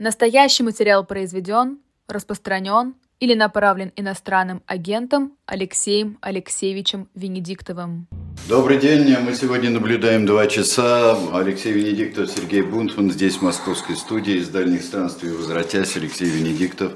Настоящий материал произведен, распространен или направлен иностранным агентом Алексеем Алексеевичем Венедиктовым. Добрый день. Мы сегодня наблюдаем два часа. Алексей Венедиктов, Сергей Бунтман. Здесь в московской студии из дальних странствий возвратясь. Алексей Венедиктов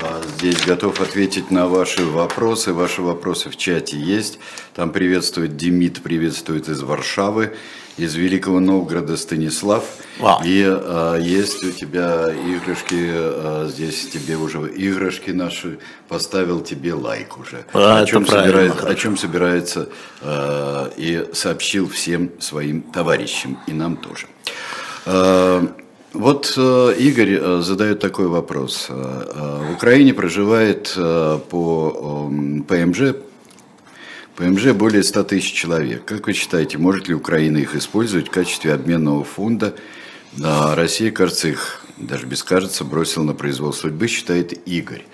а, здесь готов ответить на ваши вопросы. Ваши вопросы в чате есть. Там приветствует Демид, приветствует из Варшавы из Великого Новгорода Станислав. Вау. И а, есть у тебя игрушки, а, здесь тебе уже игрушки наши, поставил тебе лайк уже. А, о, чем собирается, о чем собирается а, и сообщил всем своим товарищам, и нам тоже. А, вот э, Игорь э, задает такой вопрос. Э, в Украине проживает по ПМЖ ПМЖ более 100 тысяч человек. Как вы считаете, может ли Украина их использовать в качестве обменного фонда? А Россия, кажется, их даже без кажется бросила на произвол судьбы, считает Игорь.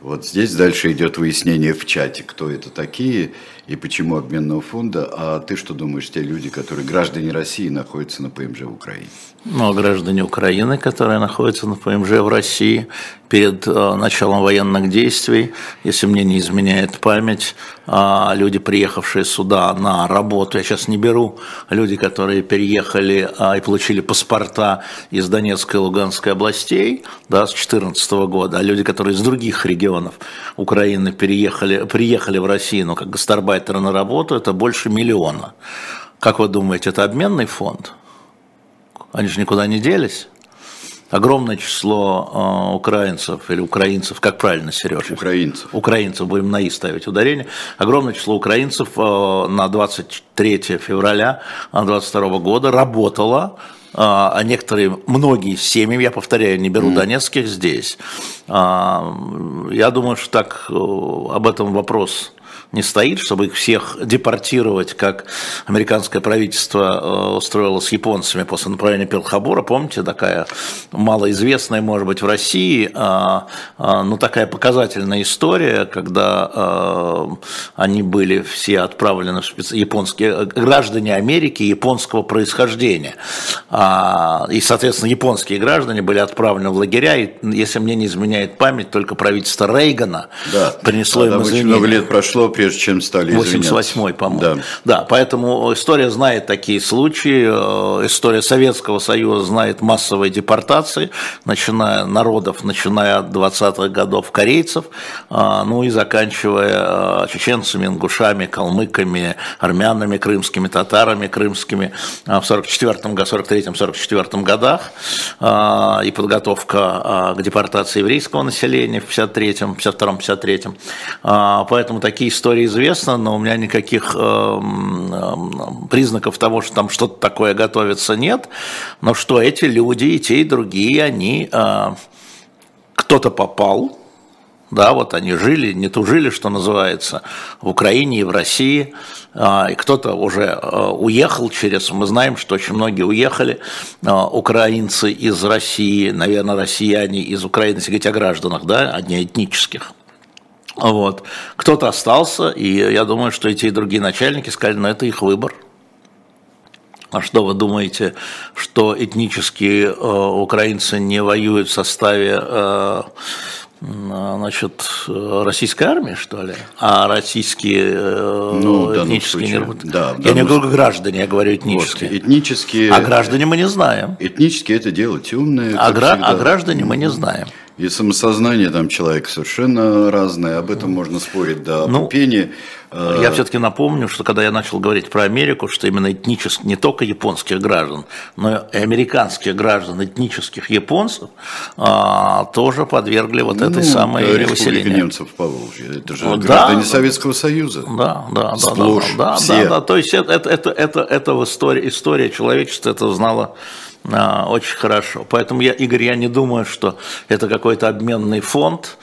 Вот здесь дальше идет выяснение в чате, кто это такие и почему обменного фонда. А ты что думаешь, те люди, которые граждане России находятся на ПМЖ в Украине? Ну, а граждане Украины, которые находятся на ПМЖ в России перед э, началом военных действий, если мне не изменяет память, э, люди, приехавшие сюда на работу, я сейчас не беру, люди, которые переехали э, и получили паспорта из Донецкой и Луганской областей да, с 2014 года, а люди, которые из других регионов Украины переехали, приехали в Россию, но как гастарбайтеры на работу, это больше миллиона. Как вы думаете, это обменный фонд? Они же никуда не делись. Огромное число э, украинцев или украинцев, как правильно, Сережа? Украинцев. Украинцев, будем на «и» ставить ударение. Огромное число украинцев э, на 23 февраля 2022 года работало а некоторые, многие семьи, я повторяю, не беру mm. донецких здесь. Я думаю, что так э, об этом вопрос не стоит, чтобы их всех депортировать, как американское правительство э, устроило с японцами после направления Перл-Хабора. Помните, такая малоизвестная, может быть, в России, а, а, но такая показательная история, когда э, они были все отправлены в специ... японские э, граждане Америки японского происхождения. А, и, соответственно, японские граждане были отправлены в лагеря, и, если мне не изменяет память, только правительство Рейгана да. принесло да, им извинения. Очень много лет прошло, прежде чем стали 88-й, по-моему. Да. да, поэтому история знает такие случаи. Э, история Советского Союза знает массовые депортации, начиная народов, начиная от 20-х годов корейцев, э, ну и заканчивая э, чеченцами, ингушами, калмыками, армянами, крымскими, татарами, крымскими в 44-м, 43-м, 44 годах и подготовка к депортации еврейского населения в 53-м, 52-м, 53-м. Поэтому такие истории история известна, но у меня никаких э, признаков того, что там что-то такое готовится, нет. Но что эти люди, и те, и другие, они э, кто-то попал, да, вот они жили, не тужили, что называется, в Украине и в России, э, и кто-то уже уехал через, мы знаем, что очень многие уехали, украинцы из России, наверное, россияне из Украины, если говорить о гражданах, да, а не этнических, вот. Кто-то остался, и я думаю, что эти и другие начальники сказали, ну это их выбор. А что вы думаете, что этнические э, украинцы не воюют в составе э, значит, российской армии, что ли? А российские э, ну, этнические случае, да, Я не говорю граждане, я говорю этнические. Вот, этнические. А граждане мы не знаем. Этнические это дело темное. А, гра- а граждане мы не знаем. И самосознание там человека совершенно разное, об этом можно спорить до ну, пени. Я э, все-таки напомню, что когда я начал говорить про Америку, что именно этнических, не только японских граждан, но и американских граждан, этнических японцев, а, тоже подвергли вот этой ну, самой выселению. немцев по Волжье, это же ну, граждане да, Советского Союза. Да, да, Сплошь, да, да, все. да, да, то есть это, это, это, это, это в истории, история человечества это знала очень хорошо. Поэтому, я, Игорь, я не думаю, что это какой-то обменный фонд.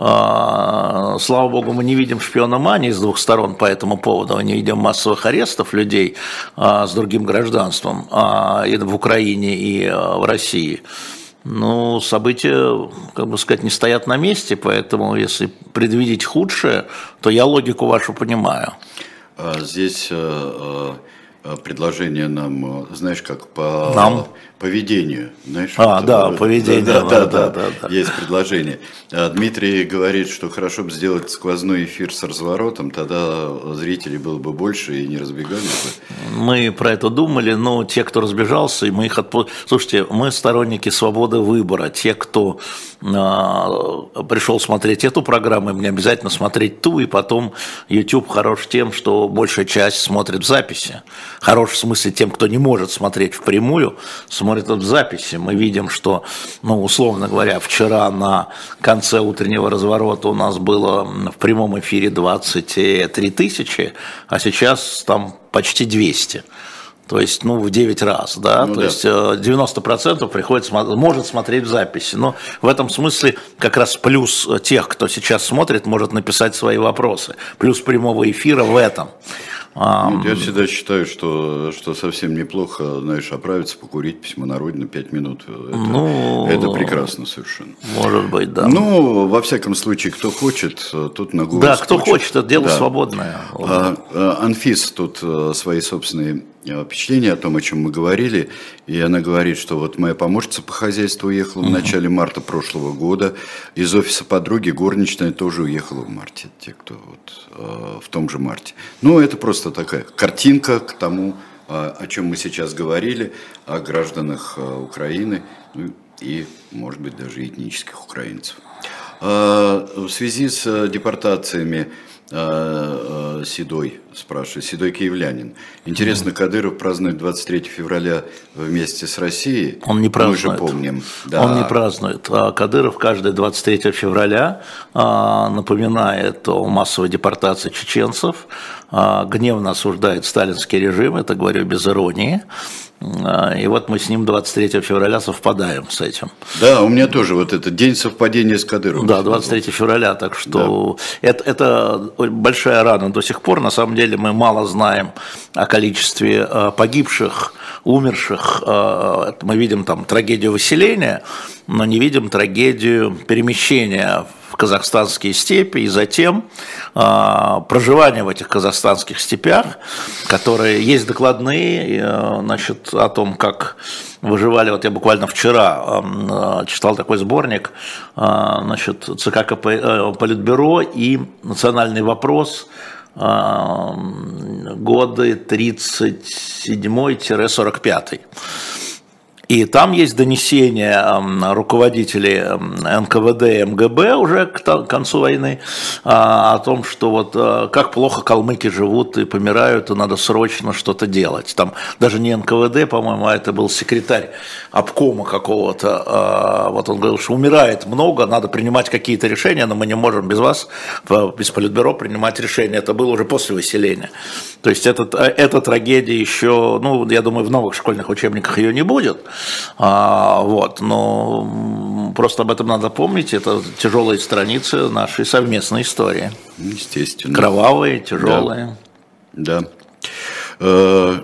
А, слава богу, мы не видим шпиономании с двух сторон по этому поводу, мы не видим массовых арестов людей а, с другим гражданством и в Украине, и в России. Ну, события, как бы сказать, не стоят на месте, поэтому если предвидеть худшее, то я логику вашу понимаю. Здесь э, Э, предложение нам, э, знаешь, как по... Нам? Поведению. Знаешь, а, да, поведение. Да, да, да, да, да. Есть предложение. А Дмитрий говорит, что хорошо бы сделать сквозной эфир с разворотом, тогда зрителей было бы больше и не разбегались бы. Мы про это думали, но те, кто разбежался, мы их отпу... Слушайте, мы сторонники свободы выбора. Те, кто э, пришел смотреть эту программу, им не обязательно смотреть ту, и потом YouTube хорош тем, что большая часть смотрит в записи. Хорош в смысле тем, кто не может смотреть впрямую, смотрит в записи. Мы видим, что, ну, условно говоря, вчера на конце утреннего разворота у нас было в прямом эфире 23 тысячи, а сейчас там почти 200. То есть, ну, в 9 раз, да, ну, то да. есть 90% э, приходит, может смотреть в записи. Но в этом смысле как раз плюс тех, кто сейчас смотрит, может написать свои вопросы. Плюс прямого эфира в этом. Нет, я всегда считаю, что, что совсем неплохо, знаешь, оправиться, покурить письмо на родину 5 минут. Это, ну, это прекрасно совершенно. Может быть, да. Ну, во всяком случае, кто хочет, тут на голос Да, кто хочет, хочет это дело да. свободное. А, а, Анфис тут э, свои собственные впечатление о том, о чем мы говорили. И она говорит, что вот моя помощница по хозяйству уехала в начале марта прошлого года. Из офиса подруги горничная тоже уехала в марте. Те, кто вот э, в том же марте. Ну, это просто такая картинка к тому, э, о чем мы сейчас говорили, о гражданах Украины ну, и, может быть, даже этнических украинцев. В связи с депортациями э, Седой спрашивает, Седой киевлянин. Интересно, Кадыров празднует 23 февраля вместе с Россией. Он не празднует. Мы же помним. Да. Он не празднует. А Кадыров каждое 23 февраля а, напоминает о массовой депортации чеченцев, а, гневно осуждает сталинский режим, это говорю без иронии. И вот мы с ним 23 февраля совпадаем с этим. Да, у меня тоже вот этот день совпадения с Кадыровым. Да, 23 февраля, так что да. это, это большая рана до сих пор. На самом деле мы мало знаем о количестве а, погибших, умерших. А, мы видим там трагедию выселения, но не видим трагедию перемещения в казахстанские степи и затем э, проживание в этих казахстанских степях, которые есть докладные э, значит, о том, как выживали. Вот я буквально вчера э, читал такой сборник э, значит, ЦК КП, э, Политбюро и «Национальный вопрос» годы 37-45. И там есть донесения руководителей НКВД и МГБ уже к концу войны а, о том, что вот э, как плохо калмыки живут и помирают, и надо срочно что-то делать. Там даже не НКВД, по-моему, а это был секретарь обкома какого-то. А, вот он говорил, что умирает много, надо принимать какие-то решения, но мы не можем без вас, без политбюро, принимать решения. Это было уже после выселения. То есть это, э, эта трагедия еще, ну, я думаю, в новых школьных учебниках ее не будет. А, вот, но просто об этом надо помнить. Это тяжелые страницы нашей совместной истории. Естественно. Кровавые, тяжелые. Да. да. Э,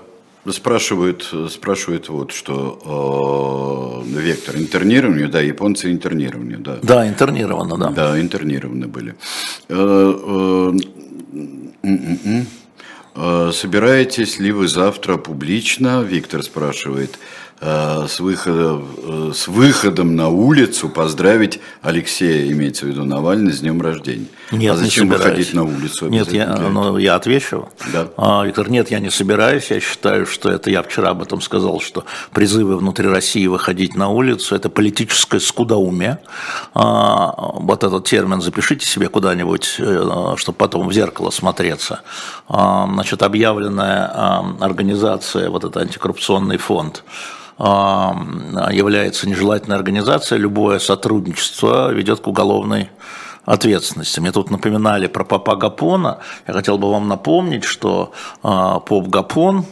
спрашивают, спрашивают вот, что э, вектор интернирования, да, японцы интернированы, да. Да, интернированы, да. Да, интернированы были. Э, э, Собираетесь ли вы завтра публично, Виктор спрашивает, Э, с, выходом, э, с выходом на улицу поздравить Алексея, имеется в виду Навальный, с днем рождения. Нет, а зачем не выходить на улицу? Нет, я, ну, я отвечу. Да. А, Виктор, нет, я не собираюсь. Я считаю, что это я вчера об этом сказал, что призывы внутри России выходить на улицу – это политическое скудоумие. А, вот этот термин запишите себе куда-нибудь, э, чтобы потом в зеркало смотреться. А, значит, объявленная организация, вот этот антикоррупционный фонд, является нежелательной организацией, любое сотрудничество ведет к уголовной ответственности. Мне тут напоминали про папа Гапона. Я хотел бы вам напомнить, что э, поп Гапон, э,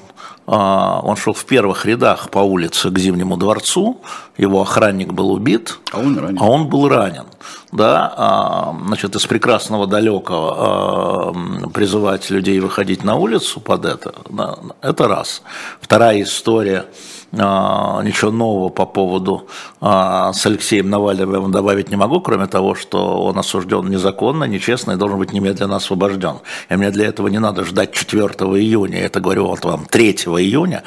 он шел в первых рядах по улице к Зимнему дворцу, его охранник был убит, а он, ранен. А он был ранен. Да, значит, из прекрасного далекого призывать людей выходить на улицу под это, это раз. Вторая история – ничего нового по поводу с Алексеем Навальным добавить не могу, кроме того, что он осужден незаконно, нечестно и должен быть немедленно освобожден. И мне для этого не надо ждать 4 июня, это говорю вот вам 3 июня,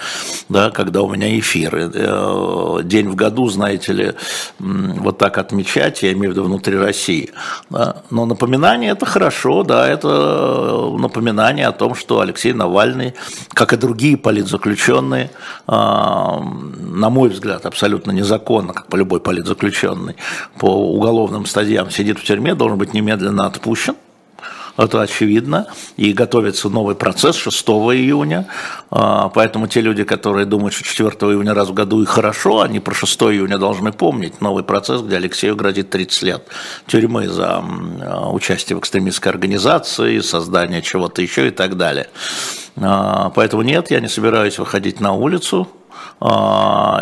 да, когда у меня эфир. Э, день в году, знаете ли, вот так отмечать, я имею в виду внутри России. Да. Но напоминание это хорошо, да, это напоминание о том, что Алексей Навальный, как и другие политзаключенные, а, на мой взгляд, абсолютно незаконно, как по любой политзаключенной, по уголовным стадиям сидит в тюрьме, должен быть немедленно отпущен. Это очевидно, и готовится новый процесс 6 июня, а, поэтому те люди, которые думают, что 4 июня раз в году и хорошо, они про 6 июня должны помнить. Новый процесс, где Алексею грозит 30 лет тюрьмы за а, участие в экстремистской организации, создание чего-то еще и так далее. А, поэтому нет, я не собираюсь выходить на улицу,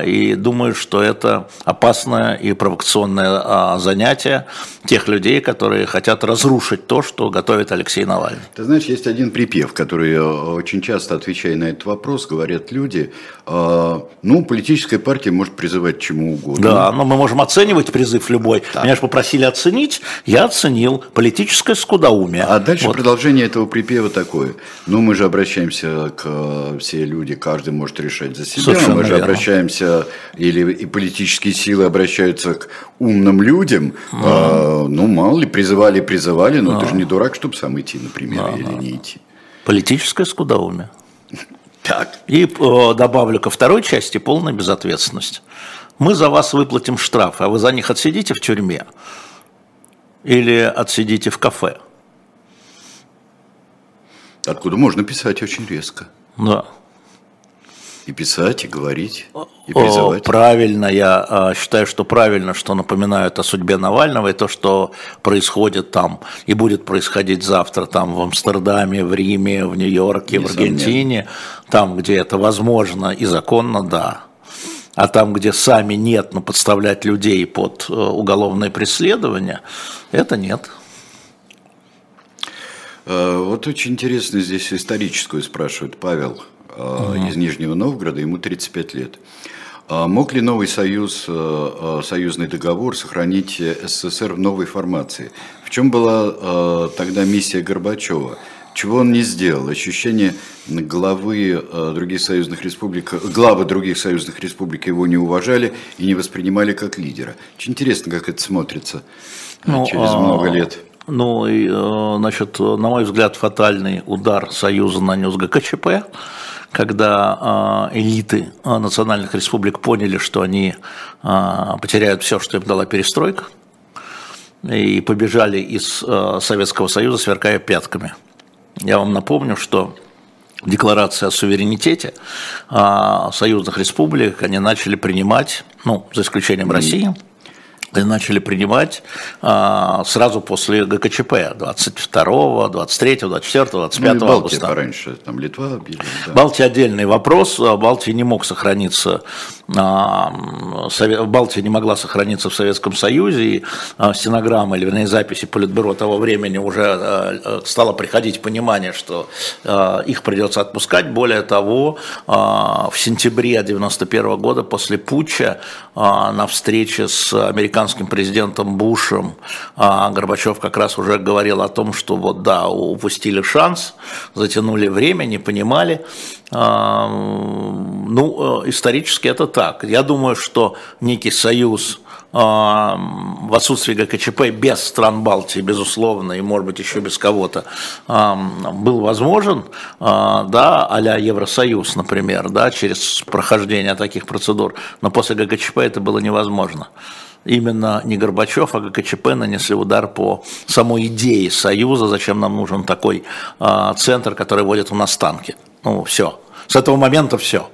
и думаю, что это опасное и провокационное а, занятие тех людей, которые хотят разрушить то, что готовит Алексей Навальный. Ты знаешь, есть один припев, который э, очень часто, отвечая на этот вопрос, говорят люди, а, ну, политическая партия может призывать чему угодно. Да, но мы можем оценивать призыв любой. Да. Меня же попросили оценить, я оценил политическое скудоумие. А дальше вот. продолжение этого припева такое. Ну, мы же обращаемся к э, все люди, каждый может решать за себя. Совершенно мы же верно. обращаемся, или и политические силы обращаются к умным людям. Mm. А, ну, мало ли, призывали, призывали, но mm. ты же не дурак, чтобы сам идти, например, mm. или не идти. Политическое скудоумие. Так. И добавлю ко второй части полная безответственность. Мы за вас выплатим штраф, а вы за них отсидите в тюрьме или отсидите в кафе. Откуда можно писать очень резко. Да. И писать, и говорить, и призывать. Правильно, я а, считаю, что правильно, что напоминают о судьбе Навального и то, что происходит там и будет происходить завтра там в Амстердаме, в Риме, в Нью-Йорке, в Аргентине, там, где это возможно и законно, да. А там, где сами нет, но подставлять людей под э, уголовное преследование, это нет. Э, вот очень интересно здесь историческую спрашивает Павел угу. из Нижнего Новгорода, ему 35 лет. А мог ли новый союз, э, э, союзный договор сохранить СССР в новой формации? В чем была тогда миссия Горбачева? Чего он не сделал? Ощущение главы других союзных республик, главы других союзных республик его не уважали и не воспринимали как лидера. Очень интересно, как это смотрится ну, через а, много лет. Ну, и, значит, на мой взгляд, фатальный удар Союза нанес ГКЧП когда а, элиты а, национальных республик поняли, что они а, потеряют все, что им дала перестройка, и побежали из Советского Союза, сверкая пятками. Я вам напомню, что декларация о суверенитете союзных республик они начали принимать, ну, за исключением России, начали принимать а, сразу после ГКЧП 22, 23, 24, 25 ну, августа. пораньше, там Литва объявили. Да. Балтия отдельный вопрос. Балтия не мог сохраниться Балтия не могла сохраниться в Советском Союзе, и а, стенограммы, или вернее записи Политбюро того времени уже а, а, стало приходить понимание, что их придется отпускать. Более того, в сентябре 1991 года после путча на встрече с американским президентом Бушем Горбачев как раз уже говорил о том, что вот да, упустили шанс, затянули время, не понимали, ну, э, исторически это так. Я думаю, что некий союз в отсутствии ГКЧП без стран Балтии, безусловно, и, может быть, еще без кого-то, был возможен, а, да, а Евросоюз, например, да, через прохождение таких процедур, но после ГКЧП это было невозможно именно не Горбачев, а ГКЧП нанесли удар по самой идее Союза, зачем нам нужен такой э, центр, который водит у нас танки. Ну, все. С этого момента все.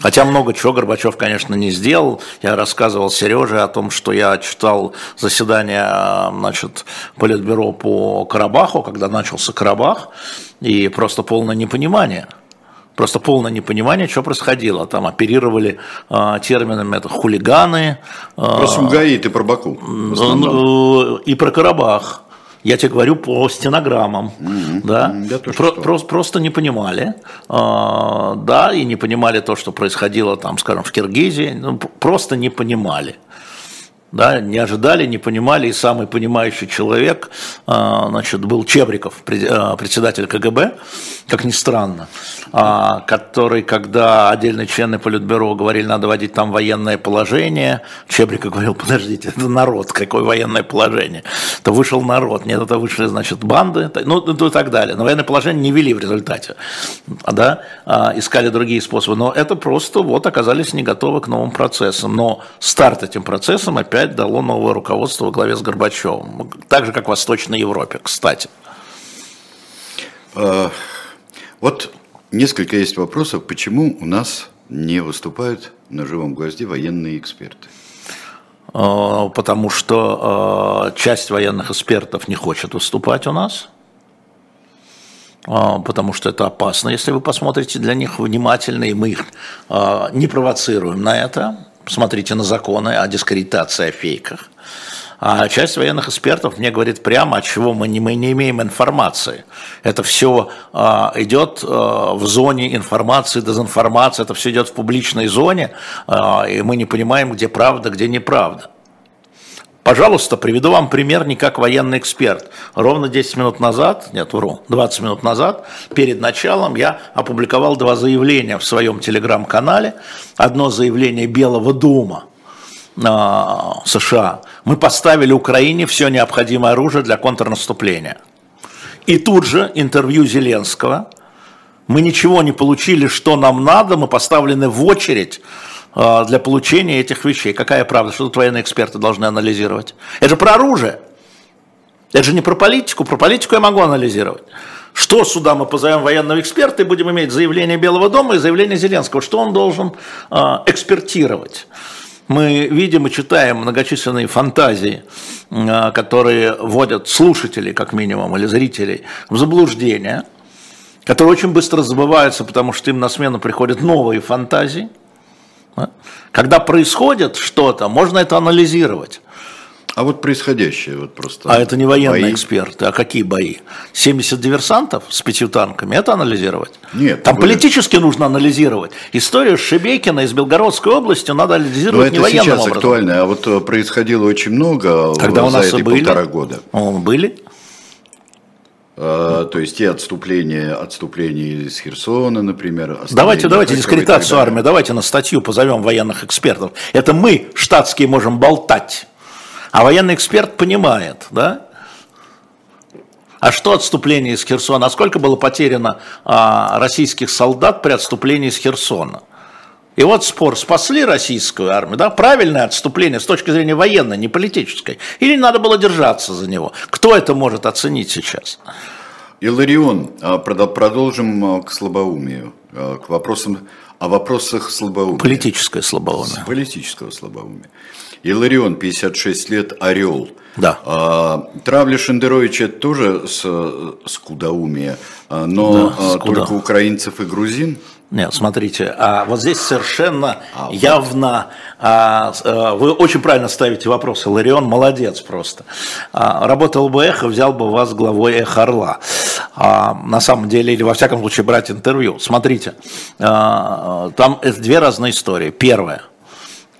Хотя много чего Горбачев, конечно, не сделал. Я рассказывал Сереже о том, что я читал заседание значит, Политбюро по Карабаху, когда начался Карабах, и просто полное непонимание. Просто полное непонимание, что происходило. Там оперировали э, терминами это хулиганы. Э, про Сумгаи ты про Баку. Э, и про Карабах Я тебе говорю по стенограммам. Mm-hmm. Да? Про, про, просто не понимали. А, да, и не понимали то, что происходило там, скажем, в Киргизии. Ну, просто не понимали да, не ожидали, не понимали, и самый понимающий человек, а, значит, был Чебриков, а, председатель КГБ, как ни странно, а, который, когда отдельные члены Политбюро говорили, надо вводить там военное положение, Чебриков говорил, подождите, это народ, какое военное положение? То вышел народ, нет, это вышли, значит, банды, ну, ну и так далее. Но военное положение не вели в результате, да, искали другие способы, но это просто вот оказались не готовы к новым процессам. Но старт этим процессом опять опять дало новое руководство во главе с Горбачевым. Так же, как в Восточной Европе, кстати. А, вот несколько есть вопросов, почему у нас не выступают на живом гвозде военные эксперты? А, потому что а, часть военных экспертов не хочет выступать у нас потому что это опасно, если вы посмотрите для них внимательно, и мы их не провоцируем на это. Посмотрите на законы о дискредитации, о фейках. А часть военных экспертов мне говорит прямо, от чего мы не, мы не имеем информации. Это все а, идет а, в зоне информации, дезинформации, это все идет в публичной зоне, а, и мы не понимаем, где правда, где неправда. Пожалуйста, приведу вам пример не как военный эксперт. Ровно 10 минут назад, нет, вру, 20 минут назад, перед началом я опубликовал два заявления в своем телеграм-канале. Одно заявление Белого дома э, США. Мы поставили Украине все необходимое оружие для контрнаступления. И тут же интервью Зеленского. Мы ничего не получили, что нам надо, мы поставлены в очередь для получения этих вещей. Какая правда? Что тут военные эксперты должны анализировать? Это же про оружие. Это же не про политику. Про политику я могу анализировать. Что сюда мы позовем военного эксперта и будем иметь заявление Белого дома и заявление Зеленского? Что он должен э, экспертировать? Мы видим и читаем многочисленные фантазии, э, которые вводят слушателей, как минимум, или зрителей в заблуждение, которые очень быстро забываются, потому что им на смену приходят новые фантазии – когда происходит что-то, можно это анализировать. А вот происходящее, вот просто. А это не военные бои. эксперты, а какие бои? 70 диверсантов с пятью танками, это анализировать? Нет. Там были... политически нужно анализировать. Историю Шебекина из Белгородской области надо анализировать Но не военным сейчас образом. актуально, а вот э, происходило очень много Когда за у нас эти были? полтора года. Были? А, то есть и отступление, отступление из Херсона, например. Давайте, давайте дискредитацию армии, давайте на статью позовем военных экспертов. Это мы, штатские, можем болтать. А военный эксперт понимает, да? А что отступление из Херсона? А сколько было потеряно а, российских солдат при отступлении из Херсона? И вот спор, спасли российскую армию, да, правильное отступление с точки зрения военной, не политической, или надо было держаться за него? Кто это может оценить сейчас? Иларион, а, продолжим а, к слабоумию, а, к вопросам о вопросах слабоумия. Политическое слабоумие. Политического слабоумия. Иларион, 56 лет, Орел. Да. А, Травля Шендеровича тоже с, с кудаумия, но да, с только украинцев и грузин. Нет, смотрите, а вот здесь совершенно а, явно, а, а, вы очень правильно ставите вопрос, Ларион молодец просто. А, работал бы Эхо, взял бы вас главой Эхо Орла. А, на самом деле, или во всяком случае брать интервью. Смотрите, а, там это две разные истории. Первое,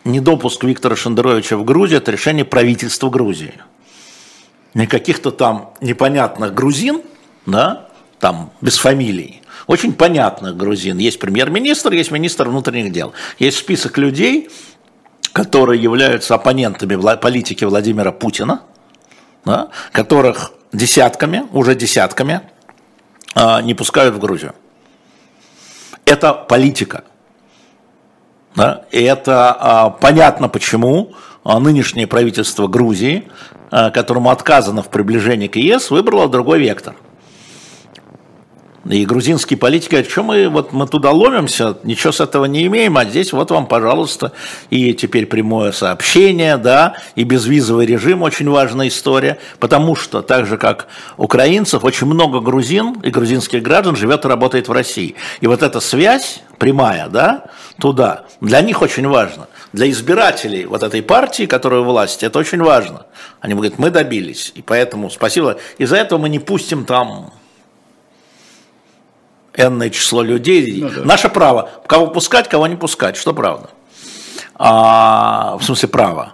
недопуск Виктора Шендеровича в Грузию – это решение правительства Грузии. Не каких-то там непонятных грузин, да, там без фамилий, очень понятно грузин. Есть премьер-министр, есть министр внутренних дел. Есть список людей, которые являются оппонентами политики Владимира Путина, да, которых десятками, уже десятками а, не пускают в Грузию. Это политика. И это а, понятно, почему а, нынешнее правительство Грузии, а, которому отказано в приближении к ЕС, выбрало другой вектор – и грузинские политики, о чем мы, вот мы туда ломимся, ничего с этого не имеем, а здесь вот вам, пожалуйста, и теперь прямое сообщение, да, и безвизовый режим, очень важная история, потому что, так же как украинцев, очень много грузин и грузинских граждан живет и работает в России. И вот эта связь прямая, да, туда, для них очень важно. для избирателей вот этой партии, которая у власти, это очень важно. Они говорят, мы добились, и поэтому спасибо. Из-за этого мы не пустим там энное число людей. Ну, да. Наше право, кого пускать, кого не пускать, что правда. А, в смысле право.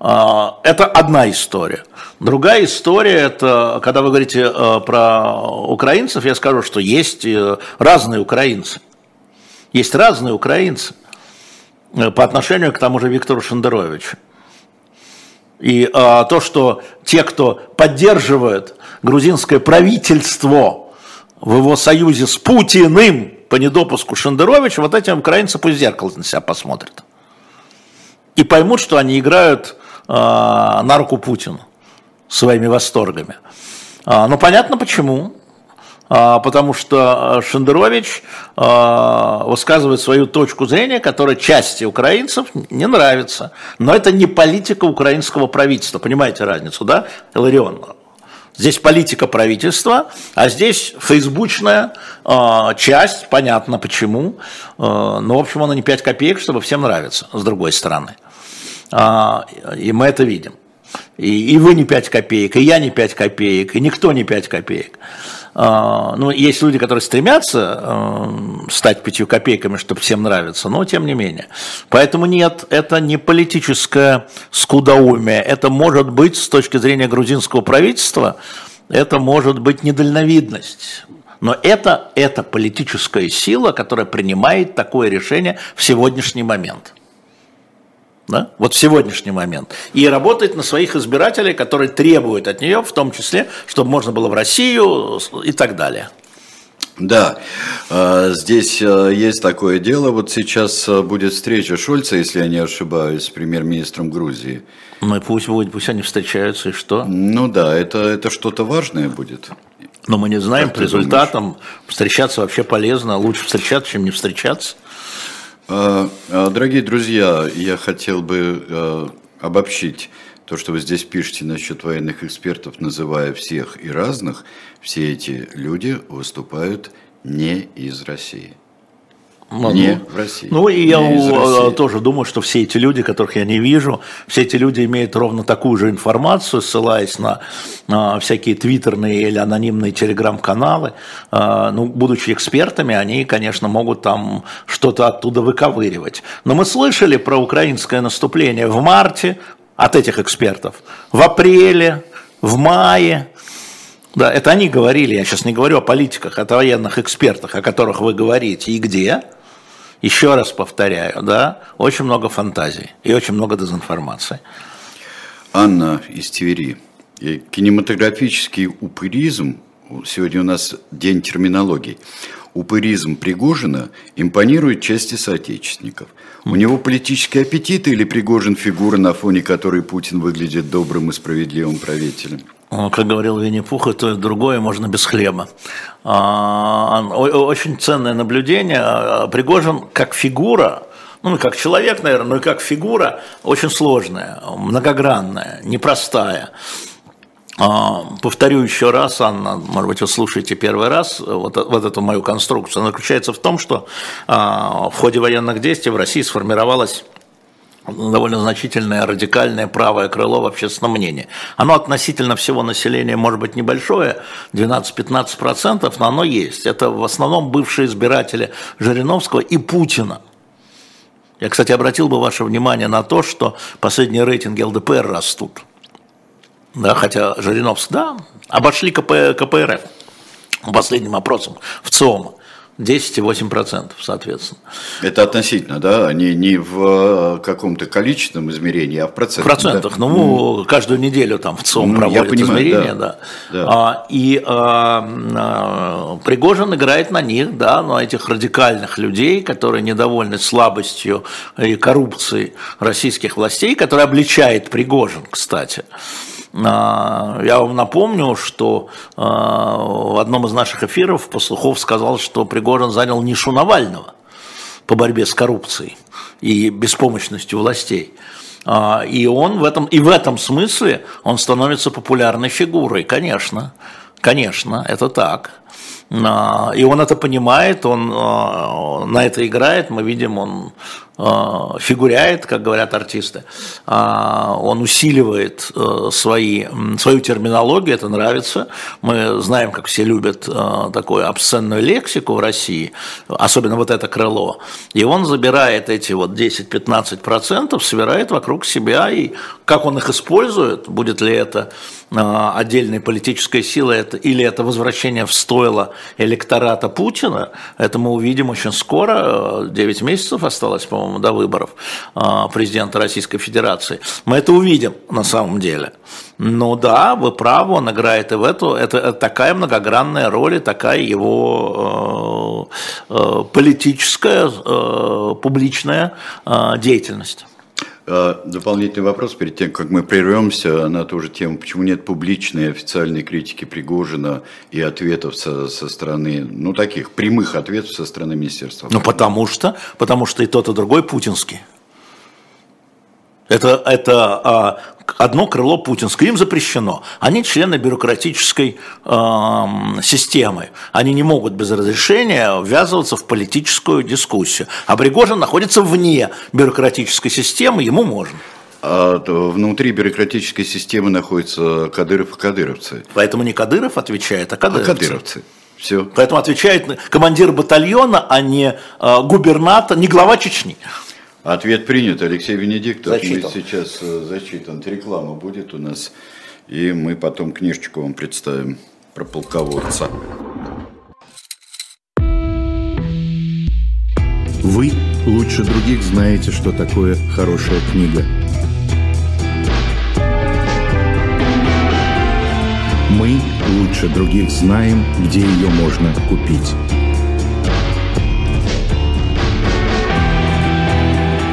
А, это одна история. Другая история, это когда вы говорите э, про украинцев, я скажу, что есть э, разные украинцы. Есть разные украинцы э, по отношению к тому же Виктору Шендеровичу. И а, то, что те, кто поддерживает грузинское правительство в его союзе с Путиным по недопуску Шендеровича, вот этим украинцы пусть зеркало на себя посмотрят. И поймут, что они играют а, на руку Путину своими восторгами. А, ну, понятно почему. А, потому что Шендерович высказывает свою точку зрения, которая части украинцев не нравится. Но это не политика украинского правительства. Понимаете разницу, да, Иларион? Здесь политика правительства, а здесь фейсбучная э, часть, понятно почему. Э, но, в общем, она не 5 копеек, чтобы всем нравится, с другой стороны. А, и мы это видим. И, и вы не 5 копеек, и я не 5 копеек, и никто не 5 копеек. А, ну, есть люди, которые стремятся э, стать пятью копейками, чтобы всем нравиться, но тем не менее. Поэтому нет, это не политическое скудоумие, это может быть с точки зрения грузинского правительства, это может быть недальновидность. Но это, это политическая сила, которая принимает такое решение в сегодняшний момент да, вот в сегодняшний момент, и работает на своих избирателей, которые требуют от нее, в том числе, чтобы можно было в Россию и так далее. Да, а, здесь а, есть такое дело. Вот сейчас а, будет встреча Шольца, если я не ошибаюсь, с премьер-министром Грузии. Ну и пусть будет, пусть они встречаются, и что? Ну да, это, это что-то важное будет. Но мы не знаем как по результатам. Думаешь? Встречаться вообще полезно, лучше встречаться, чем не встречаться. А, а, дорогие друзья, я хотел бы а, обобщить то, что вы здесь пишете насчет военных экспертов, называя всех и разных, все эти люди выступают не из России. Ну, не в России. Ну и я у, тоже думаю, что все эти люди, которых я не вижу, все эти люди имеют ровно такую же информацию, ссылаясь на, на всякие твиттерные или анонимные телеграм-каналы. А, ну, будучи экспертами, они, конечно, могут там что-то оттуда выковыривать. Но мы слышали про украинское наступление в марте от этих экспертов, в апреле, в мае. Да, это они говорили, я сейчас не говорю о политиках, это о военных экспертах, о которых вы говорите, и где – еще раз повторяю, да, очень много фантазий и очень много дезинформации. Анна из Твери. Кинематографический упыризм, сегодня у нас день терминологии, упыризм Пригожина импонирует части соотечественников. У него политические аппетиты или Пригожин фигура, на фоне которой Путин выглядит добрым и справедливым правителем? Как говорил Винни-Пух, и то и другое можно без хлеба. А, очень ценное наблюдение. А, Пригожин как фигура, ну, как человек, наверное, но и как фигура очень сложная, многогранная, непростая. А, повторю еще раз, Анна, может быть, вы слушаете первый раз, вот, вот эту мою конструкцию. Она заключается в том, что в ходе военных действий в России сформировалась довольно значительное радикальное правое крыло в общественном мнении. Оно относительно всего населения может быть небольшое, 12-15%, но оно есть. Это в основном бывшие избиратели Жириновского и Путина. Я, кстати, обратил бы ваше внимание на то, что последние рейтинги ЛДПР растут. Да, хотя Жириновский, да, обошли КП, КПРФ последним опросом в ЦИОМа. 10,8% соответственно. Это относительно, да? Не, не в э, каком-то количественном измерении, а в процентах. В процентах. Да? Ну, mm. каждую неделю там в ЦОМ mm, проводят понимаю, измерения, да. да. да. А, и а, а, Пригожин играет на них, да, на этих радикальных людей, которые недовольны слабостью и коррупцией российских властей, которые обличает Пригожин, кстати. А, я вам напомню, что а, в одном из наших эфиров Послухов сказал, что Пригожин занял нишу Навального по борьбе с коррупцией и беспомощностью властей. А, и он в этом, и в этом смысле он становится популярной фигурой, конечно, конечно, это так. И он это понимает, он на это играет, мы видим, он фигуряет, как говорят артисты, а, он усиливает э, свои, свою терминологию, это нравится. Мы знаем, как все любят э, такую обсценную лексику в России, особенно вот это крыло. И он забирает эти вот 10-15%, собирает вокруг себя, и как он их использует, будет ли это отдельной политической силой или это возвращение в стойло электората Путина, это мы увидим очень скоро, 9 месяцев осталось, по-моему, по-моему, до выборов а, президента Российской Федерации. Мы это увидим на самом деле. Ну да, вы правы, он играет и в эту. Это, это такая многогранная роль, и такая его э, э, политическая, э, публичная э, деятельность. А, дополнительный вопрос перед тем, как мы прервемся на ту же тему. Почему нет публичной официальной критики Пригожина и ответов со, со стороны, ну таких прямых ответов со стороны Министерства? Ну потому что, потому что и тот, и другой путинский. Это, это а, одно крыло путинское, им запрещено. Они члены бюрократической э, системы. Они не могут без разрешения ввязываться в политическую дискуссию. А Пригожин находится вне бюрократической системы, ему можно. А внутри бюрократической системы находятся Кадыров и кадыровцы. Поэтому не Кадыров отвечает, а кадыровцы. А кадыровцы. Все. Поэтому отвечает командир батальона, а не э, губернатор, не глава Чечни. Ответ принят. Алексей Венедиктов зачитан. сейчас э, зачитан. Реклама будет у нас. И мы потом книжечку вам представим про полководца. Вы лучше других знаете, что такое хорошая книга. Мы лучше других знаем, где ее можно купить.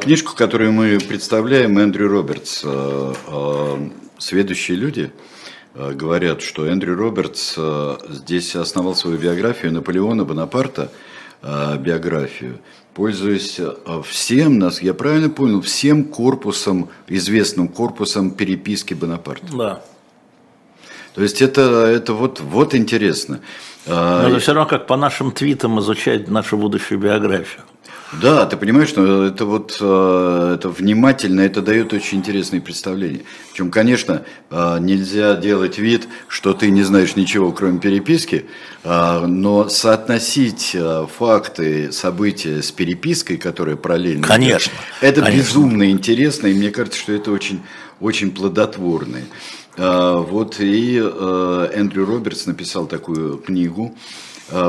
Книжку, которую мы представляем, Эндрю Робертс, э, э, «Сведущие люди», э, говорят, что Эндрю Робертс здесь основал свою биографию Наполеона Бонапарта, биографию, пользуясь всем нас, я правильно понял, всем корпусом, известным корпусом переписки Бонапарта. Да. То есть это, это вот, вот интересно. Но это все равно как по нашим твитам изучать нашу будущую биографию. Да, ты понимаешь, что это вот э, это внимательно, это дает очень интересные представления. Причем, конечно, э, нельзя делать вид, что ты не знаешь ничего, кроме переписки, э, но соотносить факты, события с перепиской, которая параллельно. Конечно. Это конечно. безумно интересно, и мне кажется, что это очень, очень плодотворно. Вот и Эндрю Робертс написал такую книгу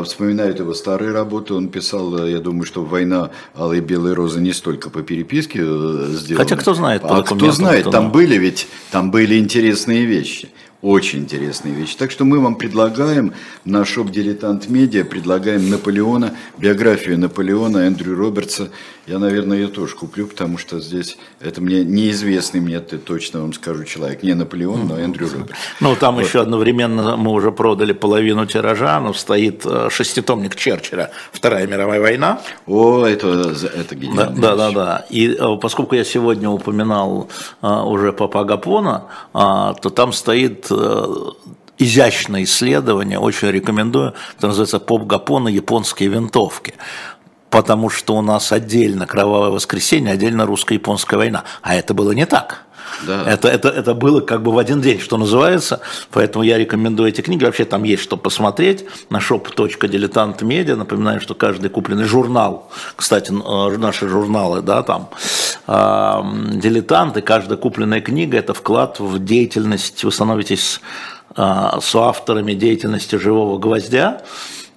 вспоминают его старые работы. Он писал, э, я думаю, что «Война алой и белой розы» не столько по переписке э, сделана. Хотя кто знает по А кто знает, там были ведь, там были интересные вещи. Очень интересные вещи. Так что мы вам предлагаем на шоп «Дилетант Медиа», предлагаем Наполеона, биографию Наполеона Эндрю Робертса. Я, наверное, ее тоже куплю, потому что здесь это мне неизвестный мне, точно вам скажу, человек. Не Наполеон, но Эндрю Робертс. Ну, там вот. еще одновременно мы уже продали половину тиража, но стоит э, шеститомник Черчилля «Вторая мировая война». О, это, это гениально. Да, да, да, да. И э, поскольку я сегодня упоминал э, уже Папа Гапона, то там стоит изящное исследование, очень рекомендую, это называется «Поп Гапона. Японские винтовки». Потому что у нас отдельно кровавое воскресенье, отдельно русско-японская война. А это было не так. Да. Это, это, это было как бы в один день, что называется. Поэтому я рекомендую эти книги. Вообще там есть что посмотреть на shop.diletant.media. Напоминаю, что каждый купленный журнал, кстати, э, наши журналы, да, там, э, дилетанты, каждая купленная книга – это вклад в деятельность, вы становитесь э, соавторами деятельности «Живого гвоздя».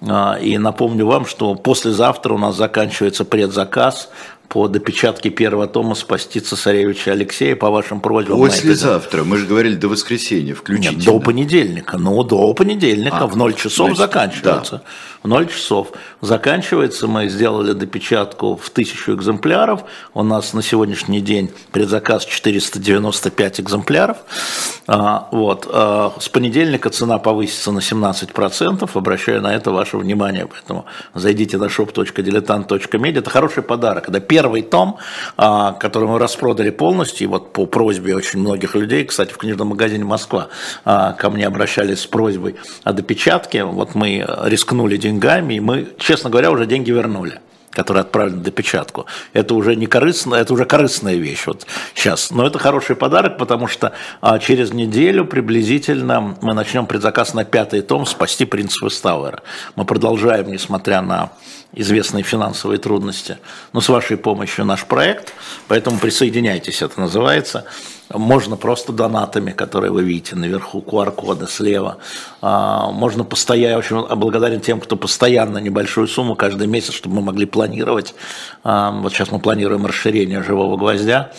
Э, и напомню вам, что послезавтра у нас заканчивается предзаказ по допечатке первого тома «Спасти цесаревича Алексея» по вашим просьбам. Послезавтра, мы же говорили до воскресенья включительно. Нет, до понедельника, ну до понедельника, а, в 0 часов значит, заканчивается. Да. В 0 часов заканчивается, мы сделали допечатку в тысячу экземпляров, у нас на сегодняшний день предзаказ 495 экземпляров, а, вот. А, с понедельника цена повысится на 17%, обращаю на это ваше внимание, поэтому зайдите на shop.diletant.media, это хороший подарок, это первый том, а, который мы распродали полностью, и вот по просьбе очень многих людей, кстати, в книжном магазине «Москва» а, ко мне обращались с просьбой о допечатке, вот мы рискнули деньгами, и мы, честно говоря, уже деньги вернули который отправлен на допечатку. Это уже не корыстно, это уже корыстная вещь вот сейчас. Но это хороший подарок, потому что а, через неделю приблизительно мы начнем предзаказ на пятый том «Спасти принца Вестауэра». Мы продолжаем, несмотря на известные финансовые трудности, но с вашей помощью наш проект, поэтому присоединяйтесь, это называется. Можно просто донатами, которые вы видите наверху, QR-коды слева. А, можно постоянно, я очень благодарен тем, кто постоянно небольшую сумму каждый месяц, чтобы мы могли планировать. А, вот сейчас мы планируем расширение живого гвоздя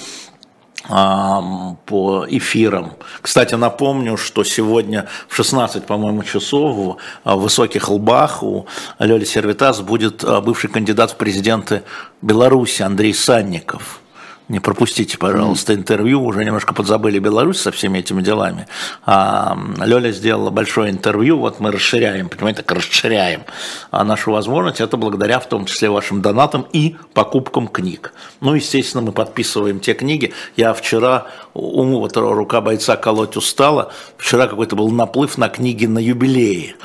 а, по эфирам. Кстати, напомню, что сегодня в 16, по-моему, часов в высоких лбах у Лёли Сервитас будет бывший кандидат в президенты Беларуси Андрей Санников. Не пропустите, пожалуйста, интервью. Уже немножко подзабыли Беларусь со всеми этими делами. А, Лёля сделала большое интервью. Вот мы расширяем, понимаете, так расширяем а нашу возможность. Это благодаря в том числе вашим донатам и покупкам книг. Ну, естественно, мы подписываем те книги. Я вчера, уму вот рука бойца колоть устала. Вчера какой-то был наплыв на книги на юбилее.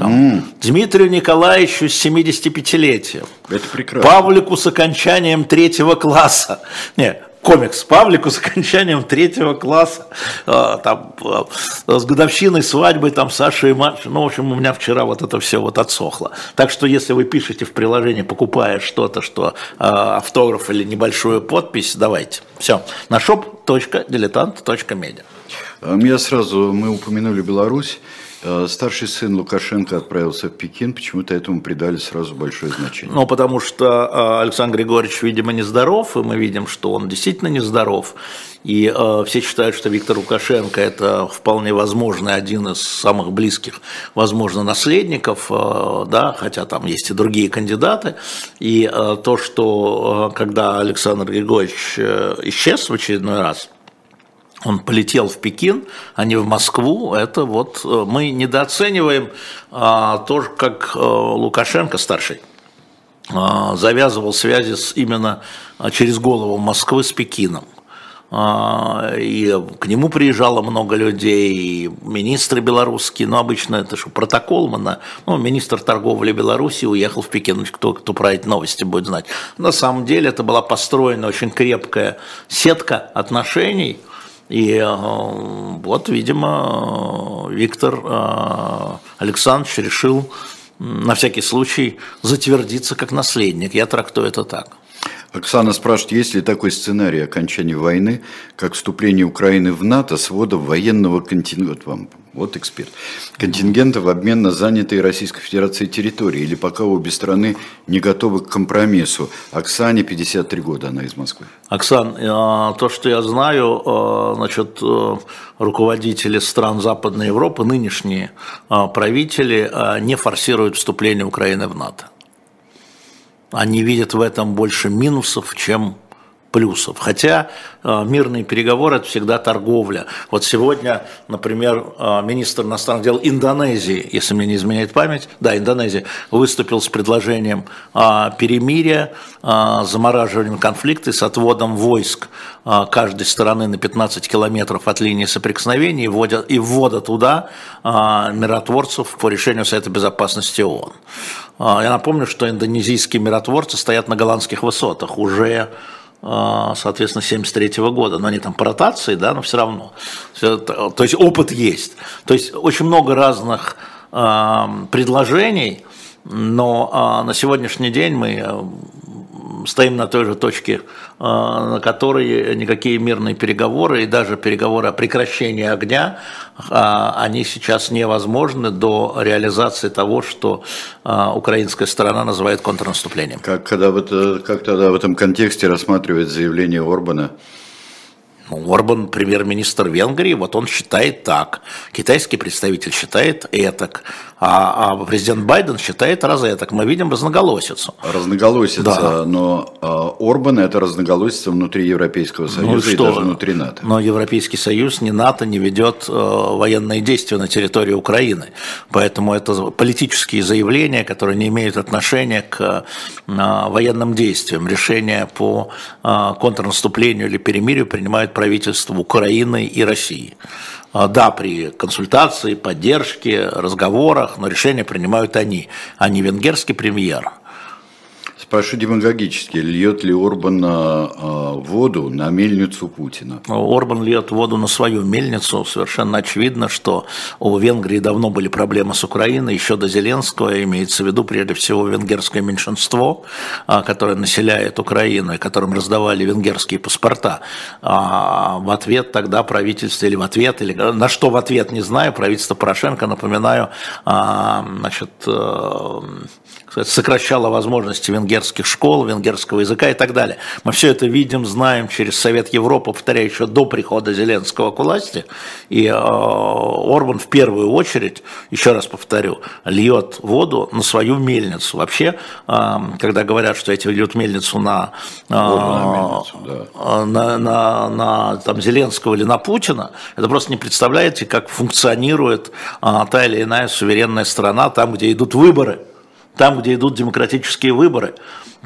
Там, mm. Дмитрию Николаевичу с 75-летием. Это прекрасно. Павлику с окончанием третьего класса. Не, комикс Павлику с окончанием третьего класса, а, там, а, с годовщиной свадьбы там Саши и Маши. Ну, в общем, у меня вчера вот это все вот отсохло. Так что, если вы пишете в приложении, покупая что-то, что э, автограф или небольшую подпись, давайте. Все. На shop.diletant.media. Я сразу, мы упомянули Беларусь. Э, старший сын Лукашенко отправился в Пекин, почему-то этому придали сразу большое значение. Ну, потому что э, Александр Григорьевич, видимо, нездоров, и мы видим, что он действительно нездоров. И э, все считают, что Виктор Лукашенко – это вполне возможно один из самых близких, возможно, наследников, э, да, хотя там есть и другие кандидаты. И э, то, что э, когда Александр Григорьевич э, исчез в очередной раз – он полетел в Пекин, а не в Москву. Это вот э, мы недооцениваем а, то, как а, Лукашенко старший а, завязывал связи с, именно а, через голову Москвы с Пекином. А, и к нему приезжало много людей, и министры белорусские, но обычно это что, протокол, ну, министр торговли Беларуси уехал в Пекин, кто, кто про эти новости будет знать. На самом деле это была построена очень крепкая сетка отношений – и э, вот, видимо, Виктор э, Александрович решил на всякий случай затвердиться как наследник. Я трактую это так. Оксана спрашивает, есть ли такой сценарий окончания войны, как вступление Украины в НАТО с вводом военного контингента, вам, вот эксперт, контингента в обмен на занятые Российской Федерацией территории, или пока обе страны не готовы к компромиссу. Оксане 53 года, она из Москвы. Оксан, э, то, что я знаю, э, значит, э, руководители стран Западной Европы, нынешние правители, не форсируют вступление Украины в НАТО они видят в этом больше минусов, чем плюсов. Хотя э, мирные переговоры – это всегда торговля. Вот сегодня, например, э, министр иностранных дел Индонезии, если мне не изменяет память, да, Индонезия, выступил с предложением э, перемирия, замораживанием конфликта и с отводом войск каждой стороны на 15 километров от линии соприкосновения и ввода, и ввода туда миротворцев по решению Совета Безопасности ООН. Я напомню, что индонезийские миротворцы стоят на голландских высотах уже а, соответственно, 73 года, но они там по ротации, да, но все равно. То есть опыт есть. То есть очень много разных предложений, но э, на сегодняшний день мы стоим на той же точке, а, на которой никакие мирные переговоры и даже переговоры о прекращении огня, а, они сейчас невозможны до реализации того, что а, украинская сторона называет контрнаступлением. Как, когда в это, как тогда в этом контексте рассматривать заявление Орбана ну, Орбан премьер-министр Венгрии, вот он считает так. Китайский представитель считает этак. А, а президент Байден считает розеток. Мы видим разноголосицу. Разноголосица, да. но а, Орбан это разноголосица внутри Европейского ну Союза ну, и даже внутри НАТО. Но Европейский Союз, ни НАТО не ведет э, военные действия на территории Украины. Поэтому это политические заявления, которые не имеют отношения к э, военным действиям. Решения по э, контрнаступлению или перемирию принимают правительства Украины и России. А, да, при консультации, поддержке, разговорах, но решения принимают они, а не венгерский премьер. Спрошу демагогически, льет ли Орбан а, воду на мельницу Путина? Орбан льет воду на свою мельницу. Совершенно очевидно, что у Венгрии давно были проблемы с Украиной, еще до Зеленского, имеется в виду прежде всего венгерское меньшинство, а, которое населяет Украину, и которым раздавали венгерские паспорта. А в ответ тогда правительство, или в ответ, или на что в ответ, не знаю, правительство Порошенко, напоминаю, значит, э, сокращало возможности венгерских школ, венгерского языка и так далее. Мы все это видим, знаем через Совет Европы, повторяю, еще до прихода Зеленского к власти. И э, Орбан в первую очередь, еще раз повторю, льет воду на свою мельницу. Вообще, э, когда говорят, что эти льют мельницу на, э, мельницу, да. на, на, на там, Зеленского или на Путина, это просто не представляете, как функционирует э, та или иная суверенная страна там, где идут выборы там, где идут демократические выборы,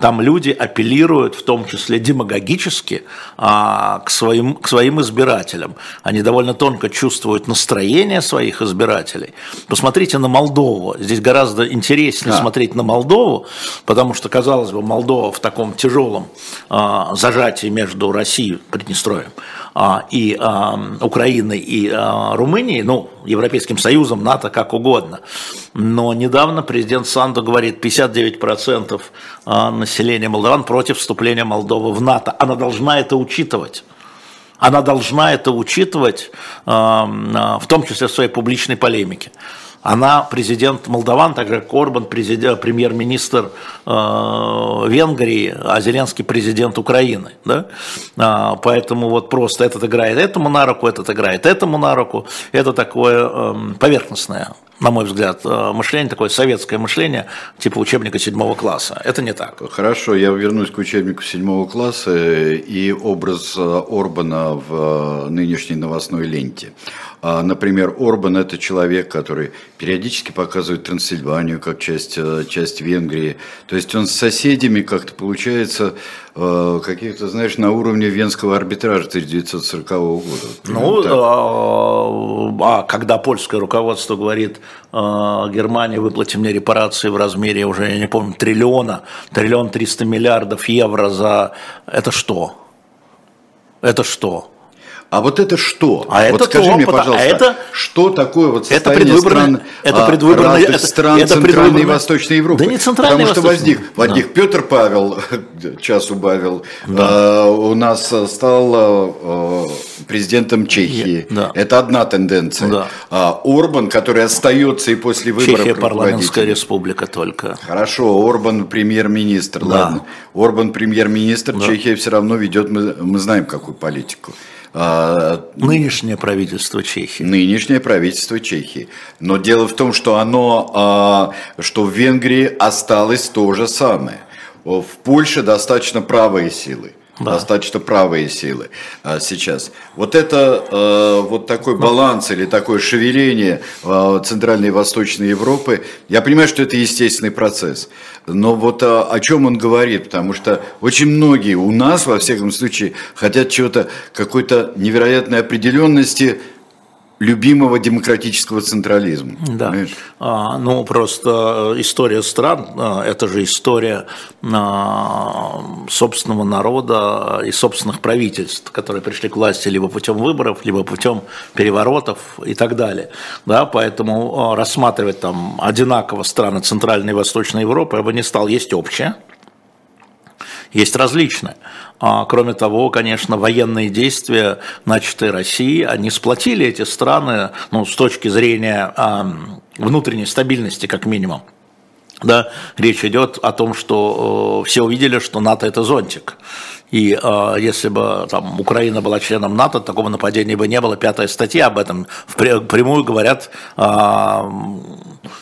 там люди апеллируют, в том числе демагогически, а, к, своим, к своим избирателям. Они довольно тонко чувствуют настроение своих избирателей. Посмотрите на Молдову. Здесь гораздо интереснее да. смотреть на Молдову, потому что, казалось бы, Молдова в таком тяжелом а, зажатии между Россией, Приднестровьем, а, и а, Украиной и а, Румынией, ну, Европейским Союзом, НАТО, как угодно. Но недавно президент Санду говорит, 59% населения Молдаван против вступления Молдовы в НАТО. Она должна это учитывать. Она должна это учитывать, в том числе в своей публичной полемике. Она президент Молдаван, также как Орбан, премьер-министр э, Венгрии, а Зеленский президент Украины. Да? А, поэтому вот просто этот играет этому на руку, этот играет этому на руку. Это такое э, поверхностное на мой взгляд, э, мышление, такое советское мышление, типа учебника седьмого класса. Это не так. Хорошо, я вернусь к учебнику седьмого класса и образ э, Орбана в э, нынешней новостной ленте. А, например, Орбан – это человек, который периодически показывает Трансильванию как часть, часть Венгрии. То есть он с соседями как-то получается каких-то, знаешь, на уровне венского арбитража 1940 года. Ну, а, а когда польское руководство говорит, а, Германия, выплати мне репарации в размере уже, я не помню, триллиона, триллион триста миллиардов евро за... Это что? Это что? А вот это что? А вот это скажи то, мне, пожалуйста, а это, что такое вот это предвыборное, стран, это предвыборное, это, стран это Центральной и Восточной Европы? Да не Центральной Потому что возник, возник да. Петр Павел, час убавил, да. э, у нас стал э, президентом Чехии. Да. Это одна тенденция. Да. А Орбан, который остается и после выборов Чехия парламентская республика только. Хорошо, Орбан премьер-министр, да. ладно. Орбан премьер-министр, да. Чехия все равно ведет, мы, мы знаем какую политику. А, Нынешнее правительство Чехии. Нынешнее правительство Чехии. Но дело в том, что оно, а, что в Венгрии осталось то же самое. В Польше достаточно правые силы. Да. достаточно правые силы а, сейчас. Вот это а, вот такой баланс или такое шевеление а, Центральной и Восточной Европы, я понимаю, что это естественный процесс, но вот а, о чем он говорит, потому что очень многие у нас, во всяком случае, хотят чего-то, какой-то невероятной определенности, любимого демократического централизма. Да. А, ну, просто история стран а, – это же история а, собственного народа и собственных правительств, которые пришли к власти либо путем выборов, либо путем переворотов и так далее. Да, поэтому а, рассматривать там одинаково страны Центральной и Восточной Европы я бы не стал. Есть общее, есть различные. А, кроме того, конечно, военные действия, начатые Россией, они сплотили эти страны ну, с точки зрения а, внутренней стабильности, как минимум. Да, речь идет о том, что э, все увидели, что НАТО это зонтик. И э, если бы там, Украина была членом НАТО, такого нападения бы не было. Пятая статья об этом впрямую говорят э,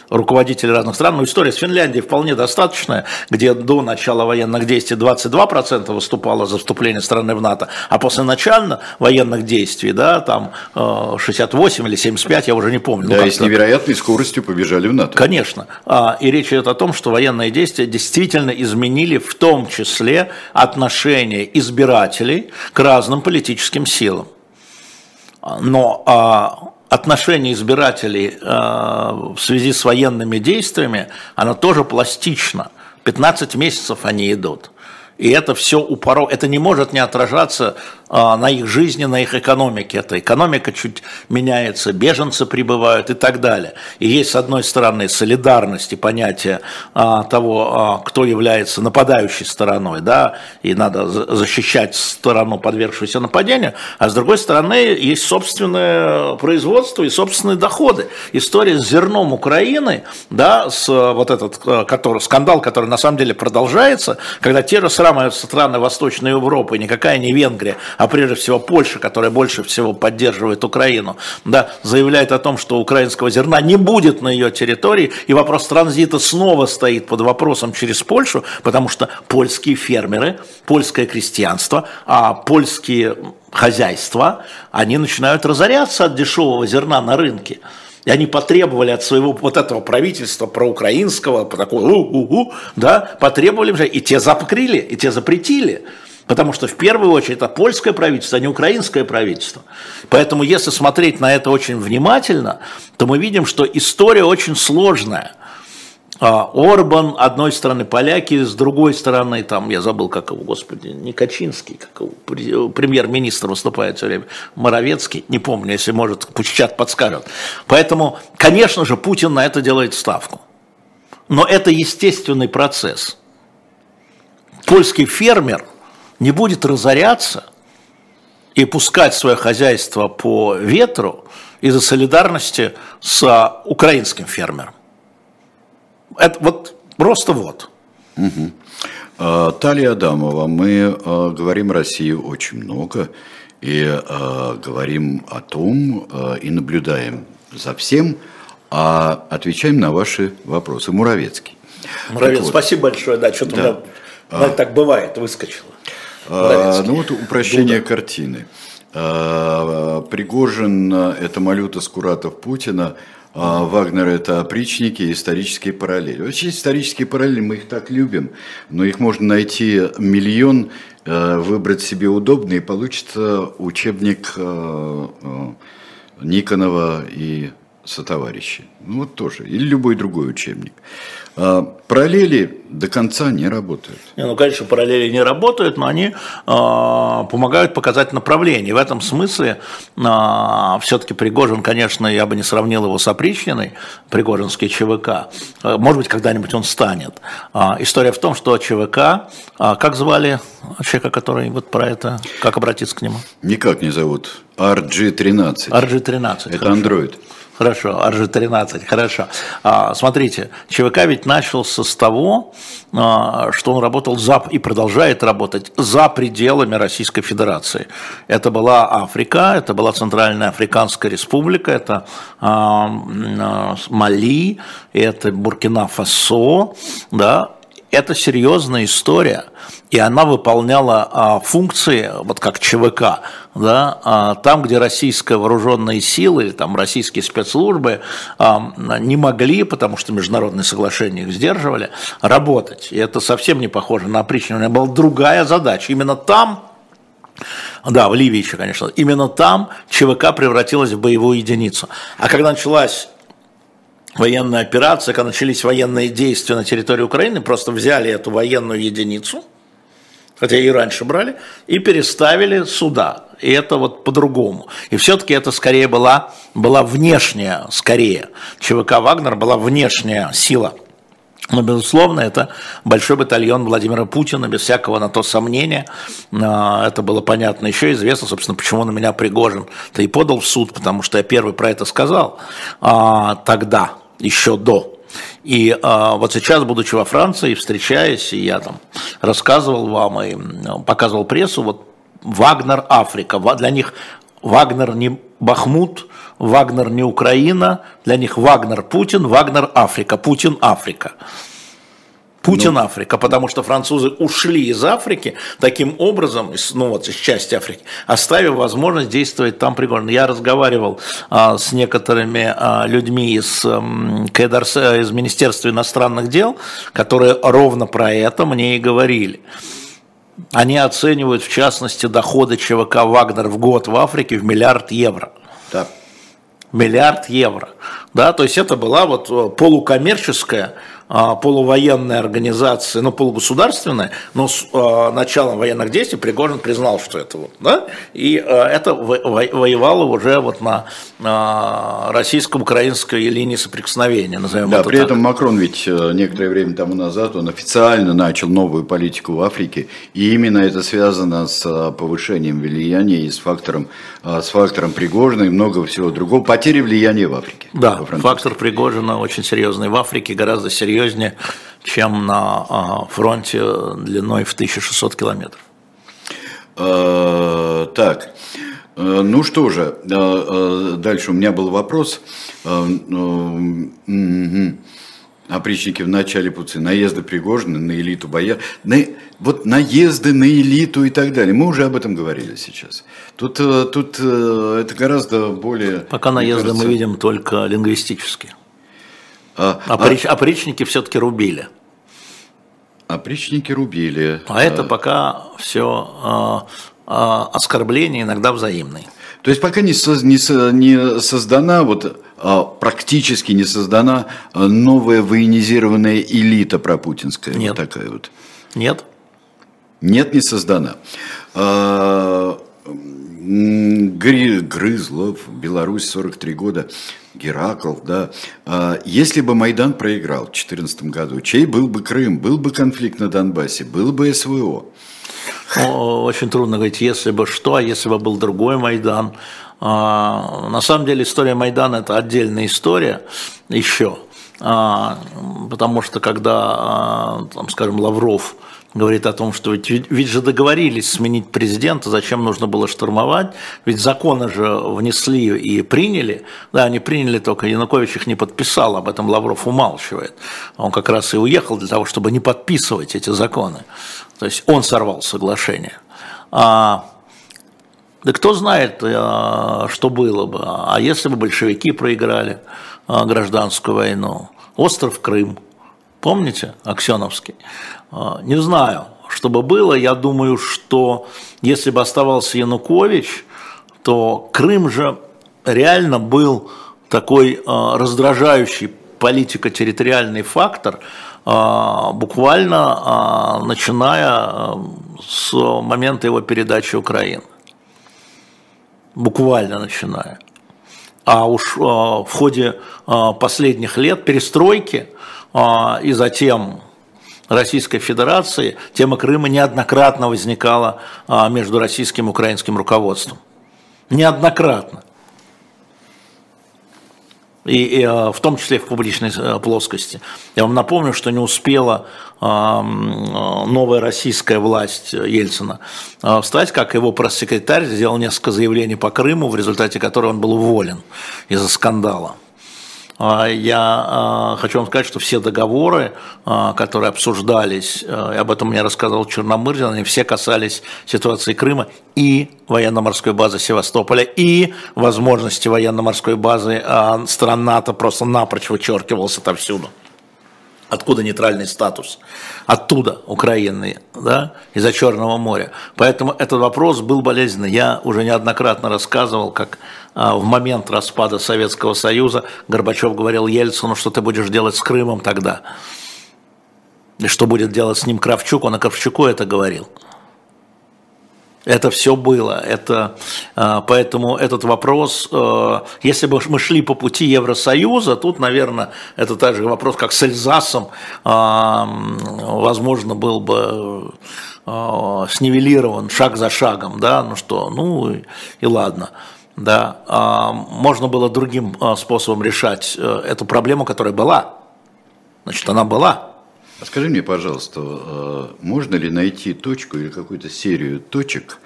руководители разных стран. Но история с Финляндией вполне достаточная, где до начала военных действий 22% выступало за вступление страны в НАТО, а после начала военных действий, да, там э, 68 или 75, я уже не помню. Да, ну, и с невероятной скоростью побежали в НАТО. Конечно. А, и речь идет о том, что военные действия действительно изменили в том числе отношения избирателей к разным политическим силам. Но а, отношение избирателей а, в связи с военными действиями, оно тоже пластично. 15 месяцев они идут. И это все упоро, это не может не отражаться на их жизни, на их экономике. Эта экономика чуть меняется, беженцы прибывают и так далее. И есть, с одной стороны, солидарность и понятие а, того, а, кто является нападающей стороной, да, и надо защищать сторону, подвергшуюся нападению, а с другой стороны, есть собственное производство и собственные доходы. История с зерном Украины, да, с вот этот который, скандал, который на самом деле продолжается, когда те же самые страны Восточной Европы, никакая не Венгрия, а прежде всего Польша, которая больше всего поддерживает Украину, да, заявляет о том, что украинского зерна не будет на ее территории, и вопрос транзита снова стоит под вопросом через Польшу, потому что польские фермеры, польское крестьянство, а польские хозяйства, они начинают разоряться от дешевого зерна на рынке. И они потребовали от своего вот этого правительства проукраинского, такого, у -у -у, да, потребовали, и те запокрили, и те запретили. Потому что в первую очередь это польское правительство, а не украинское правительство. Поэтому если смотреть на это очень внимательно, то мы видим, что история очень сложная. А, Орбан, одной стороны поляки, с другой стороны, там, я забыл, как его, господи, не Качинский, как его, премьер-министр выступает все время, Моровецкий, не помню, если может, пусть чат подскажет. Поэтому, конечно же, Путин на это делает ставку. Но это естественный процесс. Польский фермер – не будет разоряться и пускать свое хозяйство по ветру из-за солидарности с украинским фермером. Это вот просто вот. Угу. Талия Адамова, мы а, говорим России очень много и а, говорим о том и наблюдаем за всем, а отвечаем на ваши вопросы. Муравецкий. Муравец, вот. спасибо большое, да, что-то да. у меня а, так бывает, выскочило. А, ну вот упрощение Дуда. картины. А, Пригожин – это малюта Скуратов Путина, а Вагнер – это опричники и исторические параллели. Вообще исторические параллели, мы их так любим, но их можно найти миллион, э, выбрать себе удобный, и получится учебник э, э, Никонова и сотоварищи. Ну вот тоже. Или любой другой учебник. А, параллели до конца не работают. Не, ну, конечно, параллели не работают, но они э, помогают показать направление. В этом смысле э, все-таки Пригожин, конечно, я бы не сравнил его с опричниной, Пригожинский ЧВК. Может быть, когда-нибудь он станет. Э, история в том, что ЧВК, э, как звали человека, который вот про это, как обратиться к нему? Никак не зовут. RG-13. RG-13. Это Android. Хорошо, RG-13, хорошо. А, смотрите, ЧВК ведь начался с того, а, что он работал за, и продолжает работать за пределами Российской Федерации. Это была Африка, это была Центральная Африканская Республика, это а, Мали, это Буркина-Фасо, да, это серьезная история, и она выполняла а, функции, вот как ЧВК, да, а, там, где российские вооруженные силы, там российские спецслужбы а, не могли, потому что международные соглашения их сдерживали, работать. И это совсем не похоже на опричнину. У меня была другая задача. Именно там да, в Ливии еще, конечно. Именно там ЧВК превратилась в боевую единицу. А когда началась военная операция, когда начались военные действия на территории Украины, просто взяли эту военную единицу, хотя и раньше брали, и переставили сюда. И это вот по-другому. И все-таки это скорее была, была внешняя, скорее. ЧВК «Вагнер» была внешняя сила – но, безусловно, это большой батальон Владимира Путина, без всякого на то сомнения. А, это было понятно. Еще известно, собственно, почему на меня Пригожин-то и подал в суд, потому что я первый про это сказал а, тогда, еще до. И а, вот сейчас, будучи во Франции, встречаясь, и я там рассказывал вам и показывал прессу, вот Вагнер Африка, для них Вагнер не Бахмут, Вагнер не Украина, для них Вагнер Путин, Вагнер Африка, Путин Африка. Путин ну, Африка, потому что французы ушли из Африки таким образом, ну вот из части Африки, оставив возможность действовать там пригодно. Я разговаривал а, с некоторыми а, людьми из, а, из Министерства иностранных дел, которые ровно про это мне и говорили. Они оценивают в частности доходы ЧВК «Вагнер» в год в Африке в миллиард евро. Да. Миллиард евро. Да, то есть это была вот э, полукоммерческая полувоенная организация, ну, полугосударственная, но с а, началом военных действий Пригожин признал, что это вот, да, и а, это воевало уже вот на российско-украинской линии соприкосновения, назовем да, это при так. этом Макрон ведь э, некоторое время тому назад, он официально начал новую политику в Африке, и именно это связано с э, повышением влияния и с фактором, э, с фактором Пригожина и много всего другого, потери влияния в Африке. Да, фактор Пригожина очень серьезный в Африке, гораздо серьезнее серьезнее, чем на а, фронте длиной в 1600 километров. А, так, э, ну что же, а, дальше у меня был вопрос. Опричники в начале пути, наезды Пригожина на элиту бояр, на, вот наезды на элиту и так далее. Мы уже об этом говорили сейчас. Тут, э, тут э, это гораздо более... Пока наезды кажется... мы видим только лингвистические. А, Оприч, а, опричники все-таки рубили. Опричники рубили. А, а это пока все а, а, оскорбления, иногда взаимные. То есть пока не, со, не, не создана, вот, а, практически не создана новая военизированная элита пропутинская. Нет. Вот такая вот. Нет. Нет, не создана. А, Грызлов, Беларусь, 43 года, Геракл, да. А если бы Майдан проиграл в 2014 году, чей был бы Крым, был бы конфликт на Донбассе, был бы СВО? Очень трудно говорить, если бы что, а если бы был другой Майдан. А, на самом деле история Майдана – это отдельная история еще, а, потому что когда, там, скажем, Лавров – говорит о том, что ведь, ведь же договорились сменить президента, зачем нужно было штурмовать, ведь законы же внесли и приняли, да, они приняли, только Янукович их не подписал, об этом Лавров умалчивает, он как раз и уехал для того, чтобы не подписывать эти законы, то есть он сорвал соглашение. А, да кто знает, э, что было бы, а если бы большевики проиграли э, гражданскую войну, остров Крым, помните, Аксеновский, а, не знаю, что бы было. Я думаю, что если бы оставался Янукович, то Крым же реально был такой а, раздражающий политико-территориальный фактор, а, буквально начиная с момента его передачи Украины. Буквально начиная. А уж в ходе последних лет перестройки и затем Российской Федерации, тема Крыма неоднократно возникала а, между российским и украинским руководством. Неоднократно. И, и а, в том числе в публичной э, плоскости. Я вам напомню, что не успела а, новая российская власть Ельцина встать, как его пресс-секретарь сделал несколько заявлений по Крыму, в результате которого он был уволен из-за скандала. А, я а, хочу вам сказать, что все договоры, а, которые обсуждались, об этом мне рассказал Черномырдин, они все касались ситуации Крыма и военно-морской базы Севастополя, и возможности военно-морской базы стран НАТО просто напрочь вычеркивался отовсюду. Откуда нейтральный статус? Оттуда, Украины, да, из-за Черного моря. Поэтому этот вопрос был болезненный. Я уже неоднократно рассказывал, как в момент распада Советского Союза Горбачев говорил Ельцину, что ты будешь делать с Крымом тогда. И что будет делать с ним Кравчук, он о Кравчуку это говорил. Это все было. Это, а, поэтому этот вопрос, а, если бы мы шли по пути Евросоюза, тут, наверное, это также вопрос, как с Эльзасом, возможно, был бы снивелирован шаг за шагом, да, ну что, ну и, и ладно да, а, можно было другим а, способом решать э, эту проблему, которая была. Значит, она была. А скажи мне, пожалуйста, э, можно ли найти точку или какую-то серию точек,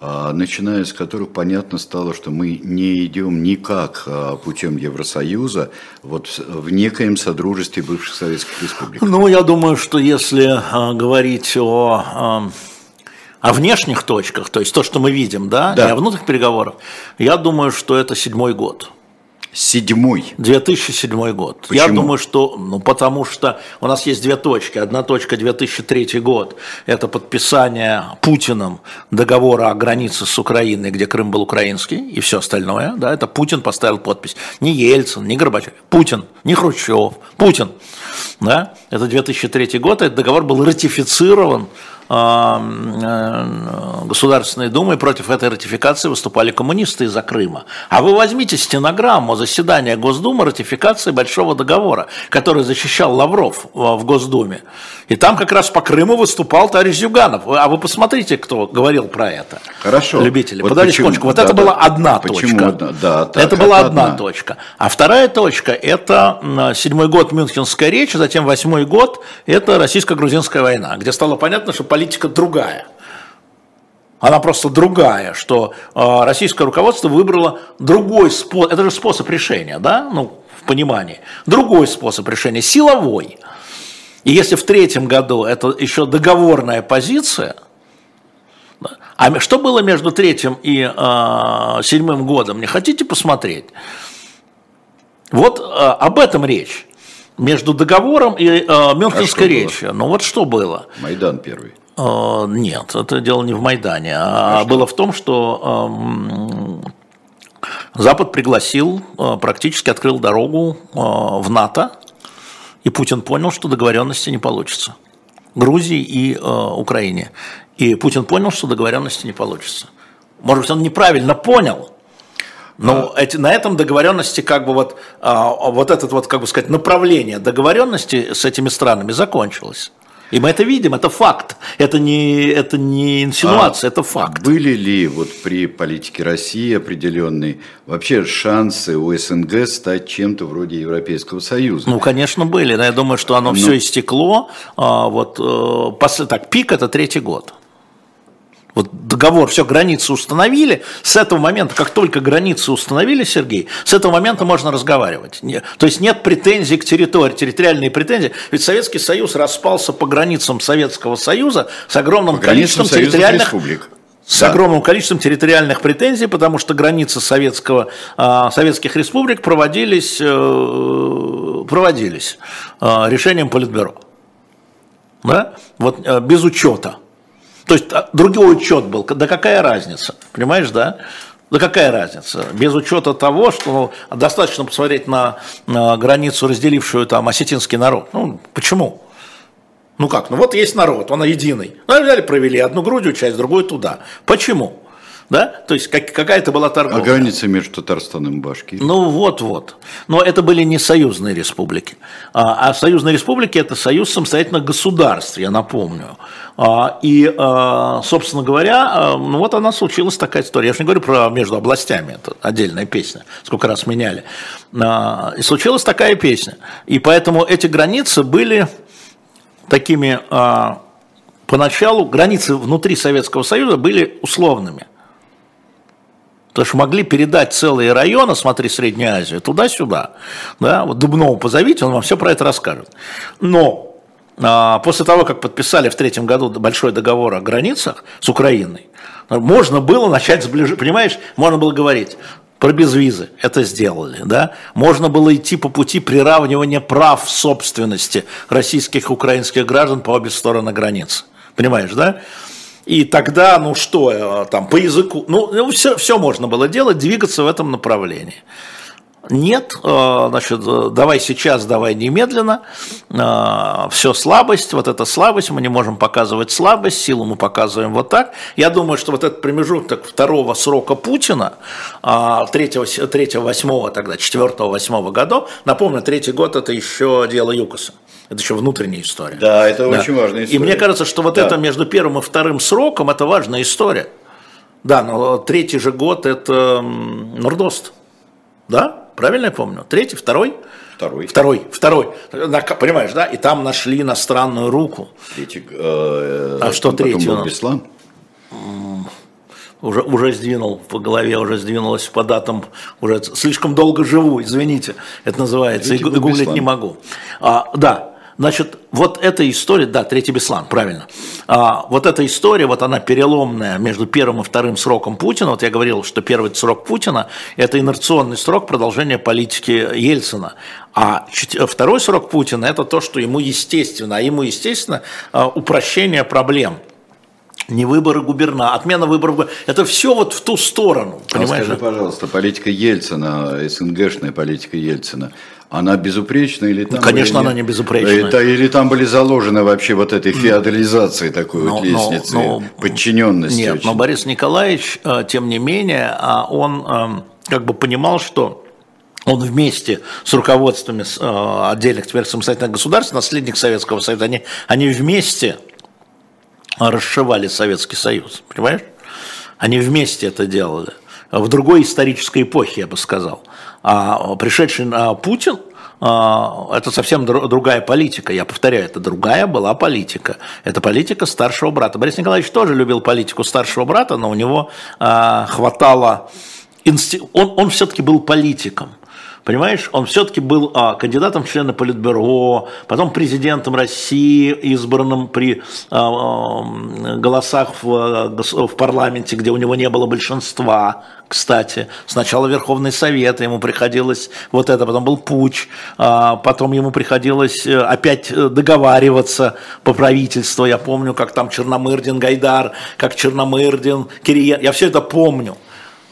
начиная с которых понятно стало, что мы не идем никак путем Евросоюза вот в некоем содружестве бывших советских республик? Ну, я думаю, что если говорить о о внешних точках, то есть то, что мы видим, да, да. не о внутренних переговорах, я думаю, что это седьмой год. Седьмой. 2007 год. Почему? Я думаю, что, ну, потому что у нас есть две точки. Одна точка 2003 год. Это подписание Путиным договора о границе с Украиной, где Крым был украинский, и все остальное. Да, это Путин поставил подпись. Не Ельцин, не Горбачев. Путин, не Хрущев. Путин. Да? Это 2003 год. Этот договор был ратифицирован Государственной Думы против этой ратификации выступали коммунисты из-за Крыма. А вы возьмите стенограмму заседания Госдумы ратификации Большого договора, который защищал Лавров в Госдуме. И там как раз по Крыму выступал товарищ Зюганов. А вы посмотрите, кто говорил про это. Хорошо. Любители. Вот Подали почему? Вот да, это да, была одна почему? точка. Да, так, это была одна, одна точка. А вторая точка – это седьмой год Мюнхенская речь, затем восьмой год – это российско-грузинская война, где стало понятно, что политика другая. Она просто другая, что э, российское руководство выбрало другой способ, это же способ решения, да, ну, в понимании, другой способ решения, силовой. И если в третьем году это еще договорная позиция, а что было между третьим и э, седьмым годом, не хотите посмотреть? Вот э, об этом речь. Между договором и э, Мюнхенской а речью. Ну вот что было? Майдан первый. Э, нет, это дело не в Майдане, а, а было в том, что Запад пригласил, э, практически открыл дорогу э, в НАТО, и Путин понял, что договоренности не получится. Грузии и Украине. И Путин понял, что договоренности не получится. Может быть, он неправильно понял, но а. эти, на этом договоренности, как бы вот, а, вот этот вот, как бы сказать, направление договоренности с этими странами закончилось. И мы это видим, это факт. Это не, это не инсинуация, а это факт. Были ли вот при политике России определенные вообще шансы у СНГ стать чем-то вроде Европейского Союза? Ну, конечно, были. Но я думаю, что оно Но... все истекло. А, вот, э, так, пик это третий год. Вот договор, все, границы установили. С этого момента, как только границы установили, Сергей, с этого момента можно разговаривать. То есть нет претензий к территории, территориальные претензии. Ведь Советский Союз распался по границам Советского Союза с огромным количеством территориальных... Республик с да. огромным количеством территориальных претензий, потому что границы советского, а, советских республик проводились, э, проводились а, решением Политбюро. Да? Вот э, без учета то есть а, другой учет был, да какая разница, понимаешь, да? Да какая разница? Без учета того, что ну, достаточно посмотреть на, на границу, разделившую там осетинский народ. Ну, почему? Ну как? Ну вот есть народ, он единый. Ну, взяли, провели одну грудью часть, другую туда. Почему? Да? То есть как, какая-то была торговля. А граница между Татарстаном и Башкирией? Ну вот-вот. Но это были не союзные республики. А, а союзные республики – это союз самостоятельных государств, я напомню. А, и, а, собственно говоря, а, ну вот она случилась такая история. Я же не говорю про между областями, это отдельная песня, сколько раз меняли. А, и случилась такая песня. И поэтому эти границы были такими... А, Поначалу границы внутри Советского Союза были условными. Потому что могли передать целые районы, смотри, Среднюю Азию, туда-сюда. Да? Вот Дубнову позовите, он вам все про это расскажет. Но а, после того, как подписали в третьем году большой договор о границах с Украиной, можно было начать сближать, понимаешь, можно было говорить, про безвизы это сделали, да? Можно было идти по пути приравнивания прав собственности российских и украинских граждан по обе стороны границы. Понимаешь, да? И тогда, ну что, э, там по языку, ну, ну все, все можно было делать, двигаться в этом направлении. Нет, э, значит, э, давай сейчас, давай немедленно, все слабость, вот эта слабость, мы не можем показывать слабость, силу мы показываем вот так. Я думаю, что вот этот промежуток второго срока Путина, третьего, третьего, восьмого тогда, четвертого, восьмого годов, напомню, третий год это еще дело Юкоса. Это еще внутренняя история. Да, это да. очень важная история. И мне кажется, что вот да. это между первым и вторым сроком это важная история. Да, но третий же год это Нордост. Да? Правильно я помню? Третий, второй? Второй. Второй, второй. Понимаешь, да? И там нашли иностранную руку. Третий. Э, а что третий? Был Беслан? Уже, уже сдвинул по голове, уже сдвинулось по датам, уже слишком долго живу, извините, это называется, и гуглить не могу. А, да, Значит, вот эта история, да, третий Беслан, правильно. А, вот эта история, вот она переломная между первым и вторым сроком Путина. Вот я говорил, что первый срок Путина – это инерционный срок продолжения политики Ельцина. А второй срок Путина – это то, что ему естественно. А ему естественно а, упрощение проблем – не выборы губерна, отмена выборов, это все вот в ту сторону. Понимаешь? А скажи, пожалуйста, политика Ельцина, СНГшная политика Ельцина, она безупречна или там? Ну, конечно, она не безупречна. Это, или там были заложены вообще вот этой феодализацией такой но, вот лестницы, но, но, подчиненности? Нет, очень. но Борис Николаевич, э, тем не менее, а он эм, как бы понимал, что он вместе с руководствами э, отдельных теперь самостоятельных государств, наследник Советского Союза, они, они вместе расшивали Советский Союз, понимаешь? Они вместе это делали. В другой исторической эпохе, я бы сказал. А пришедший Путин, а, это совсем другая политика. Я повторяю, это другая была политика. Это политика старшего брата. Борис Николаевич тоже любил политику старшего брата, но у него а, хватало... Он, он все-таки был политиком. Понимаешь, он все-таки был а, кандидатом в члены Политбюро, потом президентом России, избранным при а, а, голосах в, в парламенте, где у него не было большинства, кстати. Сначала Верховный Совет, ему приходилось вот это, потом был путь, а, потом ему приходилось э, опять э, договариваться по правительству. Я помню, как там Черномырдин, Гайдар, как Черномырдин, Кириен, я все это помню.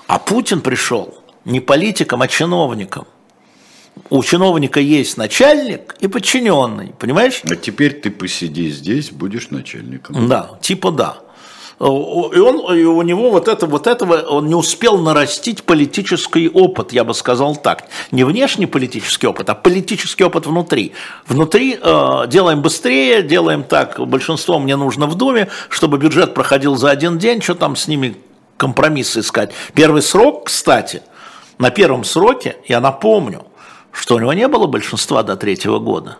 А Путин пришел не политиком, а чиновником у чиновника есть начальник и подчиненный, понимаешь? А теперь ты посиди здесь, будешь начальником. Да, типа да. И, он, и у него вот, это, вот этого, он не успел нарастить политический опыт, я бы сказал так. Не внешний политический опыт, а политический опыт внутри. Внутри э, делаем быстрее, делаем так, большинство мне нужно в Думе, чтобы бюджет проходил за один день, что там с ними компромиссы искать. Первый срок, кстати, на первом сроке, я напомню, что у него не было большинства до третьего года.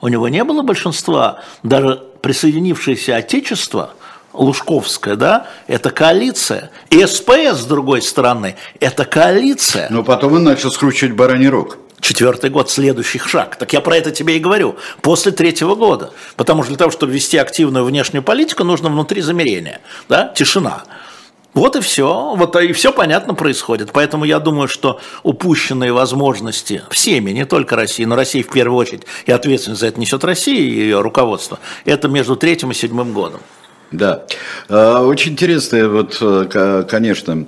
У него не было большинства, даже присоединившееся Отечество, Лужковская, да, это коалиция. И СПС, с другой стороны, это коалиция. Но потом он начал скручивать бараний рог. Четвертый год, следующий шаг. Так я про это тебе и говорю. После третьего года. Потому что для того, чтобы вести активную внешнюю политику, нужно внутри замерения. Да? Тишина. Вот и все. Вот и все понятно происходит. Поэтому я думаю, что упущенные возможности всеми, не только России, но России в первую очередь, и ответственность за это несет Россия и ее руководство, это между третьим и седьмым годом. Да. А, очень интересно, вот, э, конечно,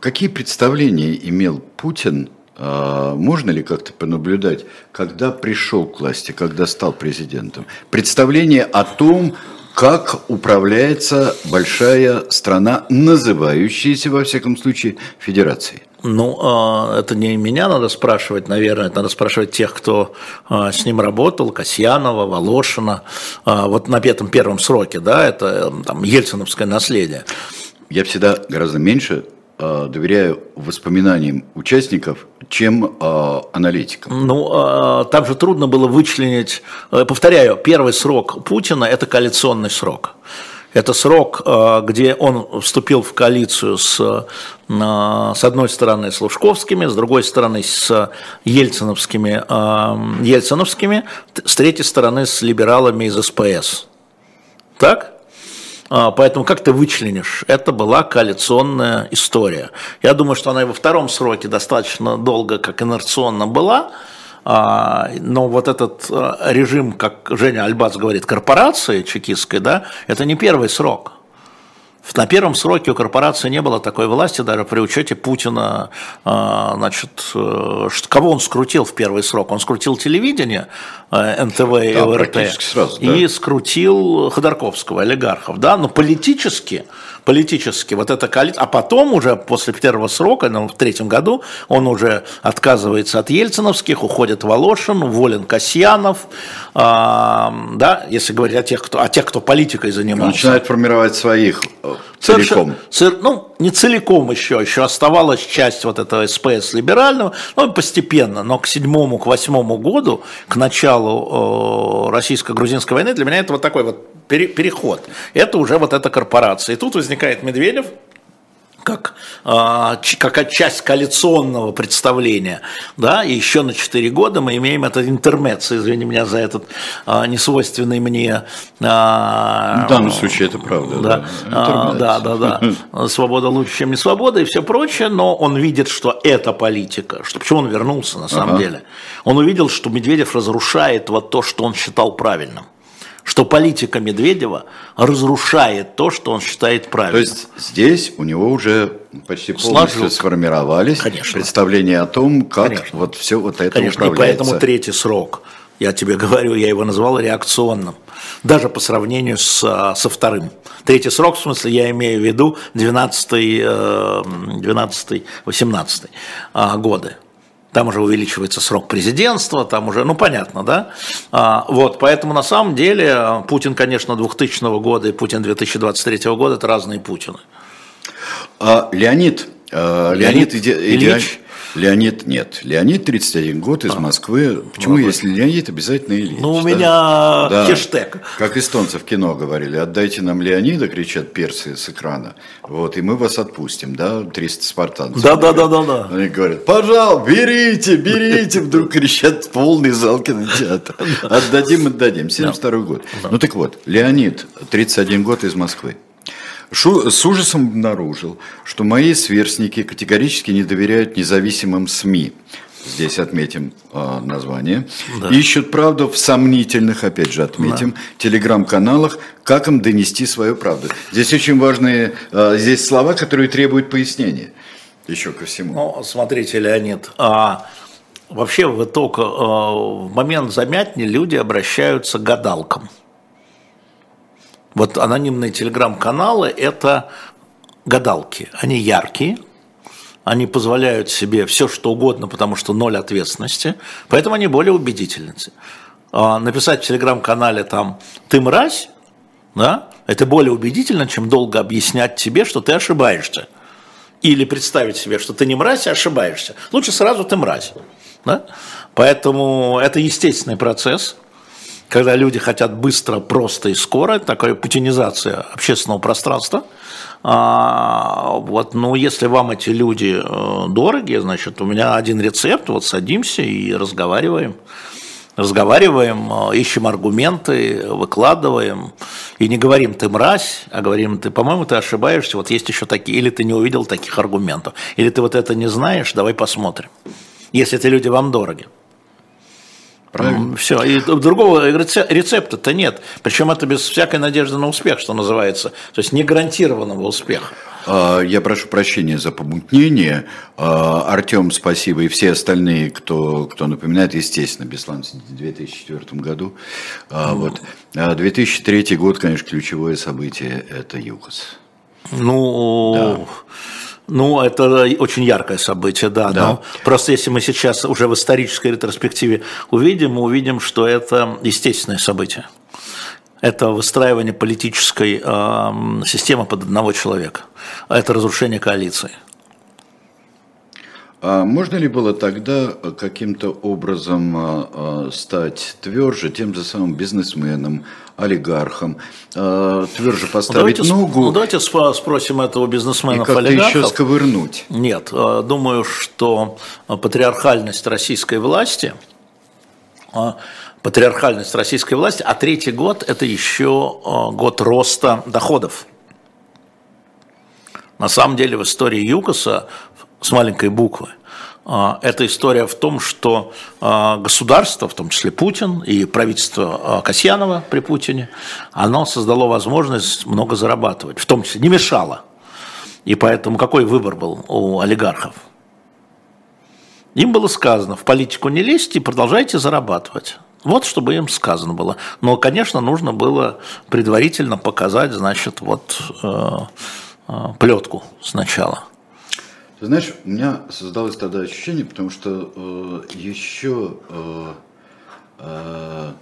какие представления имел Путин а, можно ли как-то понаблюдать, когда пришел к власти, когда стал президентом? Представление о том, как управляется большая страна, называющаяся, во всяком случае, федерацией? Ну, а, это не меня надо спрашивать, наверное, это надо спрашивать тех, кто а, с ним работал, Касьянова, Волошина, а, вот на этом первом сроке, да, это там ельциновское наследие. Я всегда гораздо меньше доверяю воспоминаниям участников, чем э, аналитикам. Ну, э, там же трудно было вычленить, э, повторяю, первый срок Путина – это коалиционный срок. Это срок, э, где он вступил в коалицию с, э, с одной стороны с Лужковскими, с другой стороны с ельциновскими, э, ельциновскими с третьей стороны с либералами из СПС. Так? А, поэтому как ты вычленишь? Это была коалиционная история. Я думаю, что она и во втором сроке достаточно долго, как инерционно была, а, но вот этот а, режим, как Женя Альбац говорит, корпорации чекистской, да, это не первый срок. На первом сроке у корпорации не было такой власти, даже при учете Путина, а, значит, э, кого он скрутил в первый срок? Он скрутил телевидение, э, НТВ и да, ОРТ, сразу, да. и скрутил Ходорковского, олигархов, да, но политически политически вот эта коалиция, а потом уже после первого срока, ну, в третьем году, он уже отказывается от ельциновских, уходит Волошин, уволен Касьянов, э, да, если говорить о тех, кто, о тех, кто политикой занимался. Начинает формировать своих э, целиком. Совершенно, ну, не целиком еще, еще оставалась часть вот этого СПС либерального, ну, постепенно, но к седьмому, к восьмому году, к началу э, российско-грузинской войны, для меня это вот такой вот пере, переход. Это уже вот эта корпорация. И тут возникает Медведев, как, а, как часть коалиционного представления, да, и еще на 4 года мы имеем этот интермец, извини меня за этот а, несвойственный мне... А, в данном случае это правда. Да, да, да, да, да. Свобода лучше, чем не свобода и все прочее, но он видит, что это политика, что почему он вернулся на самом ага. деле. Он увидел, что Медведев разрушает вот то, что он считал правильным что политика Медведева разрушает то, что он считает правильным. То есть здесь у него уже почти полностью Сложил. сформировались Конечно. представления о том, как Конечно. вот все вот это Конечно, управляется. и поэтому третий срок, я тебе говорю, я его назвал реакционным, даже по сравнению с, со вторым. Третий срок, в смысле, я имею в виду 12-18 12 годы там уже увеличивается срок президентства, там уже, ну понятно, да? А, вот, поэтому на самом деле Путин, конечно, 2000 года и Путин 2023 года – это разные Путины. А, Леонид, а, Леонид, Леонид иде, Ильич, Леонид нет. Леонид 31 год из а. Москвы. Почему, Молодой. если Леонид, обязательно Ильич? Ну, у да? меня да. хештег. Как эстонцы в кино говорили, отдайте нам Леонида, кричат персы с экрана, вот, и мы вас отпустим, да, 300 спартанцев. Да, да, да, да, да. Они говорят, пожалуйста, берите, берите, вдруг кричат полный зал кинотеатра. Отдадим, отдадим. 72 год. Ну так вот, Леонид, 31 год из Москвы. Шу, с ужасом обнаружил, что мои сверстники категорически не доверяют независимым СМИ. Здесь отметим э, название. Да. Ищут правду в сомнительных, опять же отметим, да. телеграм-каналах, как им донести свою правду. Здесь очень важные э, здесь слова, которые требуют пояснения. Еще ко всему. Ну, смотрите, Леонид, а, вообще в итог, а, в момент замятни люди обращаются к гадалкам. Вот анонимные телеграм-каналы – это гадалки. Они яркие, они позволяют себе все, что угодно, потому что ноль ответственности, поэтому они более убедительны. А, написать в телеграм-канале там «ты мразь», да, это более убедительно, чем долго объяснять тебе, что ты ошибаешься. Или представить себе, что ты не мразь, а ошибаешься. Лучше сразу ты мразь. Да? Поэтому это естественный процесс – когда люди хотят быстро, просто и скоро, такая путинизация общественного пространства. А, вот, ну, если вам эти люди э, дороги, значит, у меня один рецепт, вот садимся и разговариваем. Разговариваем, э, ищем аргументы, выкладываем. И не говорим «ты мразь», а говорим «ты, по-моему, ты ошибаешься, вот есть еще такие, или ты не увидел таких аргументов, или ты вот это не знаешь, давай посмотрим». Если эти люди вам дороги. Правильно. Все. И другого рецепта-то нет. Причем это без всякой надежды на успех, что называется. То есть не гарантированного успеха. А, я прошу прощения за помутнение. А, Артем, спасибо. И все остальные, кто, кто напоминает, естественно, Беслан в 2004 году. Mm. Вот. 2003 год, конечно, ключевое событие – это ЮКОС. Ну, да. Ну, это очень яркое событие, да, да. Но просто если мы сейчас уже в исторической ретроспективе увидим, мы увидим, что это естественное событие. Это выстраивание политической э, системы под одного человека. Это разрушение коалиции. А можно ли было тогда каким-то образом а, а, стать тверже тем же самым бизнесменом, олигархом, тверже поставить давайте, ногу? Ну, давайте спросим этого бизнесмена. И как-то еще сковырнуть. Нет, думаю, что патриархальность российской власти, патриархальность российской власти, а третий год – это еще год роста доходов. На самом деле в истории ЮКОСа с маленькой буквы. А, эта история в том, что а, государство, в том числе Путин и правительство а, Касьянова при Путине, оно создало возможность много зарабатывать, в том числе не мешало. И поэтому какой выбор был у олигархов? Им было сказано, в политику не лезьте, продолжайте зарабатывать. Вот чтобы им сказано было. Но, конечно, нужно было предварительно показать, значит, вот э, э, плетку сначала. Ты знаешь, у меня создалось тогда ощущение, потому что э, еще э, э,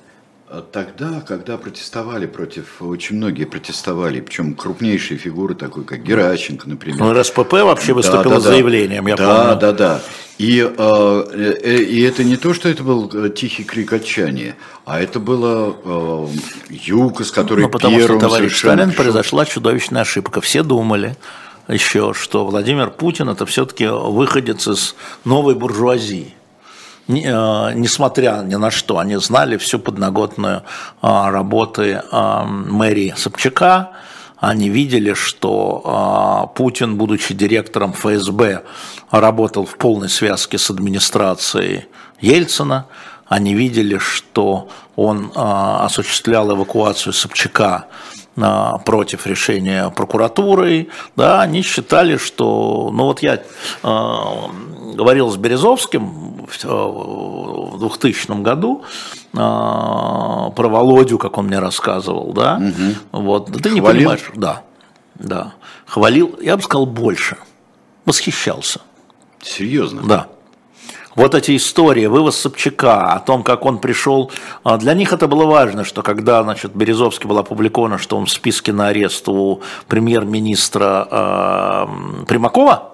тогда, когда протестовали против, очень многие протестовали, причем крупнейшие фигуры, такой как Геращенко, например. Ну, РСПП вообще выступил да, да, с заявлением, я да, помню. Да, да, да. И, э, э, и это не то, что это был э, тихий крик отчаяния, а это было э, ЮКОС, который ну, потому первым что, товарищ Сталин, произошла чудовищная ошибка. Все думали, еще, что Владимир Путин это все-таки выходец из новой буржуазии. Э, несмотря ни на что, они знали всю подноготную э, работы э, мэрии Собчака, они видели, что Путин, будучи директором ФСБ, работал в полной связке с администрацией Ельцина, они видели, что он осуществлял эвакуацию Собчака против решения прокуратуры, да, они считали, что, ну вот я э, говорил с Березовским в, в 2000 году э, про Володю, как он мне рассказывал, да, угу. вот, да ты Хвалил? не понимаешь, да, да, хвалил, я бы сказал больше, восхищался. Серьезно? Да вот эти истории, вывоз Собчака, о том, как он пришел, а, для них это было важно, что когда, значит, Березовский был опубликовано, что он в списке на арест у премьер-министра э, Примакова,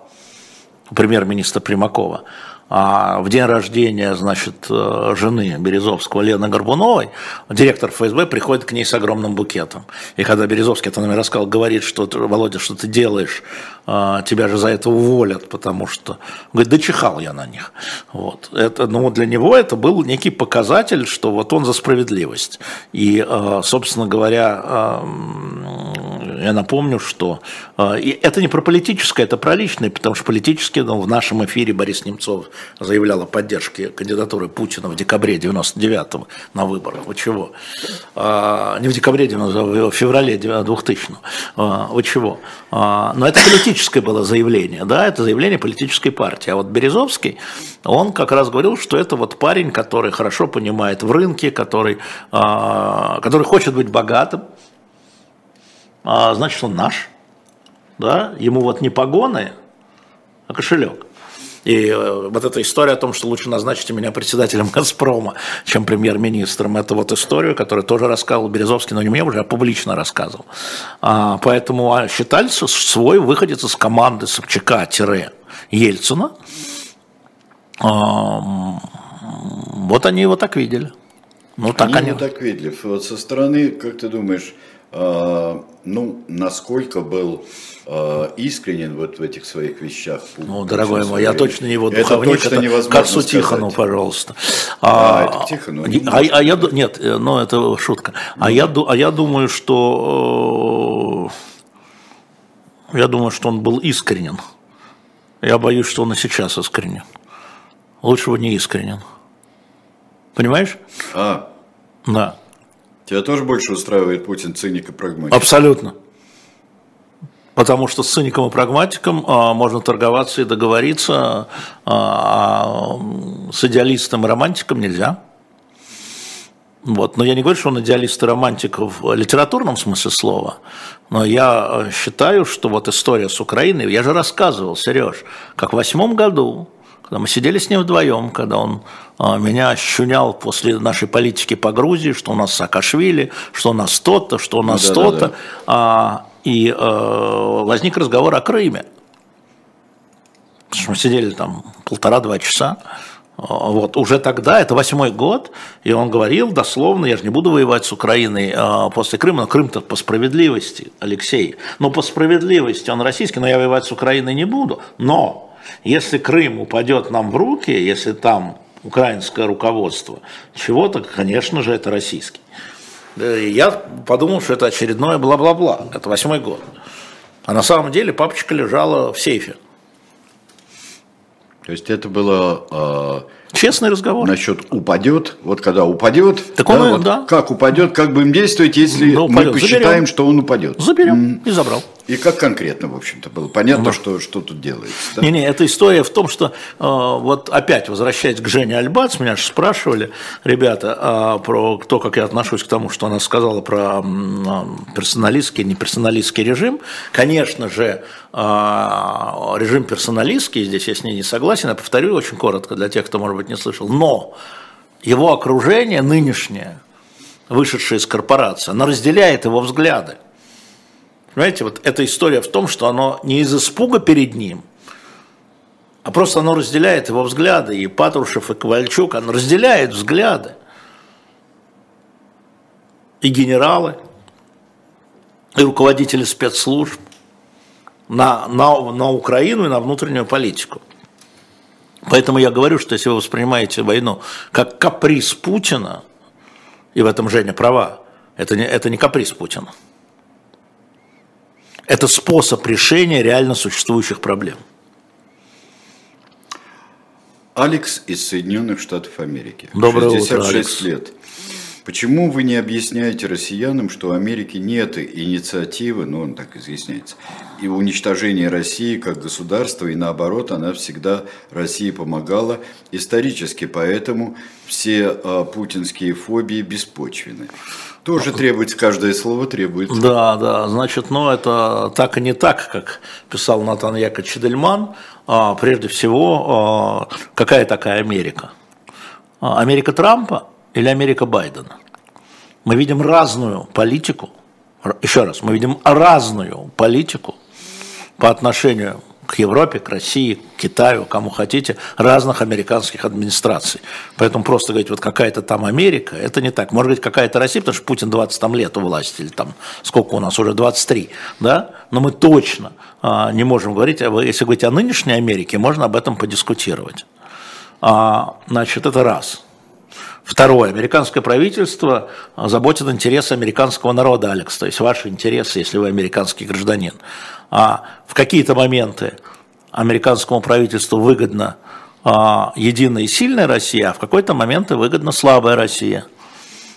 премьер-министра Примакова, а в день рождения, значит, э, жены Березовского Лены Горбуновой, директор ФСБ приходит к ней с огромным букетом. И когда Березовский это мне рассказал, говорит, что Володя, что ты делаешь, а, тебя же за это уволят, потому что... Говорит, да чихал я на них. Вот. Это, ну, для него это был некий показатель, что вот он за справедливость. И, э, собственно говоря, я напомню, что и это не про политическое, это про личное, потому что политически ну, в нашем эфире Борис Немцов заявлял о поддержке кандидатуры Путина в декабре 99-го на выборах. Вы чего? А, не в декабре 90 в феврале 2000 -го. А, вы чего? А, но это политическое было заявление, да, это заявление политической партии. А вот Березовский, он как раз говорил, что это вот парень, который хорошо понимает в рынке, который, а, который хочет быть богатым, а, значит, он наш. Да? Ему вот не погоны, а кошелек. И э, вот эта история о том, что лучше назначить меня председателем «Газпрома», чем премьер-министром, это вот история, которую тоже рассказывал Березовский, но не мне уже, а публично рассказывал. А, поэтому а, считали свой выходец из команды Собчака-Ельцина. А, вот они его так видели. Ну, так они, они... его так видели. Вот со стороны, как ты думаешь, а, ну, насколько был э, искренен вот в этих своих вещах. Ну, дорогой мой, я точно не его духовник, это, точно это Карсу Тихону, пожалуйста. А, а это Тихону. А, а я, нет, ну это шутка. Ну, а, я, а я думаю, что э, я думаю, что он был искренен. Я боюсь, что он и сейчас искренен. Лучше бы не искренен. Понимаешь? А. Да. Тебя тоже больше устраивает Путин циник и прагматик? Абсолютно. Потому что с циником и прагматиком а, можно торговаться и договориться, а, а с идеалистом и романтиком нельзя. Вот. Но я не говорю, что он идеалист и романтик в литературном смысле слова, но я считаю, что вот история с Украиной, я же рассказывал, Сереж, как в восьмом году когда мы сидели с ним вдвоем, когда он а, меня ощунял после нашей политики по Грузии, что у нас Саакашвили, что у нас то-то, что у нас ну, то-то, да, да, да. а, и а, возник разговор о Крыме. Мы сидели там полтора-два часа. Вот, уже тогда, это восьмой год, и он говорил дословно, я же не буду воевать с Украиной а, после Крыма, но Крым-то по справедливости, Алексей, но по справедливости он российский, но я воевать с Украиной не буду. Но если Крым упадет нам в руки, если там украинское руководство чего-то, конечно же, это российский. Я подумал, что это очередное бла-бла-бла, это восьмой год. А на самом деле папочка лежала в сейфе. То есть это было... Честный разговор. Насчет упадет, вот когда упадет, так он, да, вот да. как упадет, как будем действовать, если ну, мы посчитаем, Заберем. что он упадет. Заберем и забрал. И как конкретно, в общем-то, было понятно, да. что, что тут делается. Да? Не-не, эта история в том, что э, вот опять возвращаясь к Жене Альбац, меня же спрашивали ребята э, про то, как я отношусь к тому, что она сказала про э, персоналистский, неперсоналистский режим. Конечно же, режим персоналистский, здесь я с ней не согласен, я повторю очень коротко для тех, кто, может быть, не слышал, но его окружение нынешнее, вышедшее из корпорации, оно разделяет его взгляды. Понимаете, вот эта история в том, что оно не из испуга перед ним, а просто оно разделяет его взгляды. И Патрушев, и Ковальчук, оно разделяет взгляды. И генералы, и руководители спецслужб на, на, на Украину и на внутреннюю политику. Поэтому я говорю, что если вы воспринимаете войну как каприз Путина, и в этом Женя права, это не, это не каприз Путина. Это способ решения реально существующих проблем. Алекс из Соединенных Штатов Америки. Доброе 66 утро, Алекс. лет. Почему вы не объясняете россиянам, что у Америки нет инициативы, ну он так изъясняется, и уничтожения России как государства, и наоборот, она всегда России помогала исторически, поэтому все а, путинские фобии беспочвены. Тоже требуется, каждое слово требуется. Да, да, значит, ну это так и не так, как писал Натан Яковлевич Дельман. А, прежде всего, а, какая такая Америка? А, Америка Трампа или Америка Байдена. Мы видим разную политику, еще раз, мы видим разную политику по отношению к Европе, к России, к Китаю, кому хотите, разных американских администраций. Поэтому просто говорить, вот какая-то там Америка, это не так. Может быть, какая-то Россия, потому что Путин 20 там лет у власти, или там сколько у нас уже, 23, да? Но мы точно а, не можем говорить, а если говорить о нынешней Америке, можно об этом подискутировать. А, значит, это раз – Второе. Американское правительство заботит интересы американского народа, Алекс, то есть ваши интересы, если вы американский гражданин. А в какие-то моменты американскому правительству выгодно а, единая и сильная Россия, а в какой-то момент выгодно слабая Россия,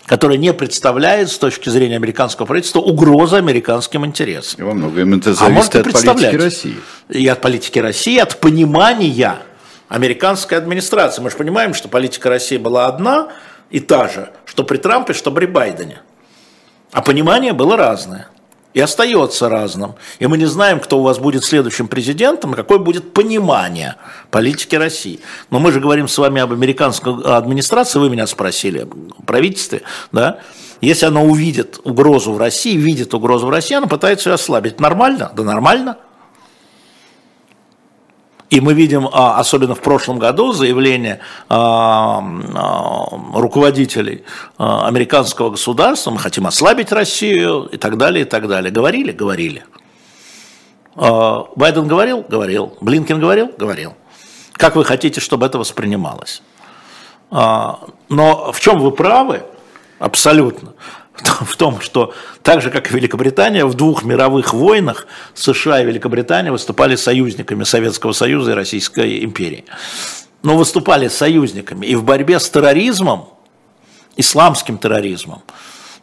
которая не представляет с точки зрения американского правительства угрозы американским интересам. И во многом это а зависит а от политики России. И от политики России, от понимания американской администрации. Мы же понимаем, что политика России была одна и та же, что при Трампе, что при Байдене. А понимание было разное. И остается разным. И мы не знаем, кто у вас будет следующим президентом, какое будет понимание политики России. Но мы же говорим с вами об американской администрации, вы меня спросили, о правительстве, да? Если она увидит угрозу в России, видит угрозу в России, она пытается ее ослабить. Нормально? Да нормально. И мы видим, а, особенно в прошлом году, заявление а, а, руководителей американского государства, мы хотим ослабить Россию и так далее, и так далее. Говорили? Говорили. Байден говорил? Говорил. Блинкен говорил? Говорил. Как вы хотите, чтобы это воспринималось? Но в чем вы правы? Абсолютно. в том, что так же, как и Великобритания, в двух мировых войнах США и Великобритания выступали союзниками Советского Союза и Российской империи. Но выступали союзниками и в борьбе с терроризмом, исламским терроризмом,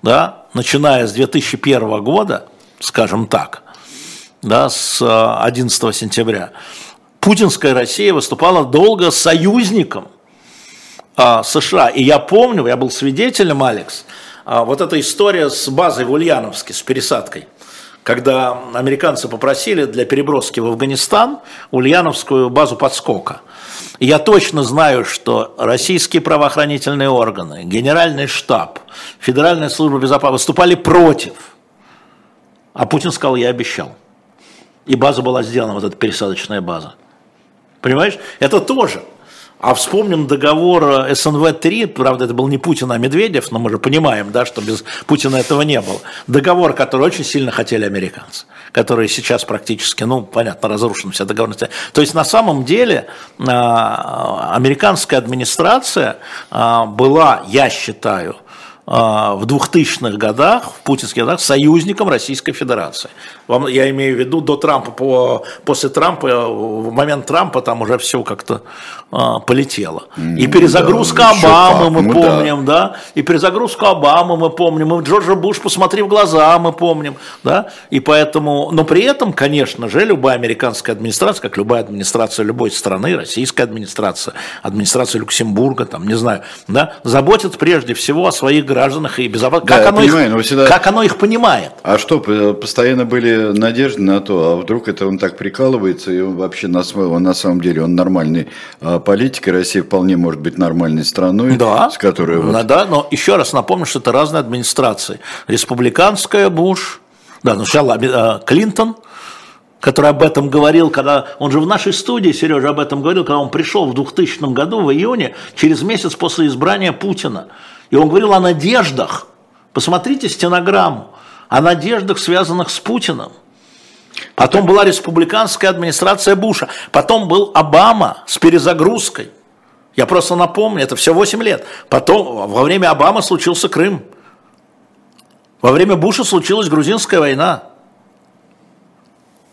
да, начиная с 2001 года, скажем так, да, с 11 э, сентября, путинская Россия выступала долго союзником а, США. И я помню, я был свидетелем, Алекс, а вот эта история с базой в Ульяновске, с пересадкой, когда американцы попросили для переброски в Афганистан ульяновскую базу подскока. Я точно знаю, что российские правоохранительные органы, Генеральный штаб, Федеральная служба безопасности выступали против. А Путин сказал, я обещал. И база была сделана, вот эта пересадочная база. Понимаешь? Это тоже. А вспомним договор СНВ-3, правда, это был не Путин, а Медведев, но мы же понимаем, да, что без Путина этого не было. Договор, который очень сильно хотели американцы, который сейчас практически, ну, понятно, разрушен вся договоренность. То есть, на самом деле, а, американская администрация а, была, я считаю, в 2000-х годах, в путинских годах, союзником Российской Федерации. Вам, я имею в виду до Трампа, по, после Трампа, в момент Трампа там уже все как-то а, полетело. И перезагрузка да, Обамы мы ну, помним, да. да, и перезагрузку Обамы мы помним, и Джорджа Буш «Посмотри в глаза» мы помним, да, и поэтому, но при этом, конечно же, любая американская администрация, как любая администрация любой страны, российская администрация, администрация Люксембурга, там, не знаю, да, заботится прежде всего о своих гражданах гражданах и безопасности. Да, как, оно понимаю, их, всегда... как оно их понимает. А что, постоянно были надежды на то, а вдруг это он так прикалывается, и он вообще на, он, на самом деле он нормальный а, политик, и Россия вполне может быть нормальной страной, да, с которой... Вот... Да, но еще раз напомню, что это разные администрации. Республиканская Буш, да, сначала а, Клинтон, который об этом говорил, когда он же в нашей студии, Сережа, об этом говорил, когда он пришел в 2000 году, в июне, через месяц после избрания Путина. И он говорил о надеждах. Посмотрите стенограмму. О надеждах, связанных с Путиным. Потом была республиканская администрация Буша. Потом был Обама с перезагрузкой. Я просто напомню, это все 8 лет. Потом, во время Обамы случился Крым. Во время Буша случилась грузинская война.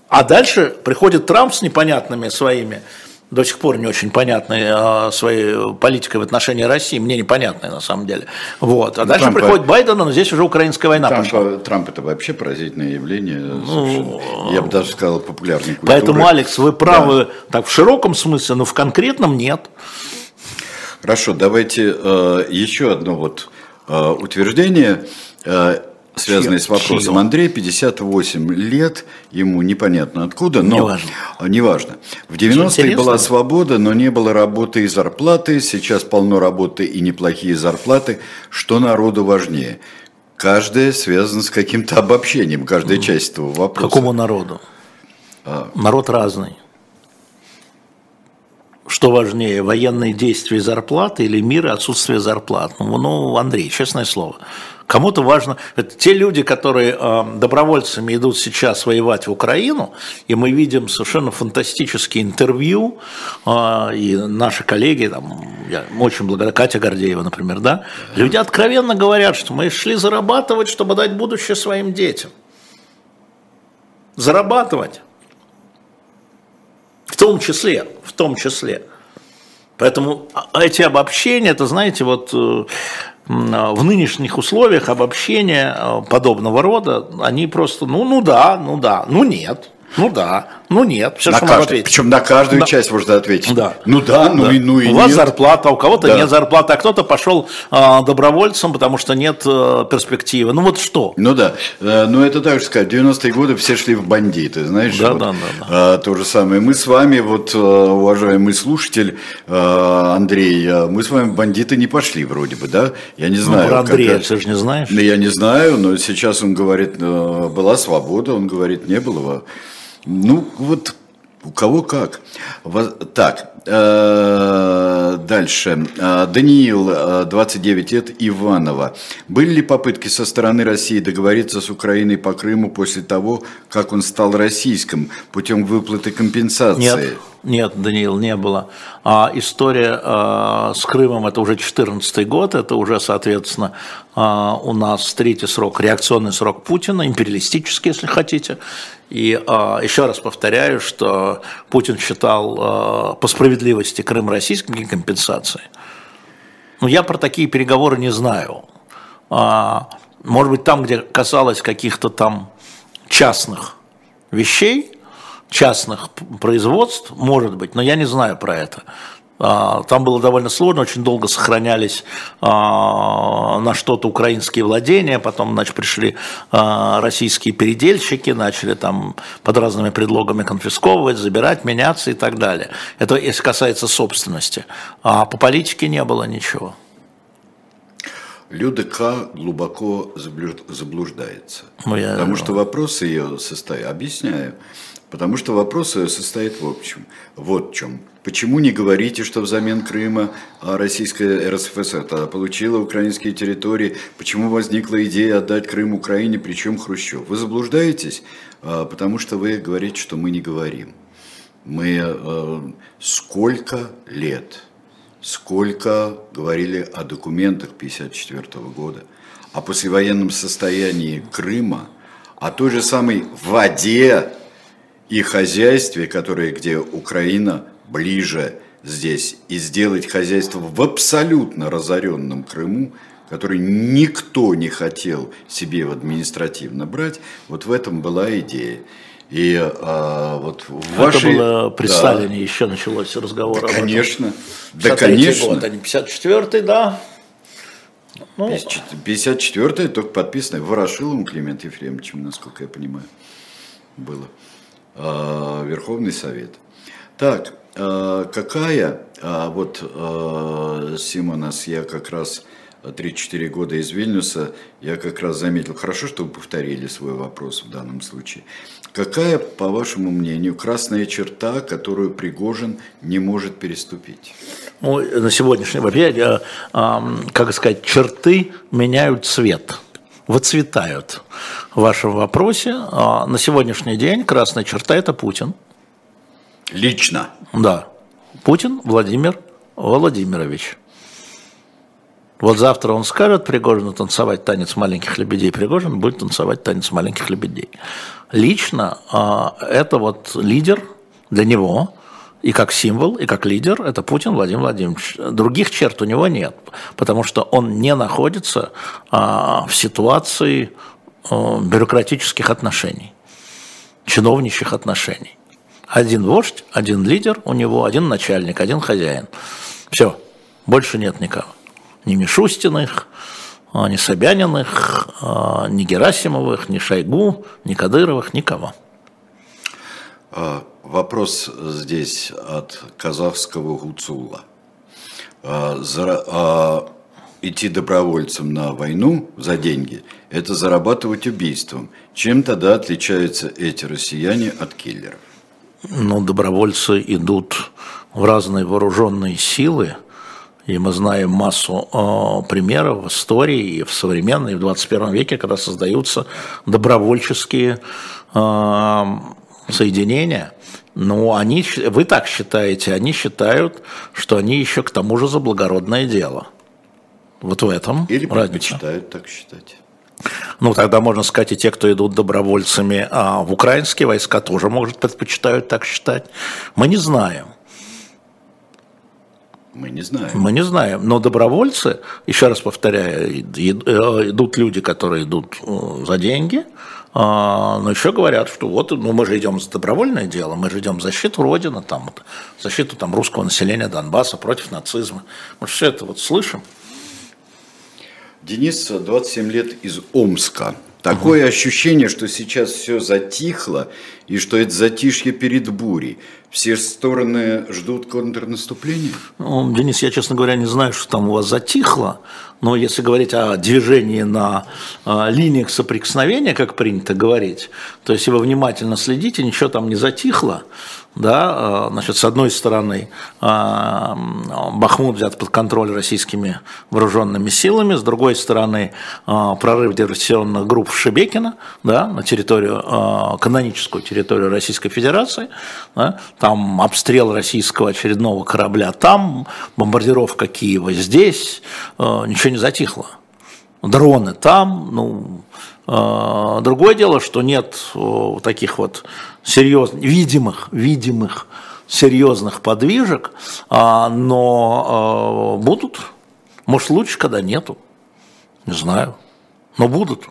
А дальше приходит Трамп с непонятными своими до сих пор не очень понятной а, своей политикой в отношении России, мне непонятной на самом деле. Вот. А ну, дальше Трампа, приходит Байден, но здесь уже украинская война Трампа, пошла. Трамп это вообще поразительное явление, ну, я бы даже сказал, популярной культуры. Поэтому, Алекс, вы правы да. так в широком смысле, но в конкретном нет. Хорошо, давайте э, еще одно вот э, утверждение. Э, связанные с вопросом. Чье? Андрей 58 лет, ему непонятно откуда, но неважно. неважно. В 90-е была свобода, но не было работы и зарплаты. Сейчас полно работы и неплохие зарплаты. Что народу важнее? Каждая связана с каким-то обобщением, каждая часть этого вопроса. Какому народу? А. Народ разный. Что важнее, военные действия зарплаты или мир и отсутствие зарплат? Ну, ну, Андрей, честное слово. Кому-то важно, это те люди, которые э, добровольцами идут сейчас воевать в Украину, и мы видим совершенно фантастические интервью, э, и наши коллеги, там, я очень благодарен, Катя Гордеева, например, да, люди откровенно говорят, что мы шли зарабатывать, чтобы дать будущее своим детям. Зарабатывать. В том числе, в том числе. Поэтому а, эти обобщения, это, знаете, вот э, в нынешних условиях обобщения э, подобного рода, они просто, ну, ну да, ну да, ну нет, ну да, ну нет, все, на что каждый, ответить. Причем на каждую да. часть можно ответить. Да. Ну да, ну да. и ну и У нет. вас зарплата, у кого-то да. нет зарплаты, а кто-то пошел а, добровольцем, потому что нет а, перспективы. Ну вот что? Ну да, а, ну это так же сказать, в 90-е годы все шли в бандиты, знаешь. Да, вот, да, да, да. А, то же самое. Мы с вами, вот, уважаемый слушатель а, Андрей, мы с вами в бандиты не пошли вроде бы, да? Я не ну, знаю. Ну, Андрей, как... ты же не знаешь? Ну, я не знаю, но сейчас он говорит, была свобода, он говорит, не было. Ну, вот у кого как. Так, дальше. Э, Даниил, 29 э, лет, Иванова. Были ли попытки со стороны России договориться с Украиной по Крыму после того, как он стал российским, путем выплаты компенсации? Нет. Нет, Даниил, не было. А история с Крымом это уже 14 год, это уже, соответственно, у нас третий срок, реакционный срок Путина, империалистический, если хотите. И еще раз повторяю, что Путин считал по справедливости Крым российским компенсации. Но я про такие переговоры не знаю. А, может быть, там, где касалось каких-то там частных вещей, частных производств, может быть, но я не знаю про это. А, там было довольно сложно, очень долго сохранялись а, на что-то украинские владения, потом значит, пришли а, российские передельщики, начали там под разными предлогами конфисковывать, забирать, меняться и так далее. Это если касается собственности. А по политике не было ничего. Люда К. глубоко заблуждается. Ну, я... Потому что вопросы ее состоят. Объясняю. Потому что вопрос состоит в общем. Вот в чем. Почему не говорите, что взамен Крыма российская РСФСР получила украинские территории? Почему возникла идея отдать Крым Украине, причем Хрущев? Вы заблуждаетесь, а, потому что вы говорите, что мы не говорим. Мы э, сколько лет, сколько говорили о документах 1954 года, о послевоенном состоянии Крыма, о той же самой воде и хозяйстве, которое, где Украина ближе здесь, и сделать хозяйство в абсолютно разоренном Крыму, который никто не хотел себе в административно брать, вот в этом была идея. И а, вот в вашей... Это было при да. Сталине еще началось разговор да, конечно. Да, конечно. год, а не 54-й, да. Ну, 54-й только подписано Ворошиловым Климент Ефремовичем, насколько я понимаю, было. А, Верховный Совет. Так, какая, а, вот а, Симонас, я как раз 3-4 года из Вильнюса, я как раз заметил, хорошо, что вы повторили свой вопрос в данном случае. Какая, по вашему мнению, красная черта, которую Пригожин не может переступить? Ну, на сегодняшний момент, как сказать, черты меняют цвет выцветают в вашем вопросе. На сегодняшний день красная черта – это Путин. Лично? Да. Путин Владимир Владимирович. Вот завтра он скажет Пригожину танцевать танец маленьких лебедей, Пригожин будет танцевать танец маленьких лебедей. Лично э, это вот лидер для него, и как символ, и как лидер, это Путин Владимир Владимирович. Других черт у него нет, потому что он не находится э, в ситуации э, бюрократических отношений, чиновничьих отношений. Один вождь, один лидер у него, один начальник, один хозяин. Все, больше нет никого ни Мишустиных, а, ни Собяниных, а, ни Герасимовых, ни Шойгу, ни Кадыровых, никого. А, вопрос здесь от казахского Гуцула. Идти добровольцем на войну за деньги – это зарабатывать убийством. Чем тогда отличаются эти россияне от киллеров? Ну, добровольцы идут в разные вооруженные силы – и мы знаем массу э, примеров в истории и в современной, и в 21 веке, когда создаются добровольческие э, соединения. Но они, вы так считаете, они считают, что они еще к тому же за благородное дело. Вот в этом Или предпочитают так считать. Ну, тогда можно сказать, и те, кто идут добровольцами а в украинские войска, тоже, может, предпочитают так считать. Мы не знаем. Мы не знаем. Мы не знаем. Но добровольцы, еще раз повторяю, э, идут люди, которые идут э, за деньги, а, но еще говорят, что вот ну, мы же идем за добровольное дело, мы же идем за защиту Родины, там, защиту там, русского населения Донбасса против нацизма. Мы все это вот слышим. Денис, 27 лет из Омска. Такое угу. ощущение, что сейчас все затихло, и что это затишье перед бурей. Все стороны ждут контрнаступления? Ну, Денис, я, честно говоря, не знаю, что там у вас затихло, но если говорить о движении на э, линиях соприкосновения, как принято говорить, то если вы внимательно следите, ничего там не затихло, да, э, значит, с одной стороны, э, Бахмут взят под контроль российскими вооруженными силами, с другой стороны, э, прорыв диверсионных групп в Шебекино, да, на территорию, каноническую территорию Российской Федерации, да, там обстрел российского очередного корабля там, бомбардировка Киева здесь, ничего не затихло. Дроны там, ну, другое дело, что нет таких вот серьезных, видимых, видимых серьезных подвижек, а, но а, будут. Может, лучше, когда нету. Не знаю. Но будут.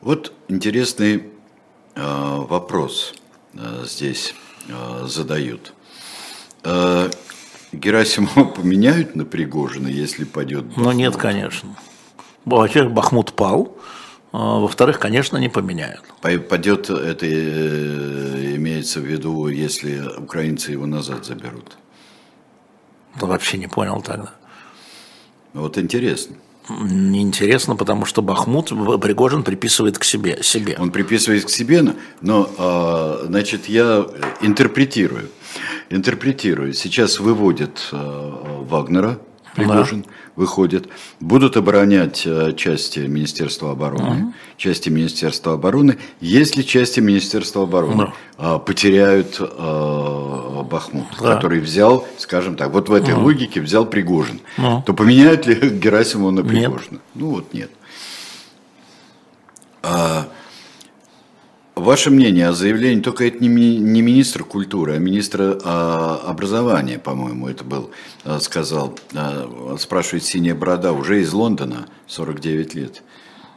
Вот интересный э, вопрос э, здесь э, задают. Э, Герасимова поменяют на Пригожина, если пойдет Бахмут? Ну нет, конечно. Во-первых, Бахмут пал, во-вторых, конечно, не поменяют. Пойдет это э, имеется в виду, если украинцы его назад заберут? Да вообще не понял тогда. Вот интересно. Неинтересно, потому что Бахмут Пригожин приписывает к себе. себе. Он приписывает к себе, но, а, значит, я интерпретирую. Интерпретирую. Сейчас выводят а, Вагнера, Пригожин, да. выходит. Будут оборонять э, части Министерства обороны, угу. части Министерства обороны, если части Министерства обороны да. потеряют э, Бахмут, да. который взял, скажем так, вот в этой угу. логике взял Пригожин, угу. то поменяют ли Герасимова на Пригожина? Нет. Ну вот нет. А, Ваше мнение о заявлении, только это не, не министр культуры, а министр а, образования, по-моему, это был, а, сказал, а, спрашивает «Синяя борода», уже из Лондона, 49 лет.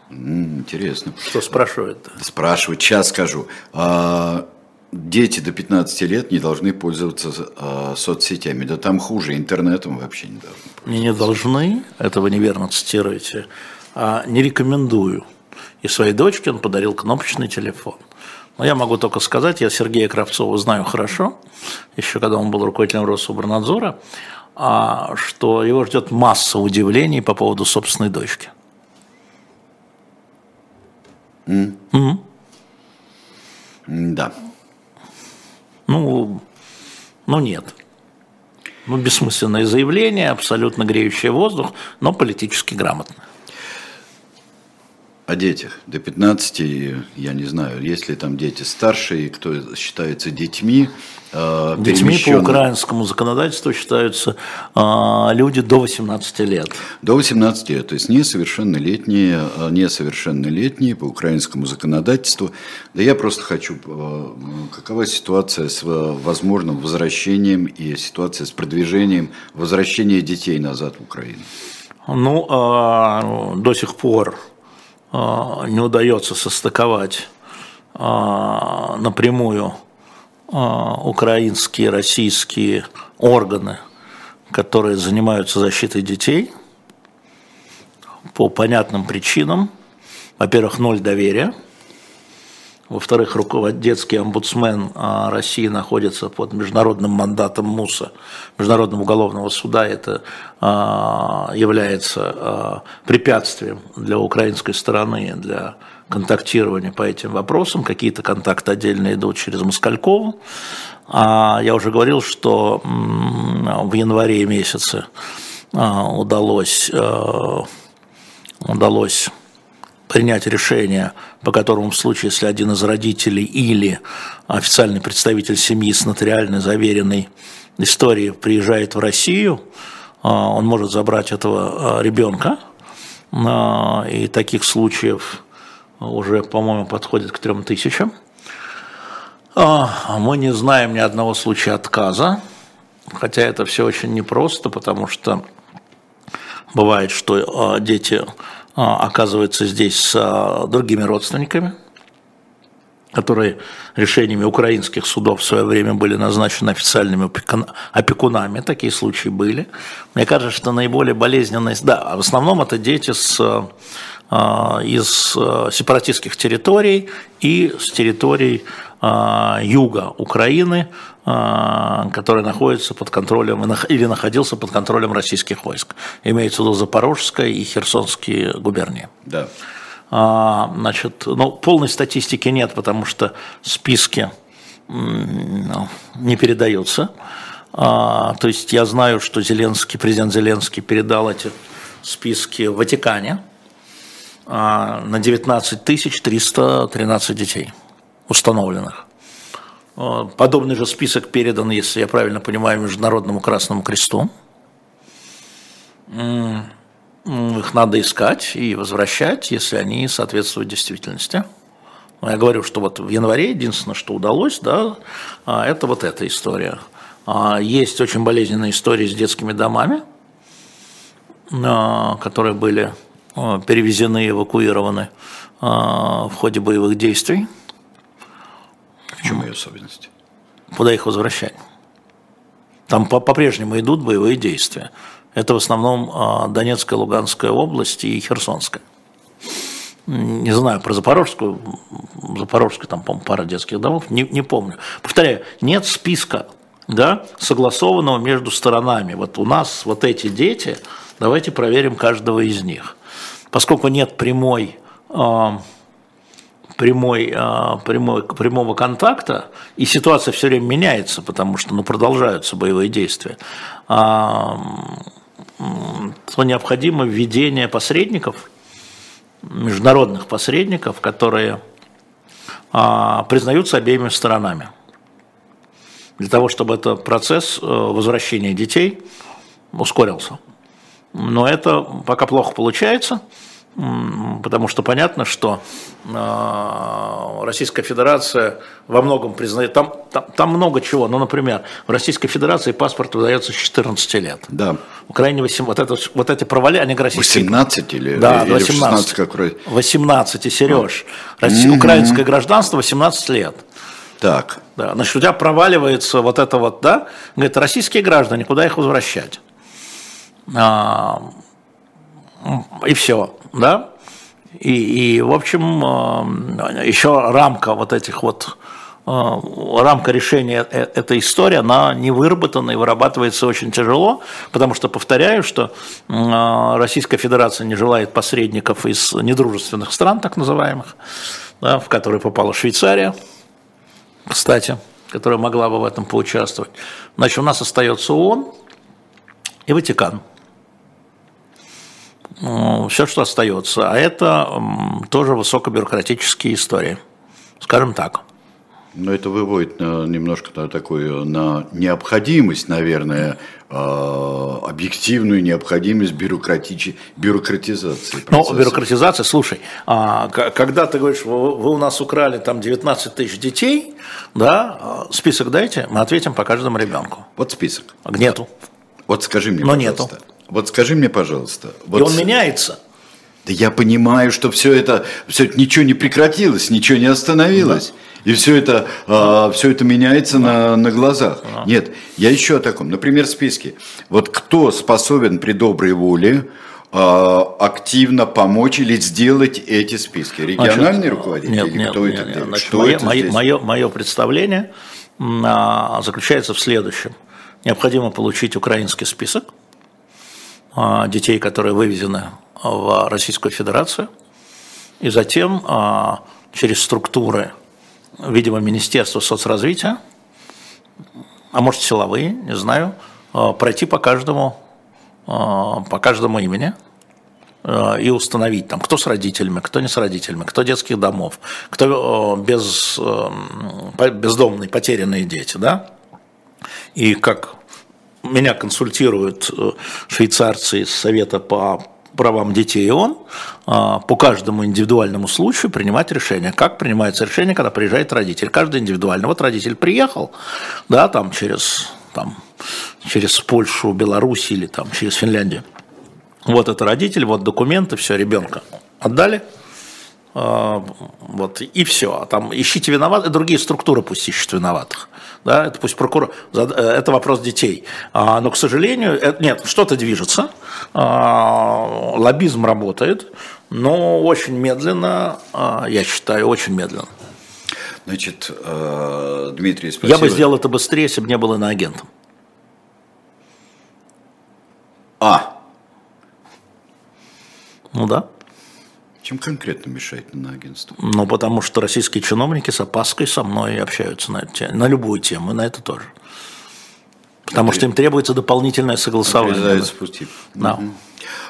М-м, интересно. Что спрашивает? Спрашивает, сейчас скажу. А, дети до 15 лет не должны пользоваться а, соцсетями, да там хуже, интернетом вообще не должны. Не, не должны, это вы неверно цитируете, а не рекомендую. И своей дочке он подарил кнопочный телефон. Но я могу только сказать, я Сергея Кравцова знаю хорошо, еще когда он был руководителем Рособорнадзора, а, что его ждет масса удивлений по поводу собственной дочки. Mm. Mm. Да. Ну, ну нет. Ну, бессмысленное заявление, абсолютно греющее воздух, но политически грамотное о детях до 15, я не знаю, есть ли там дети старшие, кто считается детьми. Э, детьми по украинскому законодательству считаются э, люди до 18 лет. До 18 лет, то есть несовершеннолетние, э, несовершеннолетние по украинскому законодательству. Да я просто хочу, э, какова ситуация с возможным возвращением и ситуация с продвижением возвращения детей назад в Украину? Ну, э, до сих пор не удается состыковать а, напрямую а, украинские, российские органы, которые занимаются защитой детей по понятным причинам. Во-первых, ноль доверия – во-вторых, детский омбудсмен а, России находится под международным мандатом МУСа, Международного уголовного суда. Это а, является а, препятствием для украинской стороны, для контактирования по этим вопросам. Какие-то контакты отдельно идут через Москалькову. Я уже говорил, что в январе месяце удалось, удалось принять решение, по которому в случае, если один из родителей или официальный представитель семьи с нотариально заверенной историей приезжает в Россию, а, он может забрать этого а, ребенка, а, и таких случаев уже, по-моему, подходит к трем тысячам. Мы не знаем ни одного случая отказа, хотя это все очень непросто, потому что бывает, что дети оказывается здесь с а, другими родственниками, которые решениями украинских судов в свое время были назначены официальными опекунами, такие случаи были. Мне кажется, что наиболее болезненность, да, в основном это дети с, а, из сепаратистских территорий и с территорий юга Украины, а, который находится под контролем или находился под контролем российских войск. Имеется в виду Запорожская и Херсонские губернии. Да. А, значит, ну, полной статистики нет, потому что списки не передаются. А, то есть я знаю, что Зеленский, президент Зеленский передал эти списки в Ватикане на 19 313 детей установленных. Подобный же список передан, если я правильно понимаю, Международному Красному Кресту. Их надо искать и возвращать, если они соответствуют действительности. Я говорю, что вот в январе единственное, что удалось, да, а, это вот эта история. А, есть очень болезненные истории с детскими домами, а, которые были перевезены эвакуированы в ходе боевых действий. Чем ее особенность? Куда их возвращать? Там по-прежнему идут боевые действия. Это в основном а, Донецкая, Луганская область и Херсонская. Не знаю про Запорожскую, Запорожская там, по-моему, пара детских домов, не, не помню. Повторяю, нет списка, да, согласованного между сторонами. Вот у нас вот эти дети, давайте проверим каждого из них. поскольку нет прямой прямой, прямой, прямого контакта, и ситуация все время меняется, потому что ну, продолжаются боевые действия, то необходимо введение посредников, международных посредников, которые признаются обеими сторонами. Для того, чтобы этот процесс э, возвращения детей ускорился. Но это пока плохо получается, потому что понятно, что э, Российская Федерация во многом признает, там, там, там много чего, ну, например, в Российской Федерации паспорт выдается с 14 лет. Да. В Украине 8, вот, это, вот эти провали, они российские. 18 или, да, или 18, 16, как 18, и Сереж. Ну. Россия, украинское гражданство 18 лет. Так. Да, значит, у тебя проваливается вот это вот, да? Говорит, российские граждане, куда их возвращать? А, и все, да? И, и в общем, а, еще рамка вот этих вот а, рамка решения э, этой истории, она не выработана и вырабатывается очень тяжело, потому что, повторяю, что Российская Федерация не желает посредников из недружественных стран, так называемых, да, в которые попала Швейцария, кстати, которая могла бы в этом поучаствовать. Значит, у нас остается ООН и Ватикан. Ну, Все, что остается. А это тоже высокобюрократические истории. Скажем так. Но это выводит немножко на такую на необходимость, наверное, а, объективную необходимость бюрократичи, бюрократизации. Процесса. Ну, бюрократизация, слушай, а, когда ты говоришь, вы, вы у нас украли там 19 тысяч детей, да, а, список дайте, мы ответим по каждому ребенку. Вот список. Нету. Вот скажи мне, Но пожалуйста. нету. Вот скажи мне, пожалуйста. Вот И он меняется. Да я понимаю, что все это, все это ничего не прекратилось, ничего не остановилось. Да. И все это, э, все это меняется на, на глазах. Нет, я еще о таком. Например, списки. Вот кто способен при доброй воле э, активно помочь или сделать эти списки? Региональный значит, руководитель нет, или нет, кто нет, это нет, делает? Значит, что мое, это мое, здесь? мое, мое представление а, заключается в следующем. Необходимо получить украинский список а, детей, которые вывезены в Российскую Федерацию, и затем а, через структуры видимо, Министерство соцразвития, а может силовые, не знаю, э, пройти по каждому, по каждому имени и установить, там, кто с родителями, кто не с родителями, кто детских домов, кто без, бездомные, потерянные дети, да? И как меня консультируют швейцарцы из Совета по правам детей и он а, по каждому индивидуальному случаю принимать решение. Как принимается решение, когда приезжает родитель? Каждый индивидуально. Вот родитель приехал, да, там через, там, через Польшу, Беларусь или там через Финляндию. Вот это родитель, вот документы, все, ребенка отдали, вот, и все. А там ищите виноватых, другие структуры пусть ищут виноватых. Да, это пусть прокурор, э, это вопрос детей. А, но, к сожалению, это, нет, что-то движется, а, лоббизм работает, но очень медленно, я считаю, очень медленно. Значит, э, Дмитрий, спасибо. Я бы сделал это быстрее, если бы не был иноагентом. А. Ну да. Чем конкретно мешает на агентство? Ну, потому что российские чиновники с опаской со мной общаются на, на любую тему, и на это тоже. Потому что им требуется дополнительное согласование. Пути. Да. Угу.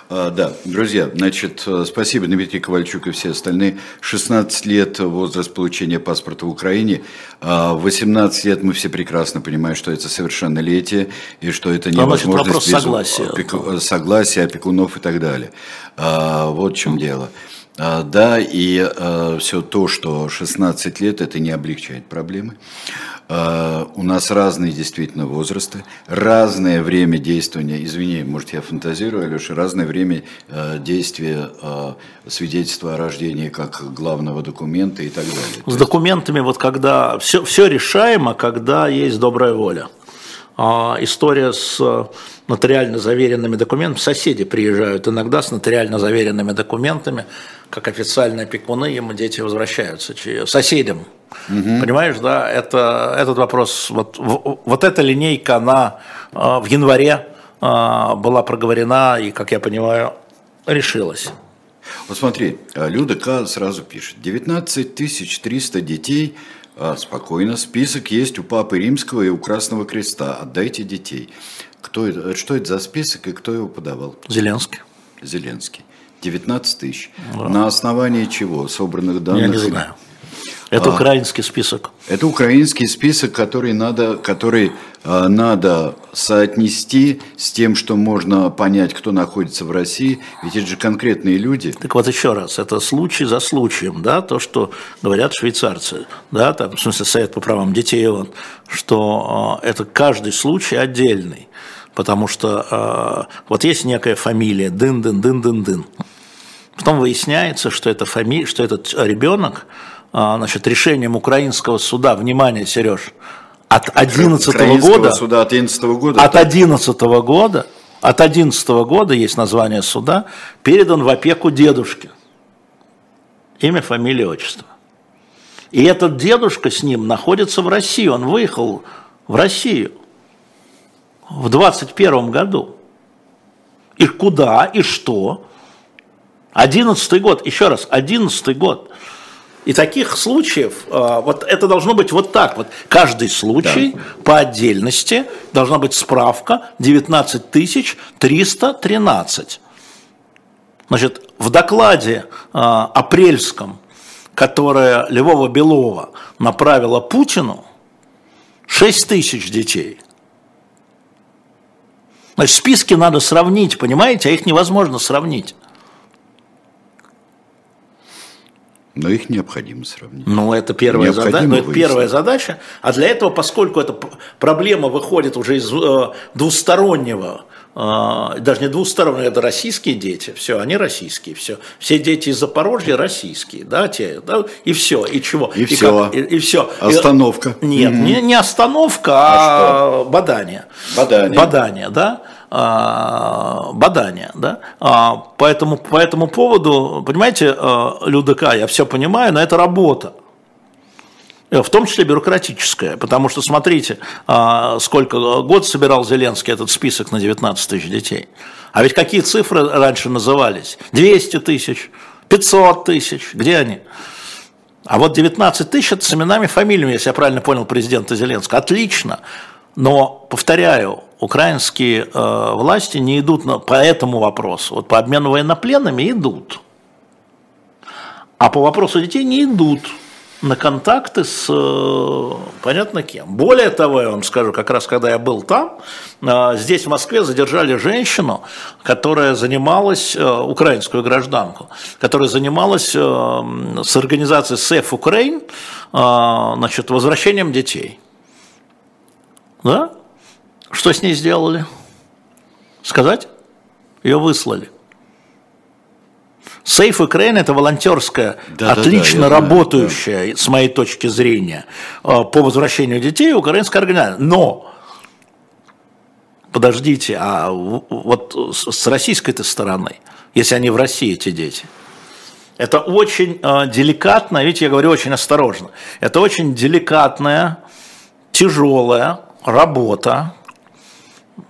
А, да, друзья, значит, э, спасибо Дмитрий Ковальчук и все остальные. 16 лет возраст получения паспорта в Украине. 18 а, лет мы все прекрасно понимаем, что это совершеннолетие и что это невозможно без согласия. Опеку... согласия опекунов и так далее. А, вот в чем дело. А, да, и э, все то, что 16 лет, это не облегчает проблемы. Э, у нас разные действительно возрасты, разное время действия, извини, может я фантазирую, Алеша, разное время действия свидетельства о рождении как главного документа и так далее. С документами, вот когда все, все решаемо, когда есть добрая воля. А история с нотариально заверенными документами, соседи приезжают иногда с нотариально заверенными документами, как официальные опекуны, ему дети возвращаются соседям. Угу. Понимаешь, да, это, этот вопрос, вот, вот эта линейка, она а, в январе а, была проговорена и, как я понимаю, решилась. Вот смотри, а, Люда К. сразу пишет. 19 300 детей, а, спокойно, список есть у Папы Римского и у Красного Креста. Отдайте детей. Кто это, что это за список и кто его подавал? Зеленский. Зеленский. 19 тысяч. Да. На основании чего? Собранных данных? Я не знаю. Это а, украинский список. Это украинский список, который надо, который э, надо соотнести с тем, что можно понять, кто находится в России. Ведь это же конкретные люди. Так вот еще раз, это случай за случаем, да, то, что говорят швейцарцы, да, там, в смысле Совет по правам детей, он, что э, это каждый случай отдельный. Потому что э, вот есть некая фамилия, дын-дын-дын-дын-дын. Потом выясняется, что это фамилия, что этот ребенок а, значит, решением украинского суда, внимание, Сереж, от 11 -го года, суда от 11 -го года, от 11 -го года, от 11 -го года есть название суда, передан в опеку дедушке. Имя, фамилия, отчество. И этот дедушка с ним находится в России, он выехал в Россию в 21 году. И куда, и что? 11 год, еще раз, 11 год. И таких случаев, а, вот это должно быть вот так вот. Каждый случай да. по отдельности должна быть справка 19 313. Значит, в докладе а, апрельском, которое Львова-Белова направила Путину, 6 тысяч детей. Значит, списки надо сравнить, понимаете, а их невозможно сравнить. Но их необходимо сравнить. Ну, это первая, зада... ну, это первая задача. А для этого, поскольку эта проблема выходит уже из э, двустороннего, даже не двустороннего, это российские дети, все, они российские, все. Все дети из Запорожья российские, да, те, да, и все, и чего. И, и все. Как, и, и все. Остановка. И, нет, угу. не, не остановка, а, а бадание. Бадание. Бадание, да. А, бадания. Да? А, по, этому, по этому поводу, понимаете, а, Людка, я все понимаю, но это работа. В том числе бюрократическая, потому что смотрите, сколько год собирал Зеленский этот список на 19 тысяч детей. А ведь какие цифры раньше назывались? 200 тысяч, 500 тысяч, где они? А вот 19 тысяч это с именами, фамилиями, если я правильно понял президента Зеленского. Отлично. Но, повторяю, украинские э, власти не идут на, по этому вопросу. Вот по обмену военнопленными идут. А по вопросу детей не идут на контакты с э, понятно кем. Более того, я вам скажу, как раз когда я был там, э, здесь в Москве задержали женщину, которая занималась, э, украинскую гражданку, которая занималась с организацией Safe Ukraine, значит, возвращением детей. Да? Что с ней сделали? Сказать? Ее выслали. Сейф Украина – это волонтерская, да, отлично да, да, работающая, знаю, да. с моей точки зрения, э, по возвращению детей украинская организация. Но, подождите, а вот с российской-то стороны, если они в России, эти дети, это очень э, деликатно, видите, я говорю очень осторожно, это очень деликатная, тяжелая работа, а,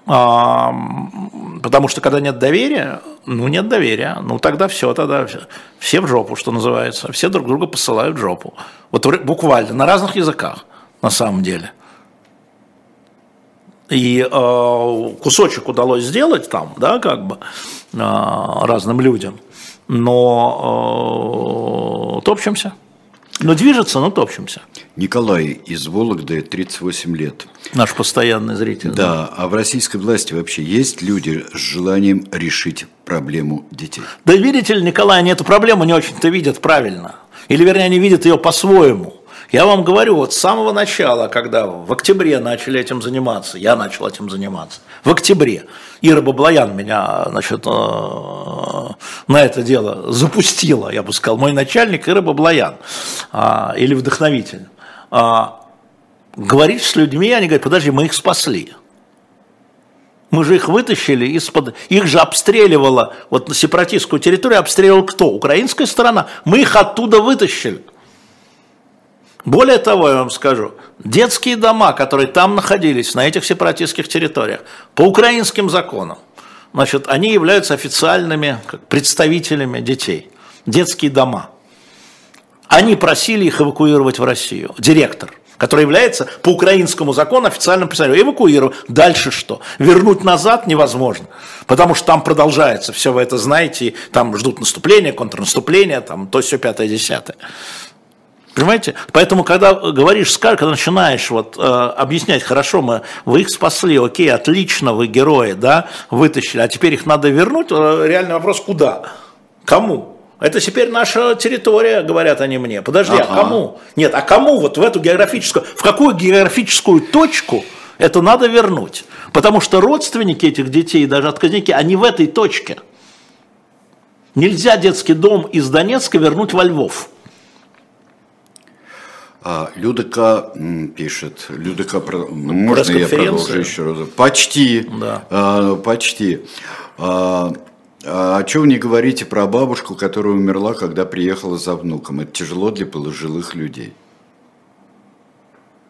потому что когда нет доверия, ну нет доверия, ну тогда все, тогда все, все в жопу, что называется, все друг друга посылают в жопу. Вот буквально, на разных языках, на самом деле. И э, кусочек удалось сделать там, да, как бы э, разным людям, но э, топчемся. Но движется, но топчемся. Николай из Вологды, 38 лет. Наш постоянный зритель. Да, да, а в российской власти вообще есть люди с желанием решить проблему детей? Да видите ли, Николай, они эту проблему не очень-то видят правильно. Или, вернее, они видят ее по-своему. Я вам говорю, вот с самого начала, когда в октябре начали этим заниматься, я начал этим заниматься, в октябре, Ира Баблоян меня значит, э, на это дело запустила, я бы сказал, мой начальник Ира Баблоян, а, или вдохновитель. А, говорить с людьми, они говорят, подожди, мы их спасли. Мы же их вытащили из-под... Их же обстреливала, вот на сепаратистскую территорию обстреливал кто? Украинская сторона. Мы их оттуда вытащили. Более того, я вам скажу, детские дома, которые там находились, на этих сепаратистских территориях, по украинским законам, значит, они являются официальными представителями детей. Детские дома. Они просили их эвакуировать в Россию. Директор который является по украинскому закону официальным представителем. Эвакуировать. Дальше что? Вернуть назад невозможно, потому что там продолжается, все вы это знаете, там ждут наступления, контрнаступления, там то все пятое, десятое. Понимаете? Поэтому, когда говоришь, когда начинаешь вот, э, объяснять, хорошо, мы, вы их спасли, окей, отлично, вы герои, да, вытащили, а теперь их надо вернуть, э, реальный вопрос, куда? Кому? Это теперь наша территория, говорят они мне. Подожди, а ага. а кому? Нет, а кому вот в эту географическую, в какую географическую точку это надо вернуть? Потому что родственники этих детей, даже отказники, они в этой точке. Нельзя детский дом из Донецка вернуть во Львов. А, Людока пишет, Людока, можно я продолжу еще раз? Почти, да. а, почти. А, а что вы не говорите про бабушку, которая умерла, когда приехала за внуком? Это тяжело для пожилых людей.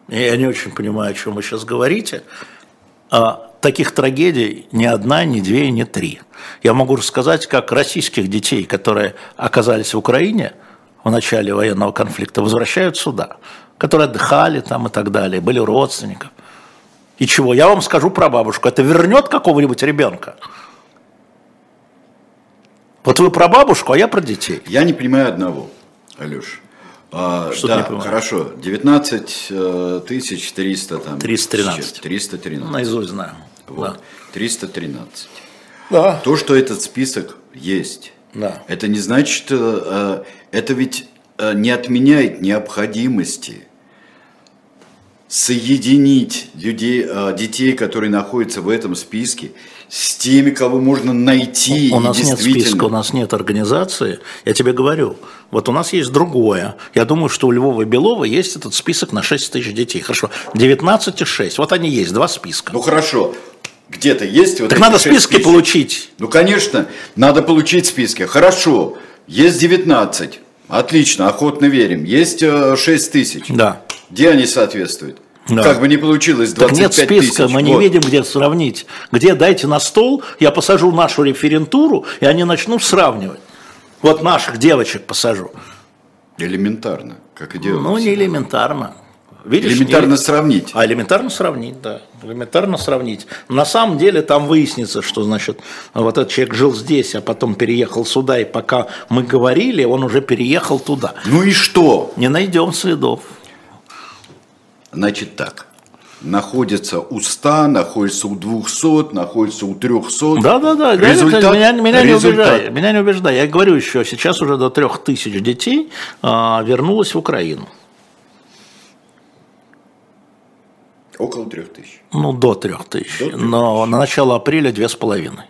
Я не очень понимаю, о чем вы сейчас говорите. А таких трагедий ни одна, ни две, ни три. Я могу рассказать, как российских детей, которые оказались в Украине – в начале военного конфликта, возвращают сюда, которые отдыхали там и так далее, были родственников. И чего? Я вам скажу про бабушку. Это вернет какого-нибудь ребенка? Вот вы про бабушку, а я про детей. Я не понимаю одного, Алеш. А, Что да, не хорошо. 19 э, тысяч 300 там. 313. 313. Наизусть знаю. Вот. Да. 313. Да. То, что этот список есть, да. Это не значит, э, это ведь э, не отменяет необходимости соединить людей, э, детей, которые находятся в этом списке, с теми, кого можно найти. У нас нет списка, у нас нет организации. Я тебе говорю, вот у нас есть другое. Я думаю, что у Львова и Белова есть этот список на 6 тысяч детей. Хорошо, 19 и 6. Вот они есть, два списка. Ну хорошо, где-то есть. Вот так надо списки тысяч. получить. Ну, конечно, надо получить списки. Хорошо, есть 19. Отлично, охотно верим. Есть 6 э, тысяч. Да. Где они соответствуют? Да. Как бы не получилось 25 так нет списка, тысяч. мы не видим, где сравнить. Где дайте на стол, я посажу нашу референтуру, и они начнут сравнивать. Вот наших девочек посажу. Элементарно, как и делать. Ну, не элементарно. Видишь, элементарно не... сравнить. А элементарно сравнить, да. Элементарно сравнить. На самом деле там выяснится, что значит вот этот человек жил здесь, а потом переехал сюда, и пока мы говорили, он уже переехал туда. Ну и что? Не найдем следов. Значит так. Находится у 100, находится у 200, находится у 300. Да, да, да. Результат, меня, меня, результат. не убеждай, меня не убеждай. Я говорю еще, сейчас уже до 3000 детей а, вернулось в Украину. Около трех тысяч. Ну, до трех тысяч. До 3 но на начало апреля две с половиной.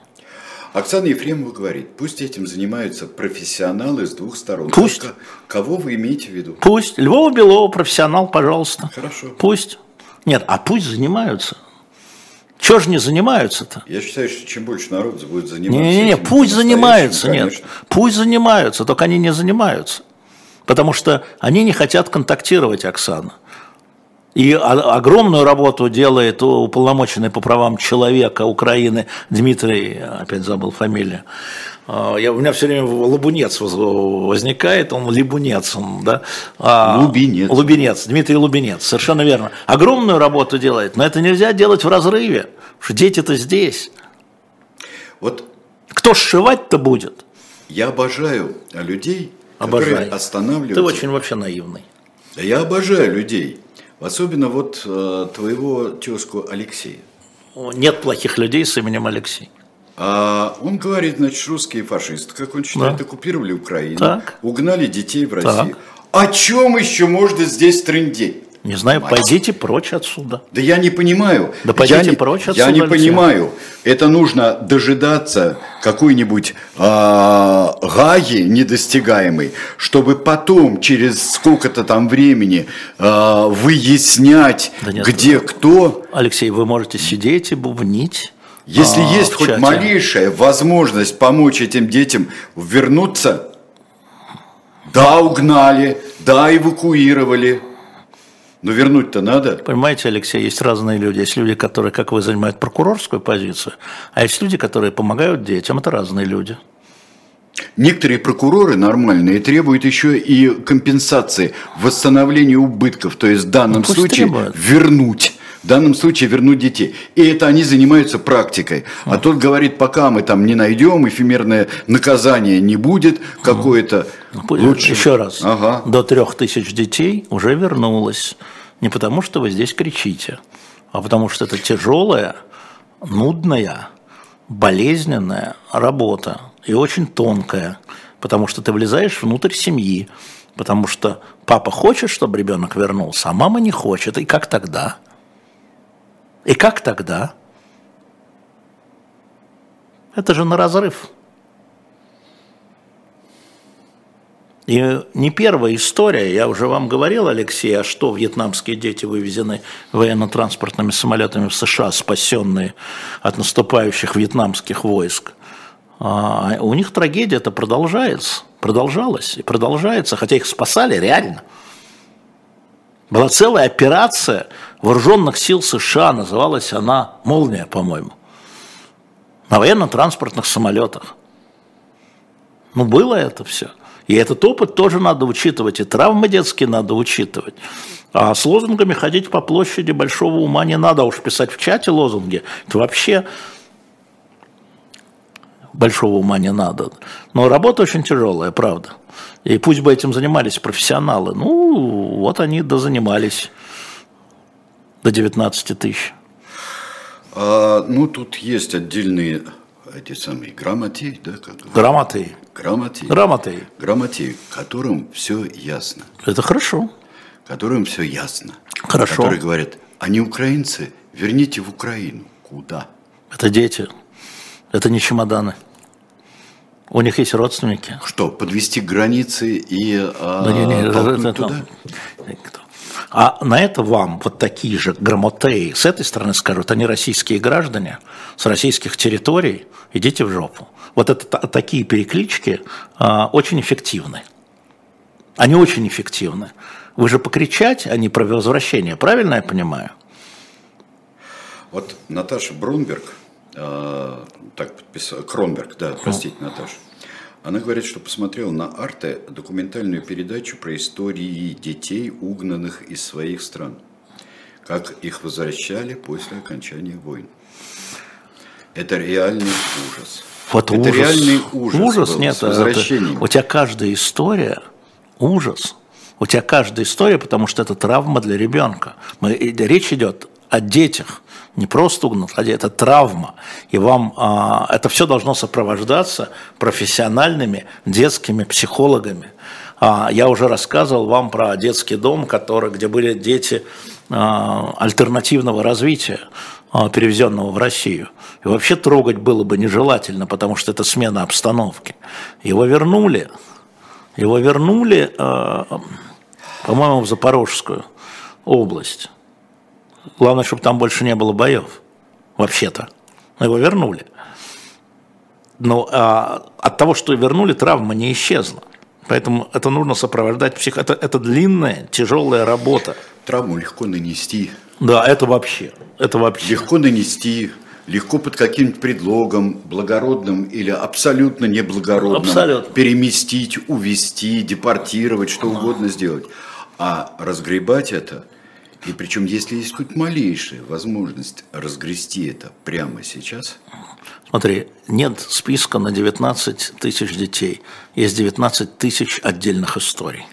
Оксана Ефремова говорит, пусть этим занимаются профессионалы с двух сторон. Пусть. Кого вы имеете в виду? Пусть. Львова Белова, профессионал, пожалуйста. Хорошо. Пусть. Нет, а пусть занимаются. Чего же не занимаются-то? Я считаю, что чем больше народ будет заниматься... Не-не-не, пусть занимаются, конечно. нет. Пусть занимаются, только они не занимаются. Потому что они не хотят контактировать, Оксана. И огромную работу делает уполномоченный по правам человека Украины Дмитрий, опять забыл фамилию. А, я, у меня все время Лубунец возникает, он Либунец, он, да? А, Лубинец. Лубинец, Дмитрий Лубинец, совершенно верно. Огромную работу делает, но это нельзя делать в разрыве, потому что дети-то здесь. Вот Кто сшивать-то будет? Я обожаю людей, Обожаю. которые останавливаются. Ты очень вообще наивный. Я обожаю людей, Особенно вот э, твоего тезку Алексея. Нет плохих людей с именем Алексей. А он говорит, значит, русские фашисты, как он считает, да. оккупировали Украину, так. угнали детей в Россию. Так. О чем еще можно здесь трындеть? Не знаю, Мать. пойдите прочь отсюда. Да я не понимаю. Да пойдите я прочь отсюда. Я не понимаю. Это нужно дожидаться какой-нибудь э, гаги недостигаемой, чтобы потом, через сколько-то там времени, э, выяснять, да нет, где кто. Алексей, вы можете сидеть и бубнить. Если а, есть хоть чате. малейшая возможность помочь этим детям вернуться, да, угнали, да, эвакуировали – Но вернуть-то надо. Понимаете, Алексей, есть разные люди. Есть люди, которые, как вы, занимают прокурорскую позицию, а есть люди, которые помогают детям. Это разные люди. Некоторые прокуроры нормальные требуют еще и компенсации, восстановления убытков, то есть в данном ну, случае требуют. вернуть. В данном случае вернуть детей. И это они занимаются практикой. А тот говорит, пока мы там не найдем, эфемерное наказание не будет, какое-то ну, лучше. Еще раз. Ага. До трех тысяч детей уже вернулось. Не потому, что вы здесь кричите, а потому что это тяжелая, нудная, болезненная работа и очень тонкая, потому что ты влезаешь внутрь семьи, потому что папа хочет, чтобы ребенок вернулся, а мама не хочет. И как тогда? И как тогда? Это же на разрыв. И не первая история, я уже вам говорил, Алексей, а что вьетнамские дети вывезены военно-транспортными самолетами в США, спасенные от наступающих вьетнамских войск. А у них трагедия это продолжается, продолжалась и продолжается, хотя их спасали реально. Была целая операция вооруженных сил США, называлась она «Молния», по-моему, на военно-транспортных самолетах. Ну, было это все. И этот опыт тоже надо учитывать, и травмы детские надо учитывать. А с лозунгами ходить по площади большого ума не надо, а уж писать в чате лозунги, это вообще большого ума не надо. Но работа очень тяжелая, правда. И пусть бы этим занимались профессионалы. Ну, вот они дозанимались до 19 тысяч. А, ну, тут есть отдельные эти самые грамотеи, да? Как грамотеи. Грамотеи. Грамотеи. Грамотеи, которым все ясно. Это хорошо. Которым все ясно. Хорошо. Которые говорят, они украинцы, верните в Украину. Куда? Это дети. Это не чемоданы. У них есть родственники. Что, подвести к границе и а, да, не, не, это, туда? А на это вам вот такие же грамотеи с этой стороны скажут, они российские граждане с российских территорий, идите в жопу. Вот это такие переклички а, очень эффективны. Они очень эффективны. Вы же покричать, а не про возвращение, правильно я понимаю? Вот Наташа Брунберг, э, так подписала, Кронберг, да, простите, Наташа, она говорит, что посмотрела на Арте документальную передачу про истории детей, угнанных из своих стран. Как их возвращали после окончания войн. Это реальный ужас. Вот это ужас. реальный ужас. Ужас был, нет, возвращением. Это, у тебя каждая история ужас. У тебя каждая история, потому что это травма для ребенка. Мы, речь идет о детях, не просто угнут, а это травма. И вам а, это все должно сопровождаться профессиональными детскими психологами. А, я уже рассказывал вам про детский дом, который, где были дети а, альтернативного развития, перевезенного в Россию. И вообще трогать было бы нежелательно, потому что это смена обстановки. Его вернули, его вернули, по-моему, в Запорожскую область. Главное, чтобы там больше не было боев. Вообще-то. Но его вернули. Но а, от того, что вернули, травма не исчезла. Поэтому это нужно сопровождать псих. Это, это длинная, тяжелая работа. Травму легко нанести. Да, это вообще. Это вообще. Легко нанести, легко под каким-то предлогом, благородным или абсолютно неблагородным, абсолютно. переместить, увести, депортировать, что угодно сделать. А разгребать это – и причем, если есть хоть малейшая возможность разгрести это прямо сейчас. Смотри, нет списка на 19 тысяч детей. Есть 19 тысяч отдельных историй.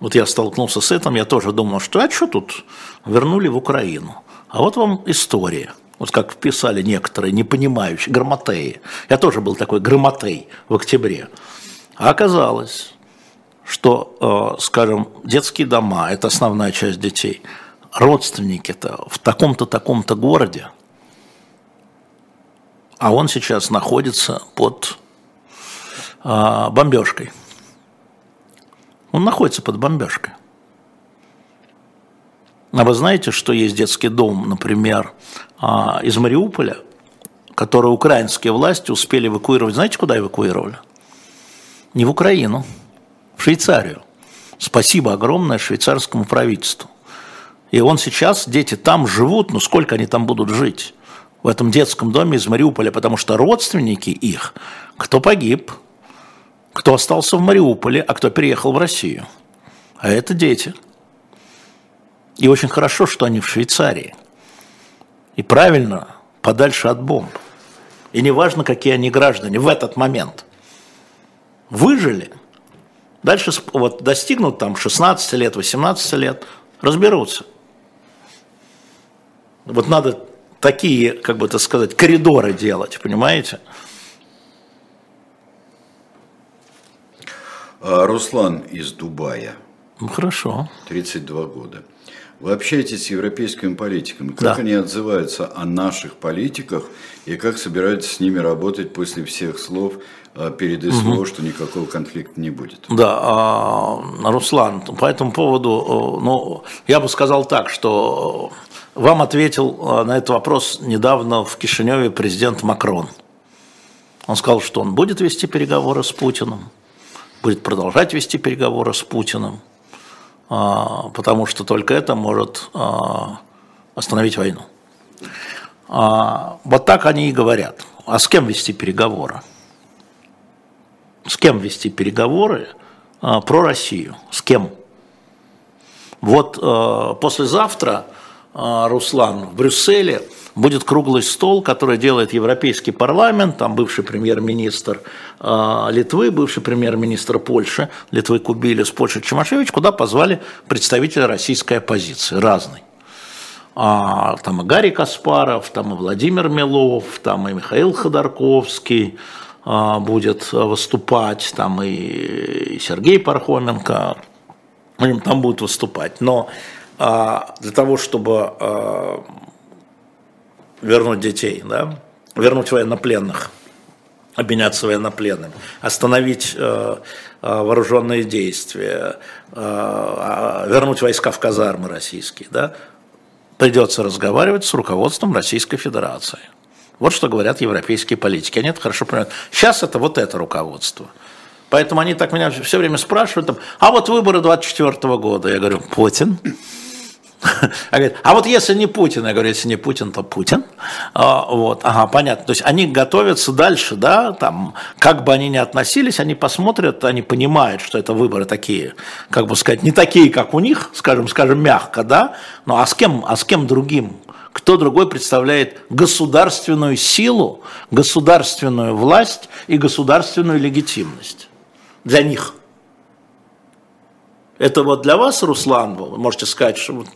Вот я столкнулся с этим, я тоже думал, что а что тут, вернули в Украину. А вот вам история. Вот как писали некоторые, не понимающие, грамотеи. Я тоже был такой грамотей в октябре. А оказалось, что, э, скажем, детские дома – это основная часть детей, родственники-то в таком-то, таком-то городе, а он сейчас находится под э, бомбежкой. Он находится под бомбежкой. А вы знаете, что есть детский дом, например, э, из Мариуполя, который украинские власти успели эвакуировать. Знаете, куда эвакуировали? Не в Украину – в Швейцарию. Спасибо огромное швейцарскому правительству. И он сейчас, дети там живут, ну сколько они там будут жить? В этом детском доме из Мариуполя, потому что родственники их, кто погиб, кто остался в Мариуполе, а кто переехал в Россию. А это дети. И очень хорошо, что они в Швейцарии. И правильно, подальше от бомб. И неважно, какие они граждане в этот момент. Выжили. Дальше вот достигнут там 16 лет, 18 лет, разберутся. Вот надо такие, как бы это сказать, коридоры делать, понимаете? А, Руслан из Дубая. Ну, хорошо. 32 года. Вы общаетесь с европейскими политиками. Как да. они отзываются о наших политиках и как собираются с ними работать после всех слов перед СВО, угу. что никакого конфликта не будет? Да, а, Руслан, по этому поводу, ну, я бы сказал так, что вам ответил на этот вопрос недавно в Кишиневе президент Макрон. Он сказал, что он будет вести переговоры с Путиным, будет продолжать вести переговоры с Путиным потому что только это может остановить войну. А, вот так они и говорят. А с кем вести переговоры? С кем вести переговоры про Россию? С кем? Вот послезавтра, Руслан, в Брюсселе – будет круглый стол, который делает Европейский парламент, там бывший премьер-министр э, Литвы, бывший премьер-министр Польши, Литвы Кубилис, Польши Чемашевич, куда позвали представителя российской оппозиции, разной. А, там и Гарри Каспаров, там и Владимир Милов, там и Михаил Ходорковский а, будет выступать, там и, Сергей Пархоменко, там будут выступать. Но а, для того, чтобы а, вернуть детей, да? вернуть военнопленных, обменяться военнопленными, остановить э, э, вооруженные действия, э, а, вернуть войска в казармы российские, да? придется разговаривать с руководством Российской Федерации. Вот что говорят европейские политики. Они это хорошо понимают. Сейчас это вот это руководство. Поэтому они так меня все время спрашивают, там, а вот выборы 24 года. Я говорю, Путин. А, говорит, а вот если не Путин, я говорю, если не Путин, то Путин. А, вот, ага, понятно. То есть они готовятся дальше, да, там, как бы они ни относились, они посмотрят, они понимают, что это выборы такие, как бы сказать, не такие, как у них, скажем, скажем, мягко, да, ну а с кем, а с кем другим? Кто другой представляет государственную силу, государственную власть и государственную легитимность для них – это вот для вас, Руслан, вы можете сказать, что вот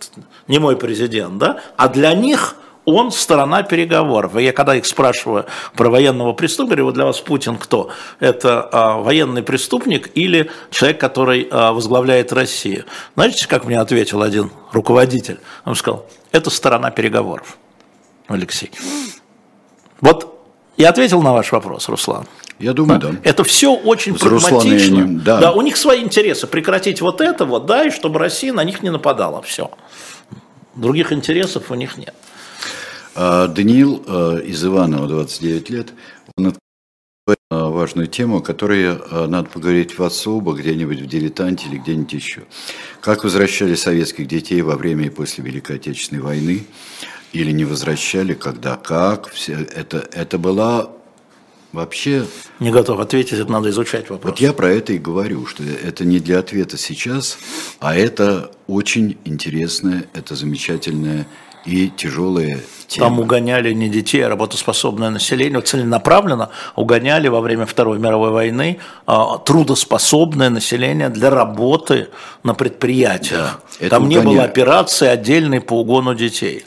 не мой президент, да? А для них он сторона переговоров. И я когда их спрашиваю про военного преступника, говорю, вот для вас Путин кто? Это а, военный преступник или человек, который а, возглавляет Россию? Знаете, как мне ответил один руководитель? Он сказал, это сторона переговоров, Алексей. Вот я ответил на ваш вопрос, Руслан. Я думаю, да. да. Это все очень прагматично. Они, да. да, у них свои интересы. Прекратить вот это вот, да, и чтобы Россия на них не нападала. Все. Других интересов у них нет. А, Даниил а, из Иванова, 29 лет, он открывает а, важную тему, о которой надо поговорить в особо, где-нибудь в дилетанте или где-нибудь еще. Как возвращали советских детей во время и после Великой Отечественной войны, или не возвращали, когда, как, все это, это была Вообще... Не готов ответить, это надо изучать вопрос. Вот я про это и говорю, что это не для ответа сейчас, а это очень интересная, это замечательная и тяжелая тема. Там угоняли не детей, а работоспособное население, целенаправленно угоняли во время Второй мировой войны а, трудоспособное население для работы на предприятиях. Да, Там не было операции отдельной по угону детей.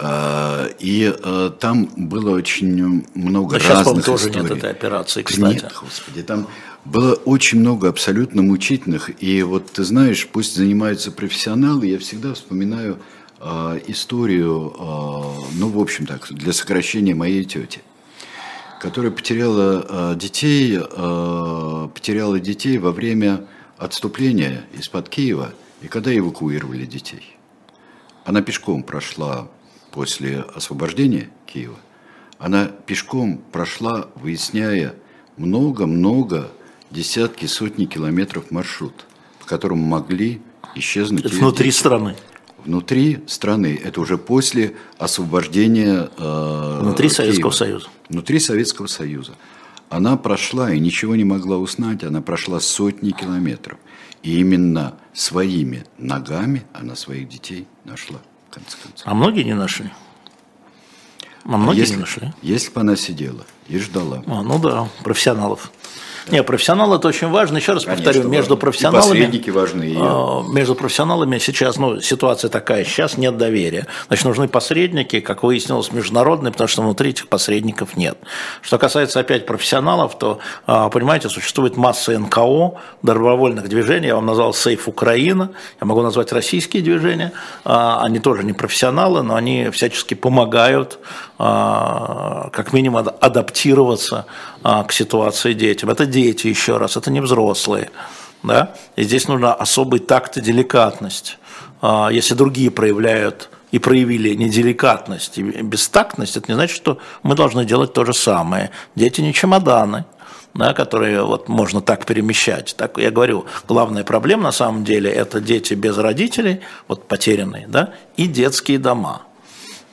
А, и э, там было очень много Но разных сейчас, тоже нет этой операции, кстати. Нет, господи, там было очень много абсолютно мучительных. И вот ты знаешь, пусть занимаются профессионалы, я всегда вспоминаю историю, э, ну, в общем так, для сокращения моей тети, которая потеряла э, детей, э, потеряла детей во время отступления из-под Киева и когда эвакуировали детей. Она пешком прошла после освобождения Киева, она пешком прошла, выясняя много-много, десятки, сотни километров маршрут, по которому могли исчезнуть. Это внутри дети. страны. Внутри страны. Это уже после освобождения э, Внутри Киева. Советского Союза. Внутри Советского Союза. Она прошла и ничего не могла узнать, она прошла сотни километров. И именно своими ногами она своих детей нашла, в конце концов. А многие не нашли? А многие если, не нашли? Если бы она сидела и ждала. А, ну да, профессионалов. Не, профессионал это очень важно. Еще раз Конечно, повторю, между профессионалами... И посредники важны. И... А, между профессионалами сейчас, ну, ситуация такая, сейчас нет доверия. Значит, нужны посредники, как выяснилось, международные, потому что внутри этих посредников нет. Что касается опять профессионалов, то, а, понимаете, существует масса НКО, добровольных движений. Я вам назвал «Сейф Украина», я могу назвать российские движения. А, они тоже не профессионалы, но они всячески помогают как минимум адаптироваться к ситуации детям. Это дети, еще раз, это не взрослые. Да? И здесь нужна особый такт и деликатность. А, если другие проявляют и проявили неделикатность и бестактность, это не значит, что мы должны делать то же самое. Дети не чемоданы, да, которые вот можно так перемещать. Так я говорю, главная проблема на самом деле это дети без родителей, вот потерянные, да, и детские дома.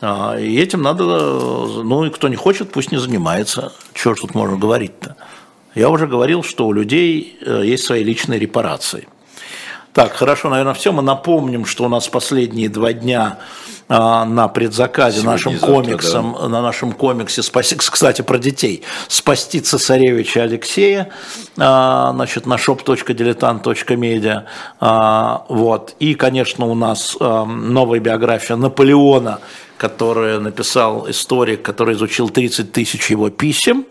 А, и этим надо, ну и кто не хочет, пусть не занимается. Чего тут можно говорить-то? Я уже говорил, что у людей э, есть свои личные репарации. Так, хорошо, наверное, все. Мы напомним, что у нас последние два дня а, на предзаказе Сегодня нашим завтра, комиксом, да. на нашем комиксе, спаси, кстати, про детей, «Спасти цесаревича Алексея», а, значит, на shop.diletant.media, вот. И, конечно, у нас новая биография Наполеона, которую написал историк, который изучил 30 тысяч его писем,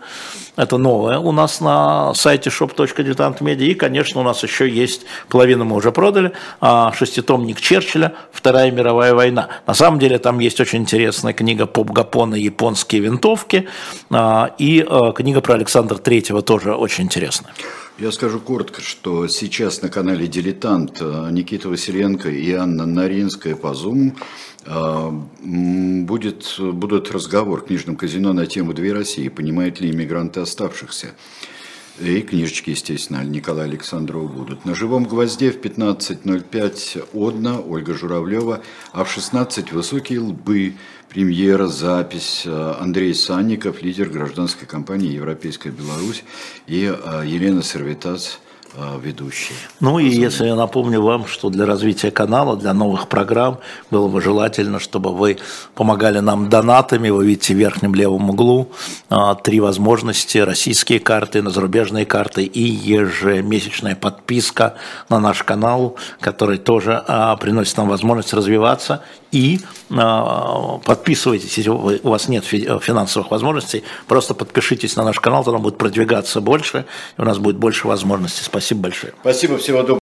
это новое у нас на сайте shop.diletantmedia. И, конечно, у нас еще есть, половину мы уже продали, а, шеститомник Черчилля «Вторая мировая война». На самом деле там есть очень интересная книга Поп Гапона «Японские винтовки» а, и а, книга про Александра Третьего тоже очень интересная. Я скажу коротко, что сейчас на канале «Дилетант» Никита Василенко и Анна Наринская по Zoom а, будет, будут разговор в книжном казино на тему «Две России. Понимают ли иммигранты оставшихся?» И книжечки, естественно, Николая Александрова будут. На «Живом гвозде» в 15.05 Одна, Ольга Журавлева, а в 16 «Высокие лбы», премьера, запись Андрей Санников, лидер гражданской компании «Европейская Беларусь» и а, Елена Сервитац – ведущие. Ну и если я напомню вам, что для развития канала, для новых программ было бы желательно, чтобы вы помогали нам донатами. Вы видите в верхнем левом углу а, три возможности. Российские карты, зарубежные карты и ежемесячная подписка на наш канал, который тоже а, приносит нам возможность развиваться. И подписывайтесь, если у вас нет финансовых возможностей, просто подпишитесь на наш канал, тогда будет продвигаться больше, и у нас будет больше возможностей. Спасибо большое. Спасибо, всего доброго.